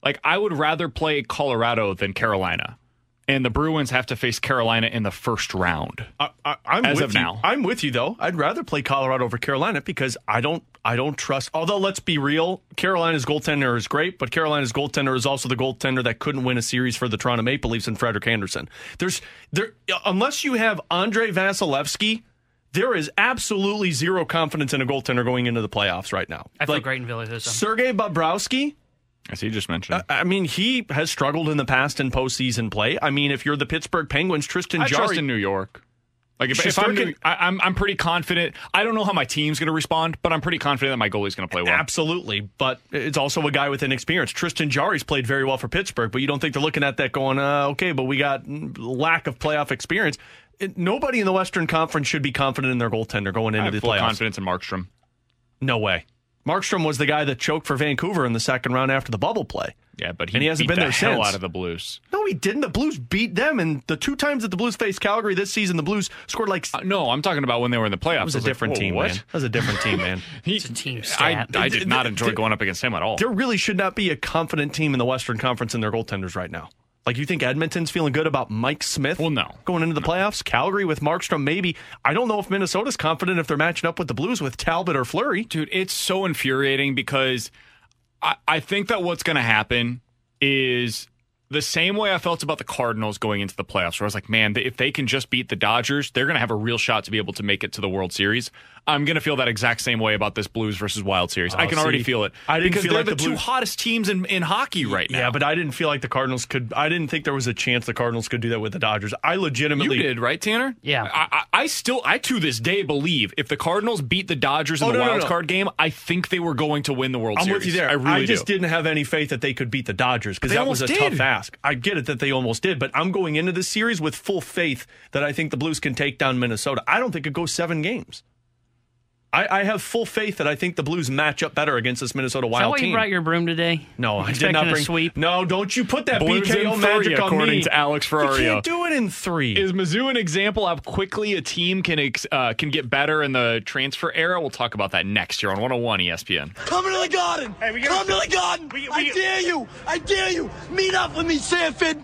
like I would rather play Colorado than Carolina. And the Bruins have to face Carolina in the first round. I, I, I'm As with of you. now. I'm with you though. I'd rather play Colorado over Carolina because I don't I don't trust. Although let's be real, Carolina's goaltender is great, but Carolina's goaltender is also the goaltender that couldn't win a series for the Toronto Maple Leafs and Frederik Andersen. There's there unless you have Andrei Vasilevskiy. There is absolutely zero confidence in a goaltender going into the playoffs right now. I feel great in Philly this time. Sergei Bobrovsky, as he just mentioned. I mean, he has struggled in the past in postseason play. I mean, if you're the Pittsburgh Penguins, Tristan I Jarry, trust in New York. Like if, if I'm, I, I'm, I'm pretty confident. I don't know how my team's going to respond, but I'm pretty confident that my goalie's going to play well. Absolutely, but it's also a guy with inexperience. Tristan Jarry's played very well for Pittsburgh, but you don't think they're looking at that going, uh, okay, but we got lack of playoff experience. It, nobody in the Western Conference should be confident in their goaltender going I into have the full playoffs. confidence in Markstrom. No way. Markstrom was the guy that choked for Vancouver in the second round after the bubble play. Yeah, but he, And he hasn't beat been the there hell since. out of the Blues. No, he didn't. The Blues beat them, and the two times that the Blues faced Calgary this season, the Blues scored like. Uh, no, I'm talking about when they were in the playoffs. It was I a like, different whoa, team, what? man. That was a different team, man. He, It's a team I, stat. I did not enjoy Th- going up against him at all. There really should not be a confident team in the Western Conference in their goaltenders right now. Like, you think Edmonton's feeling good about Mike Smith? Well, no. Going into the playoffs? Calgary with Markstrom, maybe. I don't know if Minnesota's confident if they're matching up with the Blues with Talbot or Fleury. Dude, it's so infuriating because I, I think that what's going to happen is the same way I felt about the Cardinals going into the playoffs, where I was like, man, if they can just beat the Dodgers, they're going to have a real shot to be able to make it to the World Series. I'm going to feel that exact same way about this Blues versus Wild Series. I Oh, can already feel it. I didn't because feel they're like the, the two hottest teams in, in hockey right now. Yeah, but I didn't feel like the Cardinals could. I didn't think there was a chance the Cardinals could do that with the Dodgers. I You legitimately did, right, Tanner? Yeah. I, I, I still, I to this day believe if the Cardinals beat the Dodgers in Oh, the no, no, wild no. card game, I think they were going to win the World Series. I'm with you there. I really I just do. didn't have any faith that they could beat the Dodgers because that was a almost tough did. I get it that they almost did, but I'm going into this series with full faith that I think the Blues can take down Minnesota. I don't think it goes seven games. I, I have full faith that I think the Blues match up better against this Minnesota Is that Wild why you team. brought your broom today? no, I did Expecting not a bring sweep? No, don't you put that Blues BKO in magic three, on according me. to Alex Ferrario. You Ferrario. can't do it in three. Is Mizzou an example how quickly a team can ex- uh, can get better in the transfer era? We'll talk about that next year on 101 ESPN. Come to the garden. Come to the garden. I dare you. I dare you. Meet up with me, Sanford.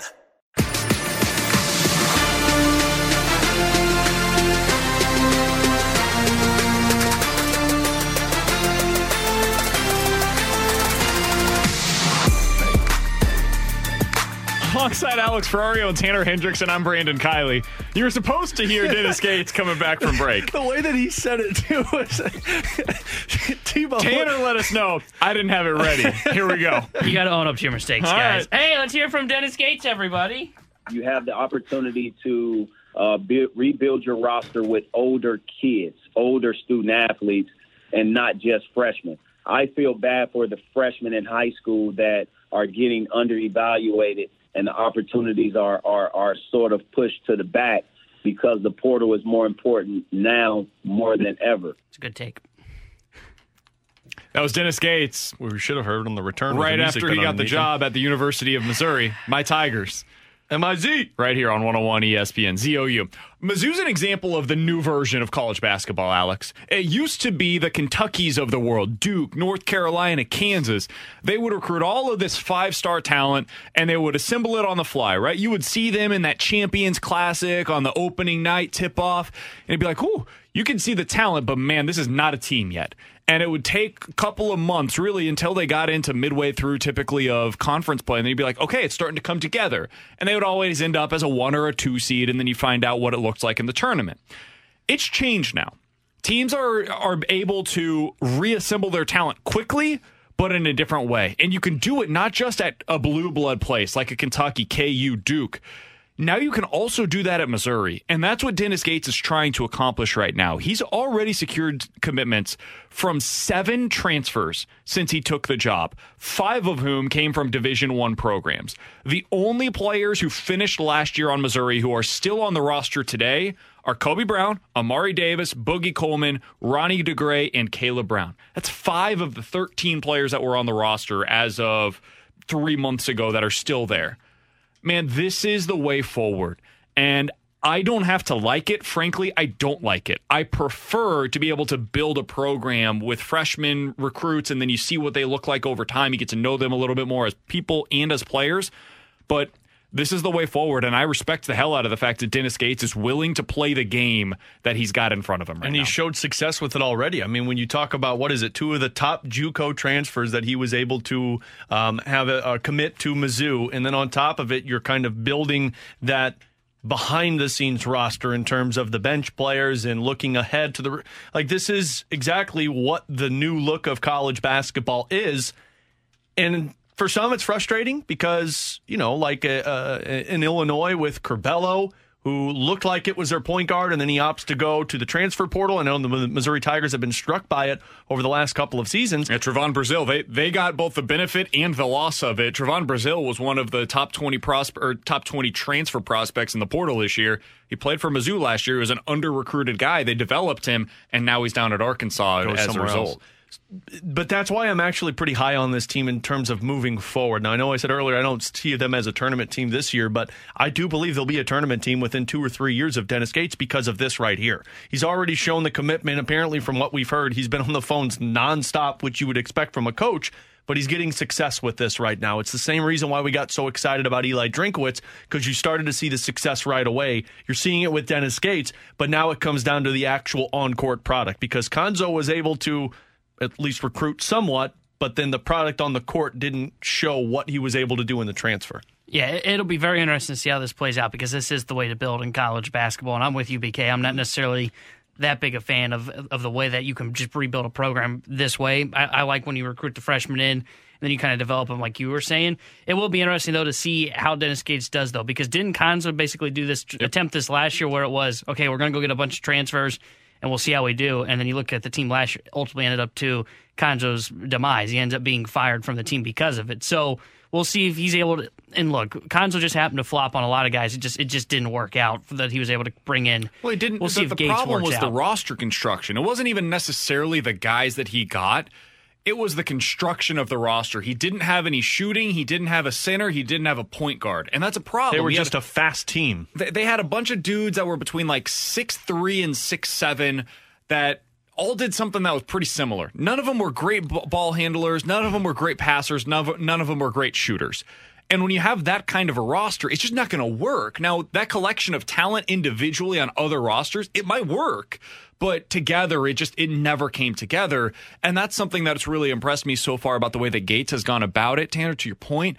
Alongside Alex Ferrario and Tanner Hendricks, and I'm Brandon Kiley. You were supposed to hear Dennis Gates coming back from break. the way that he said it too was T-Bone. Tanner let us know I didn't have it ready. Here we go. You got to own up to your mistakes, All guys. right. Hey, let's hear from Dennis Gates, everybody. you have the opportunity to uh, build, rebuild your roster with older kids, older student athletes, and not just freshmen. I feel bad for the freshmen in high school that are getting underevaluated and the opportunities are, are, are sort of pushed to the back because the portal is more important now more than ever. It's a good take. That was Dennis Gates We should have heard on the return. right after he got the underneath job at the University of Missouri. My Tigers. M-I-Z. right here on 101 ESPN ZOU. Mizzou's an example of the new version of college basketball, Alex. It used to be the Kentuckies of the world, Duke, North Carolina, Kansas. They would recruit all of this five star talent and they would assemble it on the fly, right? You would see them in that Champions Classic on the opening night tip off, and it'd be like, ooh, you can see the talent, but man, this is not a team yet. And it would take a couple of months, really, until they got into midway through typically of conference play. And then you'd be like, okay, it's starting to come together. And they would always end up as a one or a two seed, and then you find out what it looks like in the tournament. It's changed now. Teams are are able to reassemble their talent quickly, but in a different way. And you can do it not just at a blue blood place like a Kentucky, KU, Duke. Now you can also do that at Missouri. And that's what Dennis Gates is trying to accomplish right now. He's already secured commitments from seven transfers since he took the job, five of whom came from Division One programs. The only players who finished last year on Missouri who are still on the roster today are Kobe Brown, Amari Davis, Boogie Coleman, Ronnie DeGray, and Caleb Brown. That's five of the 13 players that were on the roster as of three months ago that are still there man, this is the way forward. And I don't have to like it. Frankly, I don't like it. I prefer to be able to build a program with freshman recruits and then you see what they look like over time. You get to know them a little bit more as people and as players. But this is the way forward, and I respect the hell out of the fact that Dennis Gates is willing to play the game that he's got in front of him right and he showed success with it already. I mean, when you talk about what is it, two of the top JUCO transfers that he was able to um, have a, a commit to Mizzou, and then on top of it, you're kind of building that behind the scenes roster in terms of the bench players and looking ahead to the like this is exactly what the new look of college basketball is and for some it's frustrating because you know like uh, uh, in Illinois with Curbelo who looked like it was their point guard, and then he opts to go to the transfer portal. I know the Missouri Tigers have been struck by it over the last couple of seasons. Yeah, Trevon Brazile, they they got both the benefit and the loss of it. Trevon Brazile was one of the top twenty prospe- or top twenty transfer prospects in the portal this year. He played for Mizzou last year. He was an under recruited guy. They developed him, and now he's down at Arkansas Goes as a result. else but that's why I'm actually pretty high on this team in terms of moving forward. Now, I know I said earlier I don't see them as a tournament team this year, but I do believe they'll be a tournament team within two or three years of Dennis Gates because of this right here. He's already shown the commitment. Apparently, from what we've heard, he's been on the phones nonstop, which you would expect from a coach. But he's getting success with this right now. It's the same reason why we got so excited about Eli Drinkwitz because you started to see the success right away. You're seeing it with Dennis Gates, but now it comes down to the actual on court product because Cuonzo was able to at least recruit somewhat, but then the product on the court didn't show what he was able to do in the transfer. Yeah, it'll be very interesting to see how this plays out because this is the way to build in college basketball. And I'm with you, BK. I'm not necessarily that big a fan of of the way that you can just rebuild a program this way. I, I like when you recruit the freshmen in and then you kind of develop them like you were saying. It will be interesting though to see how Dennis Gates does though because didn't Cuonzo basically do this yep. attempt this last year where it was okay, we're going to go get a bunch of transfers and we'll see how we do. And then you look at the team last year, ultimately ended up to Cuonzo's demise. He ends up being fired from the team because of it. So we'll see if he's able to. And look, Cuonzo just happened to flop on a lot of guys. It just it just didn't work out that he was able to bring in. Well, it didn't. We'll see the, if the Gates problem was out. the roster construction. It wasn't even necessarily the guys that he got. It was the construction of the roster. He didn't have any shooting. He didn't have a center. He didn't have a point guard, and that's a problem. They were He just had, a fast team. They, they had a bunch of dudes that were between like six three and six seven that all did something that was pretty similar. None of them were great b- ball handlers. None of them were great passers. None of, none of them were great shooters. And when you have that kind of a roster, it's just not going to work. Now, that collection of talent individually on other rosters, it might work, but together it just it never came together. And that's something that's really impressed me so far about the way that Gates has gone about it. Tanner, to your point,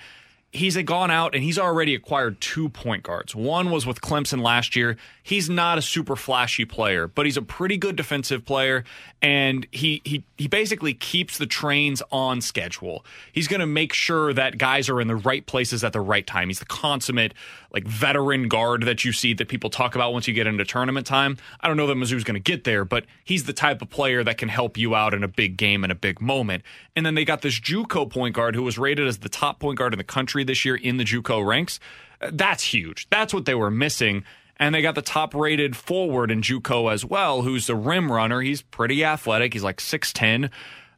he's gone out and he's already acquired two point guards. One was with Clemson last year. He's not a super flashy player, but he's a pretty good defensive player and he he he basically keeps the trains on schedule. He's going to make sure that guys are in the right places at the right time. He's the consummate like veteran guard that you see that people talk about once you get into tournament time. I don't know that Mizzou's going to get there, but he's the type of player that can help you out in a big game and a big moment. And then they got this JUCO point guard who was rated as the top point guard in the country this year in the JUCO ranks. Uh, that's huge. That's what they were missing. And they got the top rated forward in JUCO as well, who's the rim runner. He's pretty athletic. He's like 6'10.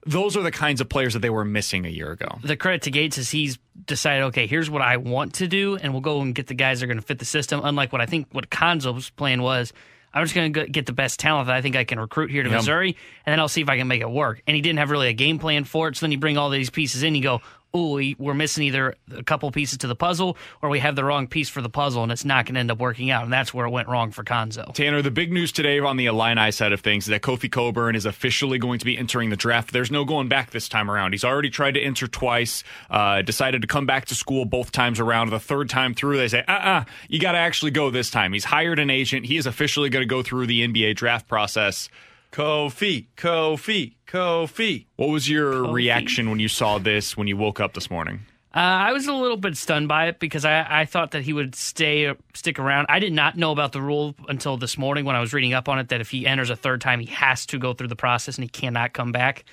Those are the kinds of players that they were missing a year ago. The credit to Gates is he's decided, okay, here's what I want to do, and we'll go and get the guys that are going to fit the system. Unlike what I think what Cuonzo's plan was, I'm just going to get the best talent that I think I can recruit here to Yep. Missouri, and then I'll see if I can make it work. And he didn't have really a game plan for it. So then you bring all these pieces in, you go, oh, we, we're missing either a couple pieces to the puzzle, or we have the wrong piece for the puzzle, and it's not going to end up working out. And that's where it went wrong for Cuonzo. Tanner, the big news today on the Illini side of things is that Kofi Cockburn is officially going to be entering the draft. There's no going back this time around. He's already tried to enter twice, uh, decided to come back to school both times around. The third time through, they say, uh uh you got to actually go this time. He's hired an agent. He is officially going to go through the NBA draft process. Kofi, Kofi, Kofi. What was your reaction when you saw this when you woke up this morning? Uh, I was a little bit stunned by it because I, I thought that he would stay stick around. I did not know about the rule until this morning when I was reading up on it that if he enters a third time, he has to go through the process and he cannot come back.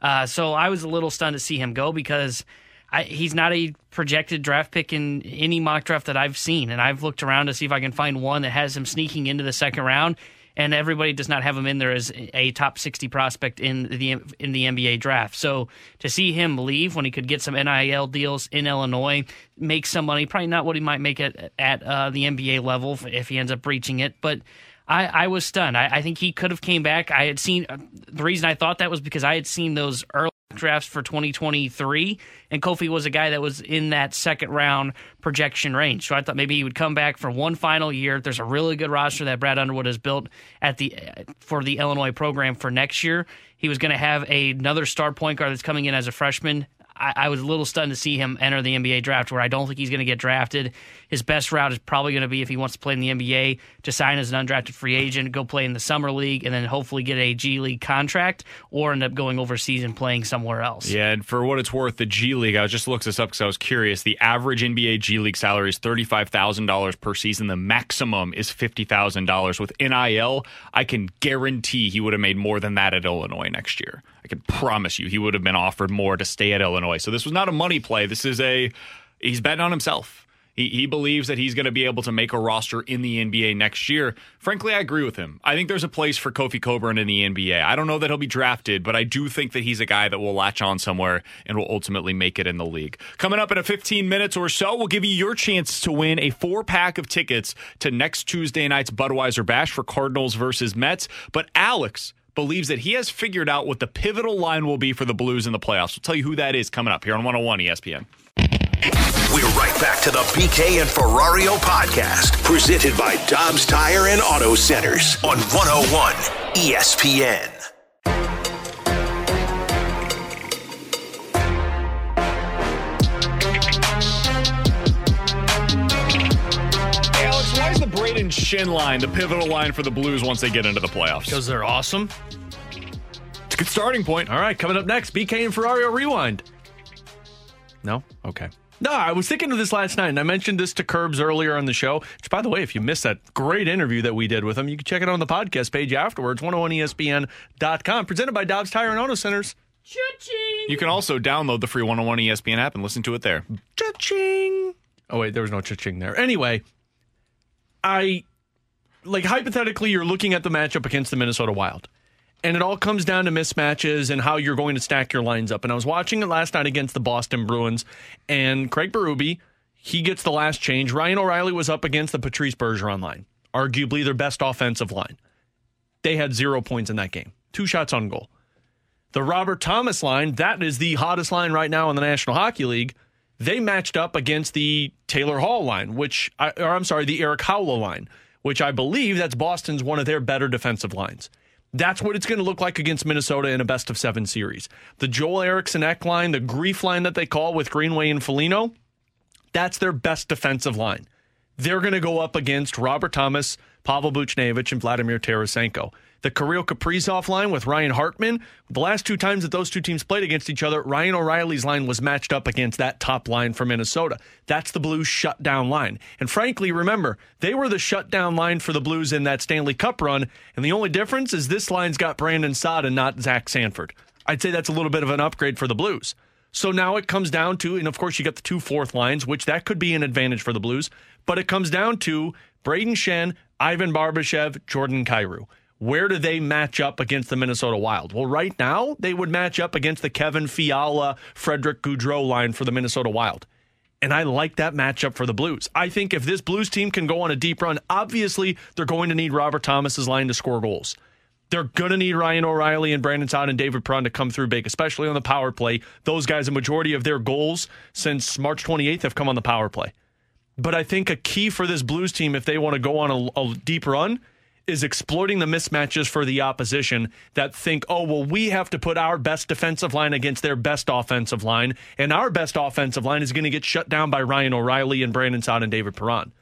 Uh, so I was a little stunned to see him go because I, he's not a projected draft pick in any mock draft that I've seen, and I've looked around to see if I can find one that has him sneaking into the second round. And everybody does not have him in there as a top 60 prospect in the in the NBA draft. So to see him leave when he could get some NIL deals in Illinois, make some money, probably not what he might make at at uh, the NBA level if he ends up reaching it, but. I, I was stunned. I, I think he could have came back. I had seen the reason I thought that was because I had seen those early drafts for 2023, and Kofi was a guy that was in that second round projection range. So I thought maybe he would come back for one final year. There's a really good roster that Brad Underwood has built at the for the Illinois program for next year. He was going to have a, another star point guard that's coming in as a freshman. I, I was a little stunned to see him enter the NBA draft, where I don't think he's going to get drafted. His best route is probably going to be if he wants to play in the NBA to sign as an undrafted free agent, go play in the summer league, and then hopefully get a G League contract, or end up going overseas and playing somewhere else. Yeah, and for what it's worth, the G League, I just looked this up because I was curious. The average NBA G League salary is $35,000 per season. The maximum is $50,000. With NIL, I can guarantee he would have made more than that at Illinois next year. I can promise you he would have been offered more to stay at Illinois. So this was not a money play. This is a, he's betting on himself. He, he believes that he's going to be able to make a roster in the NBA next year. Frankly, I agree with him. I think there's a place for Kofi Cockburn in the NBA. I don't know that he'll be drafted, but I do think that he's a guy that will latch on somewhere and will ultimately make it in the league. Coming up in a 15 minutes or so, we'll give you your chance to win a four pack of tickets to next Tuesday night's Budweiser Bash for Cardinals versus Mets. But Alex believes that he has figured out what the pivotal line will be for the Blues in the playoffs. We'll tell you who that is coming up here on 101 ESPN. We're right back to the BK and Ferrario podcast, presented by Dobbs Tire and Auto Centers on 101 ESPN. Brayden Schenn line the pivotal line for the Blues once they get into the playoffs? Because they're awesome. It's a good starting point. All right, coming up next, BK and Ferrario Rewind. No? Okay. No, I was thinking of this last night, and I mentioned this to Curbs earlier on the show. Which, by the way, if you missed that great interview that we did with him, you can check it out on the podcast page afterwards, 101ESPN.com, presented by Dobbs Tire and Auto Centers. Cha-ching! You can also download the free 101 ESPN app and listen to it there. Cha-ching! Oh, wait, there was no cha-ching there. Anyway, I, like, hypothetically, you're looking at the matchup against the Minnesota Wild. And it all comes down to mismatches and how you're going to stack your lines up. And I was watching it last night against the Boston Bruins, and Craig Berube, he gets the last change. Ryan O'Reilly was up against the Patrice Bergeron line, arguably their best offensive line. They had zero points in that game, two shots on goal. The Robert Thomas line, that is the hottest line right now in the National Hockey League. They matched up against the Taylor Hall line, which, or I'm sorry, the Erik Haula line, which I believe that's Boston's one of their better defensive lines. That's what it's going to look like against Minnesota in a best of seven series. The Joel Eriksson Ek line, the grief line that they call with Greenway and Foligno, that's their best defensive line. They're going to go up against Robert Thomas, Pavel Buchnevich, and Vladimir Tarasenko. The Kirill Kaprizov line with Ryan Hartman. The last two times that those two teams played against each other, Ryan O'Reilly's line was matched up against that top line for Minnesota. That's the Blues shutdown line. And frankly, remember, they were the shutdown line for the Blues in that Stanley Cup run. And the only difference is this line's got Brandon Saad and not Zach Sanford. I'd say that's a little bit of an upgrade for the Blues. So now it comes down to, and of course you got the two fourth lines, which that could be an advantage for the Blues, but it comes down to Brayden Schenn, Ivan Barbashev, Jordan Kyrou. Where do they match up against the Minnesota Wild? Well, right now they would match up against the Kevin Fiala, Frederick Gaudreau line for the Minnesota Wild. And I like that matchup for the Blues. I think if this Blues team can go on a deep run, obviously they're going to need Robert Thomas's line to score goals. They're going to need Ryan O'Reilly and Brandon Saad and David Perron to come through big, especially on the power play. Those guys, a majority of their goals since March 28th have come on the power play. But I think a key for this Blues team, if they want to go on a, a deep run, is exploiting the mismatches for the opposition that think, oh, well, we have to put our best defensive line against their best offensive line, and our best offensive line is going to get shut down by Ryan O'Reilly and Brandon Saad and David Perron.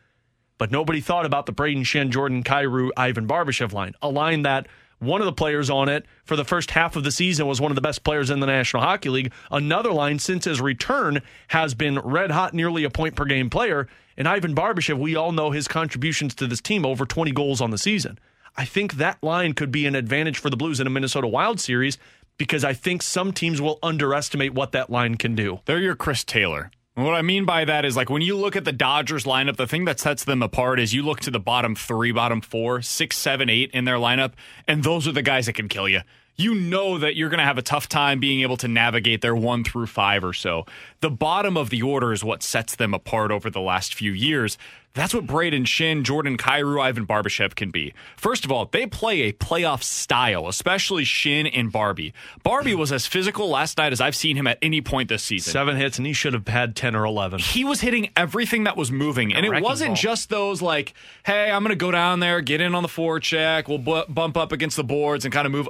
But nobody thought about the Brayden Schenn, Jordan Kyrou, Ivan Barbashev line, a line that one of the players on it for the first half of the season was one of the best players in the National Hockey League. Another line since his return has been red hot, nearly a point per game player. And Ivan Barbashev, we all know his contributions to this team over 20 goals on the season. I think that line could be an advantage for the Blues in a Minnesota Wild series because I think some teams will underestimate what that line can do. They're your Chris Taylor. What I mean by that is like when you look at the Dodgers lineup, the thing that sets them apart is you look to the bottom three, bottom four, six, seven, eight in their lineup, and those are the guys that can kill you. You know that you're going to have a tough time being able to navigate their one through five or so. The bottom of the order is what sets them apart over the last few years. That's what Brayden Schenn, Jordan Kyrou, Ivan Barbashev can be. First of all, they play a playoff style, especially Schenn and Barbie. Barbie was as physical last night as I've seen him at any point this season. Seven hits, and he should have had 10 or 11. He was hitting everything that was moving. And it wasn't ball. just those like, hey, I'm going to go down there, get in on the forecheck, we'll bu- bump up against the boards and kind of move.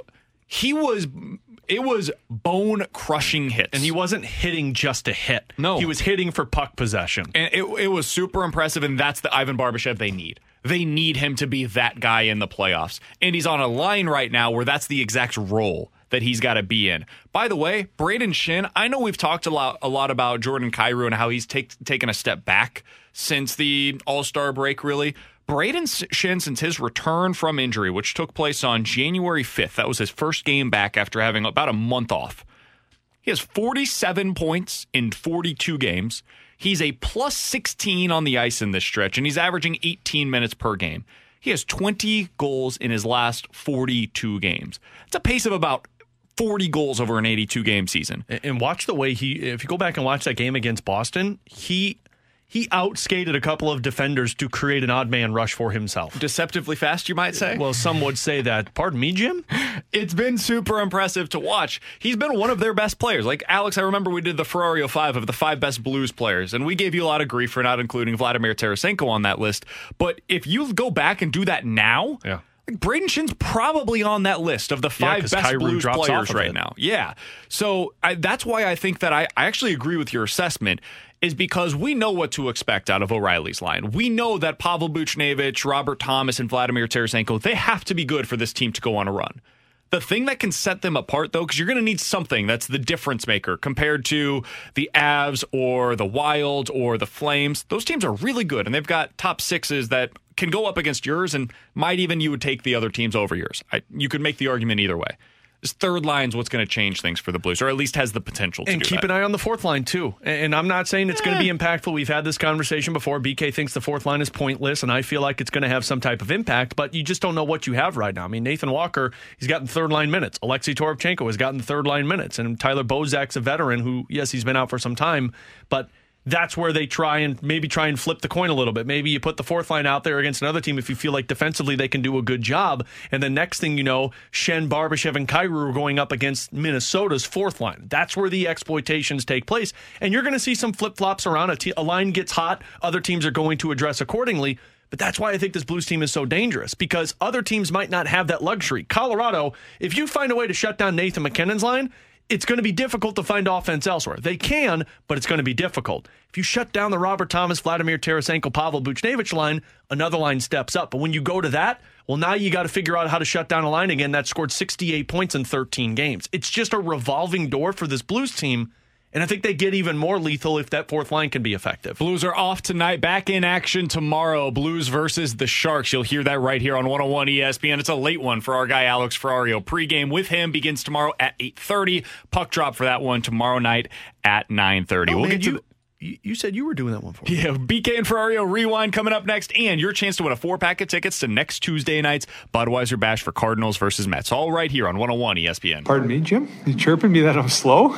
He was, it was bone crushing hits. And he wasn't hitting just to hit. No. He was hitting for puck possession. And it, it was super impressive, and that's the Ivan Barbashev they need. They need him to be that guy in the playoffs. And he's on a line right now where that's the exact role that he's got to be in. By the way, Brayden Schenn, I know we've talked a lot, a lot about Jordan Kyrou and how he's take, taken a step back since the All Star break, really. Brayden Schenn, since his return from injury, which took place on January 5th, that was his first game back after having about a month off. He has 47 points in 42 games. He's a plus 16 on the ice in this stretch, and he's averaging 18 minutes per game. He has 20 goals in his last 42 games. It's a pace of about 40 goals over an 82 game season. And- watch the way he, if you go back and watch that game against Boston, he he outskated a couple of defenders to create an odd man rush for himself. Deceptively fast, you might say? Well, some would say that. Pardon me, Jim? It's been super impressive to watch. He's been one of their best players. Like Alex, I remember we did the Ferrario 5 of the five best Blues players, and we gave you a lot of grief for not including Vladimir Tarasenko on that list. But if you go back and do that now, Yeah. like Brayden Schenn's probably on that list of the Yeah, best Kyrou Blues drops players of right it. now. Yeah. So I, that's why I think that I, I actually agree with your assessment. Is because we know what to expect out of O'Reilly's line. We know that Pavel Buchnevich, Robert Thomas, and Vladimir Tarasenko, they have to be good for this team to go on a run. The thing that can set them apart, though, because you're going to need something that's the difference maker compared to the Avs or the Wild or the Flames. Those teams are really good, and they've got top sixes that can go up against yours, and might even you would take the other teams over yours. I, you could make the argument either way. This third line's what's going to change things for the Blues, or at least has the potential to and keep that. an eye on the fourth line too. And I'm not saying it's going to be eh. impactful. We've had this conversation before. BK thinks the fourth line is pointless, and I feel like it's going to have some type of impact. But you just don't know what you have right now. I mean, Nathan Walker, he's gotten third line minutes. Alexey Toropchenko has gotten third line minutes, and Tyler Bozak's a veteran who, yes, he's been out for some time, but. That's where they try and maybe try and flip the coin a little bit. Maybe you put the fourth line out there against another team if you feel like defensively they can do a good job. And the next thing you know, Schenn, Barbashev, and Kyrou are going up against Minnesota's fourth line. That's where the exploitations take place. And you're going to see some flip flops around. A, a line gets hot, other teams are going to address accordingly. But that's why I think this Blues team is so dangerous because other teams might not have that luxury. Colorado, if you find a way to shut down Nathan MacKinnon's line, it's going to be difficult to find offense elsewhere. They can, but it's going to be difficult. If you shut down the Robert Thomas, Vladimir Tarasenko, Pavel Buchnevich line, another line steps up. But when you go to that, well, now you got to figure out how to shut down a line again that scored 68 points in 13 games. It's just a revolving door for this Blues team. And I think they get even more lethal if that fourth line can be effective. Blues are off tonight. Back in action tomorrow. Blues versus the Sharks. You'll hear that right here on 101 ESPN. It's a late one for our guy Alex Ferrario. Pregame with him begins tomorrow at 8:30. Puck drop for that one tomorrow night at 9:30. Oh, we'll man, get you, the- you you said you were doing that one for me. yeah, BK and Ferrario rewind coming up next, and your chance to win a four pack of tickets to next Tuesday night's Budweiser Bash for Cardinals versus Mets. All right here on 101 ESPN. Pardon me, Jim? You chirping me that I'm slow?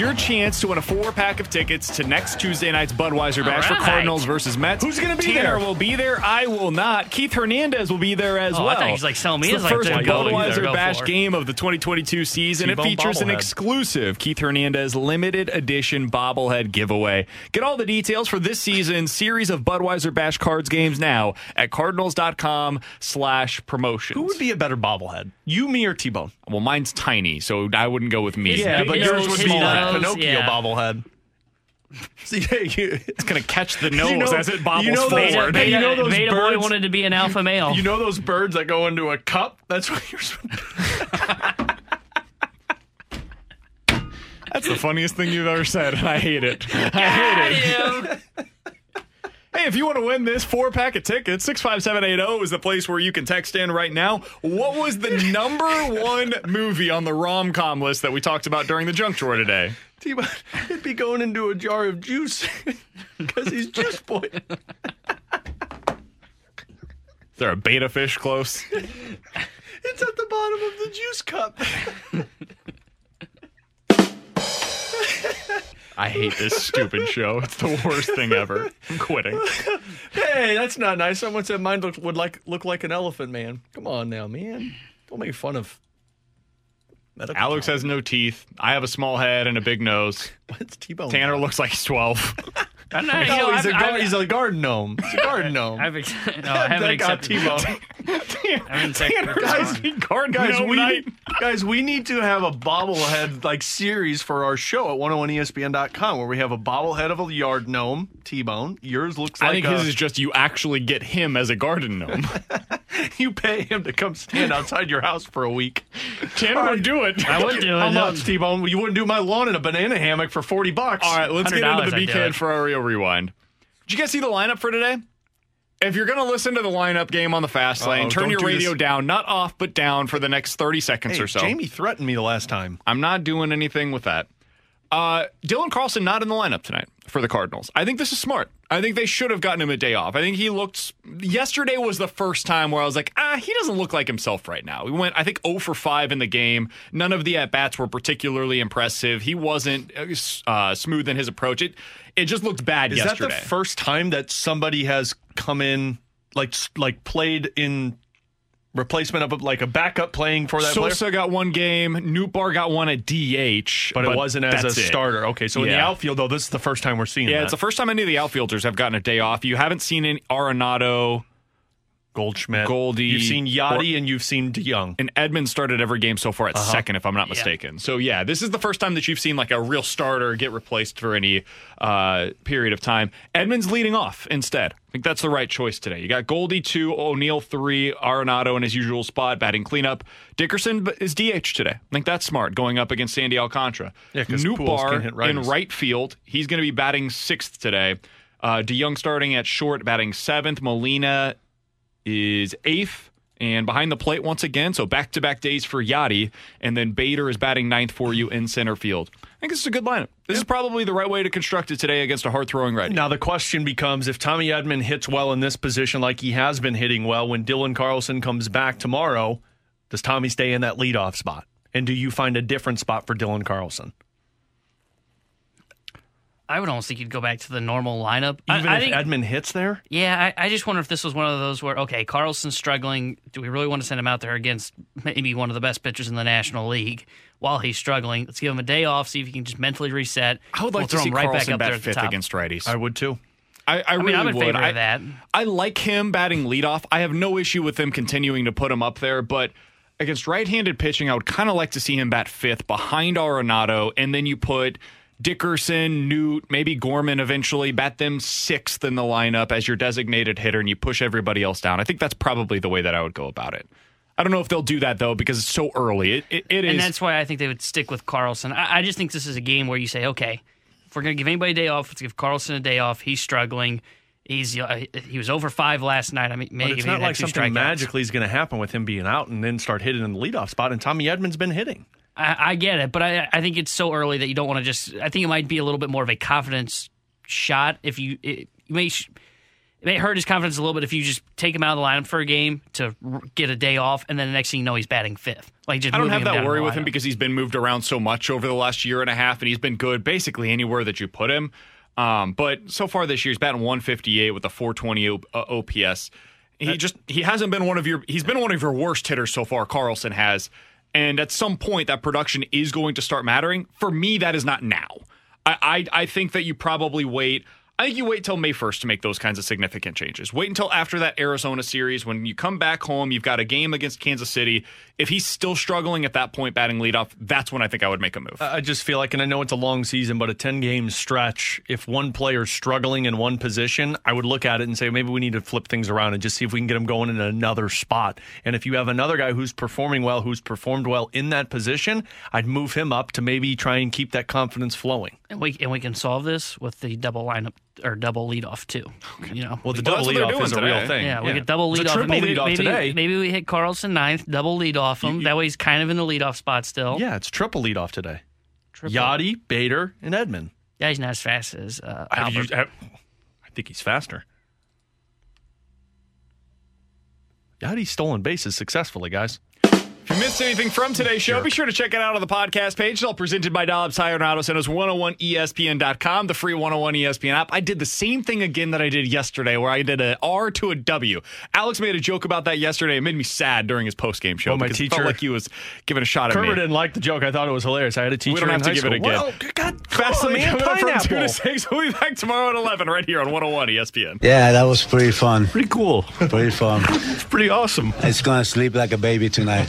Your chance to win a four pack of tickets to next Tuesday night's Budweiser Bash for. Cardinals versus Mets. Who's gonna be Tanner there? will be there. I will not. Keith Hernandez will be there as Oh, well. thought he was, like, selling me It's as, the like, first there you go, either. Budweiser Go Bash game of the 2022 season. It T-bone features an exclusive Keith Hernandez limited edition bobblehead giveaway. Get all the details for this season's series of Budweiser Bash cards games now at cardinals.com slash promotions. Who would be a better bobblehead? You, me, or T Bone? Well, mine's tiny, so I wouldn't go with me. Yeah, but yours would be like nose, Pinocchio yeah. bobblehead. See, hey, you, It's going to catch the nose You know- as it bobbles you know those- forward. Beta- you know those Beta boy birds- wanted to be an alpha male. you know those birds that go into a cup? That's what you're supposed That's the funniest thing you've ever said, and I hate it. I hate it. Hey, if you want to win this four pack of tickets, 65780 is the place where you can text in right now. What was the number one movie on the rom com list that we talked about during the junk drawer today? T-Bone, he'd be going into a jar of juice because he's juice boy. Is there a beta fish close? It's at the bottom of the juice cup. I hate this stupid show. It's the worst thing ever. I'm quitting. Hey, that's not nice. Someone said mine look, would like look like an elephant man. Come on now, man. Don't make fun of. medical Alex has no teeth. I have a small head and a big nose. What's T-Bone? Tanner looks like he's 12. I don't No, you know, he's, a I've- gar- I've- a garden gnome. He's a garden gnome. I've ex- no, I haven't That got accepted. T-Bone. I haven't accepted guys, Guard guys, gnome we night. guys, we need to have a bobblehead like series for our show at 101ESPN.com where we have a bobblehead of a yard gnome, T-Bone. Yours looks like I think a, his is just you actually get him as a garden gnome. you pay him to come stand outside your house for a week. Tanner would do it. I would do it. How much, T-Bone? You wouldn't do my lawn in a banana hammock for 40 bucks. All right, let's get into the BK it. and Ferrario rewind. Did you guys see the lineup for today? If you're going to listen to the lineup game on the fast lane, Uh-oh, turn your do radio this. down, not off, but down for the next 30 seconds Hey, or so. Jamie threatened me the last time. I'm not doing anything with that. Uh, Dylan Carlson not in the lineup tonight for the Cardinals. I think this is smart. I think they should have gotten him a day off. I think he looked. Yesterday was the first time where I was like, ah, he doesn't look like himself right now. We went, I think, 0 for 5 in the game. None of the at bats were particularly impressive. He wasn't uh, smooth in his approach. It it just looked bad Is yesterday. that the first time that somebody has come in, like like played in replacement of a, like a backup playing for that player? Sosa got one game. Nootbaar got one at DH, But, it wasn't as a it. starter. Okay, so in the outfield, though, this is the first time we're seeing Yeah, that. it's the first time any of the outfielders have gotten a day off. You haven't seen any Arenado, Goldschmidt, Goldie. You've seen Yadi and you've seen DeJong. And Edman started every game so far at Uh-huh. second, if I'm not Yeah. mistaken. So yeah, this is the first time that you've seen like a real starter get replaced for any uh, period of time. Edman's leading off instead. I think that's the right choice today. You got Goldie two, O'Neill three, Arenado in his usual spot, batting cleanup. Dickerson is DH today. I think that's smart going up against Sandy Alcantara. Yeah, 'cause Pujols can hit Nootbaar in right field. He's going to be batting sixth today. Uh, DeJong starting at short, batting seventh. Molina is eighth and behind the plate once again. So back to back days for Yadi. And then Bader is batting ninth for you in center field. I think this is a good lineup. This is probably the right way to construct it today against a hard throwing righty. Now the question becomes: If Tommy Edman hits well in this position, like he has been hitting well, when Dylan Carlson comes back tomorrow, does Tommy stay in that leadoff spot? And do you find a different spot for Dylan Carlson? I would almost think you'd go back to the normal lineup. I- Even I if think- Edman hits there? Yeah, I, I just wonder if this was one of those where, okay, Carlson's struggling. Do we really want to send him out there against maybe one of the best pitchers in the National League while he's struggling? Let's give him a day off, see if he can just mentally reset. I would We'll like to throw see him right Carlson back up there bat at the fifth top. against righties. I would too. I, I, mean, really I'm in would. favor of I, that. I like him batting leadoff. I have no issue with them continuing to put him up there, but against right-handed pitching, I would kind of like to see him bat fifth behind Arenado, and then you put Dickerson, Newt, maybe Gorman eventually, bat them sixth in the lineup as your designated hitter, and you push everybody else down. I think that's probably the way that I would go about it. I don't know if they'll do that though because it's so early. It, it, it and is- that's why I think they would stick with Carlson. I, I just think this is a game where you say, okay, if we're going to give anybody a day off, let's give Carlson a day off. He's struggling. He's uh, he was over five last night. I mean, But maybe it's not like something magically is going to happen with him being out and then start hitting in the leadoff spot. And Tommy Edman's been hitting. I, I get it, but I, I think it's so early that you don't want to just. I think it might be a little bit more of a confidence shot if you. It, you may it may hurt his confidence a little bit if you just take him out of the lineup for a game to r- get a day off, and then the next thing you know he's batting fifth. Like just I don't have that worry with him because he's been moved around so much over the last year and a half, and he's been good basically anywhere that you put him. Um, but so far this year, he's batting 158 with a 420 O- uh, OPS. He just he hasn't been one of your he's been one of your worst hitters so far. Carlson has, and at some point that production is going to start mattering. For me, that is not now. I I, I think that you probably wait. I think you wait till May 1st to make those kinds of significant changes. Wait until after that Arizona series when you come back home, you've got a game against Kansas City. If he's still struggling at that point batting leadoff, that's when I think I would make a move. I just feel like, and I know it's a long season, but a 10 game stretch, if one player's struggling in one position, I would look at it and say maybe we need to flip things around and just see if we can get him going in another spot. And if you have another guy who's performing well, who's performed well in that position, I'd move him up to maybe try and keep that confidence flowing. And we and we can solve this with the double lineup or double leadoff too. You know, Well, the double leadoff is a real thing. Yeah, we get double leadoff. triple maybe, leadoff maybe, today. Maybe we hit Carlson ninth, double leadoff him. that way he's kind of in the leadoff spot still. Yeah, it's triple leadoff today. Triple. Yadi, Bader, and Edman. Yeah, he's not as fast as uh, Have you- Albert. have- I think he's faster. Yadi's stolen bases successfully, guys. If you missed anything from today's show, be sure to check it out on the podcast page. It's all presented by Dobbs Tire and Auto Centers, 101ESPN.com, the free 101 ESPN app. I did the same thing again that I did yesterday, where I did a R to a W. Alex made a joke about that yesterday. It made me sad during his post game show Well, my because it teacher- felt like he was giving a shot at Kermit me. didn't like the joke. I thought it was hilarious. I had a teacher We don't have in to high give it school. again. Well, God, Fast come on, coming up from 2 to 6. We'll be back tomorrow at 11 right here on 101 ESPN. Yeah, that was pretty fun. Pretty cool. Pretty fun. It's pretty awesome. It's gonna sleep like a baby tonight.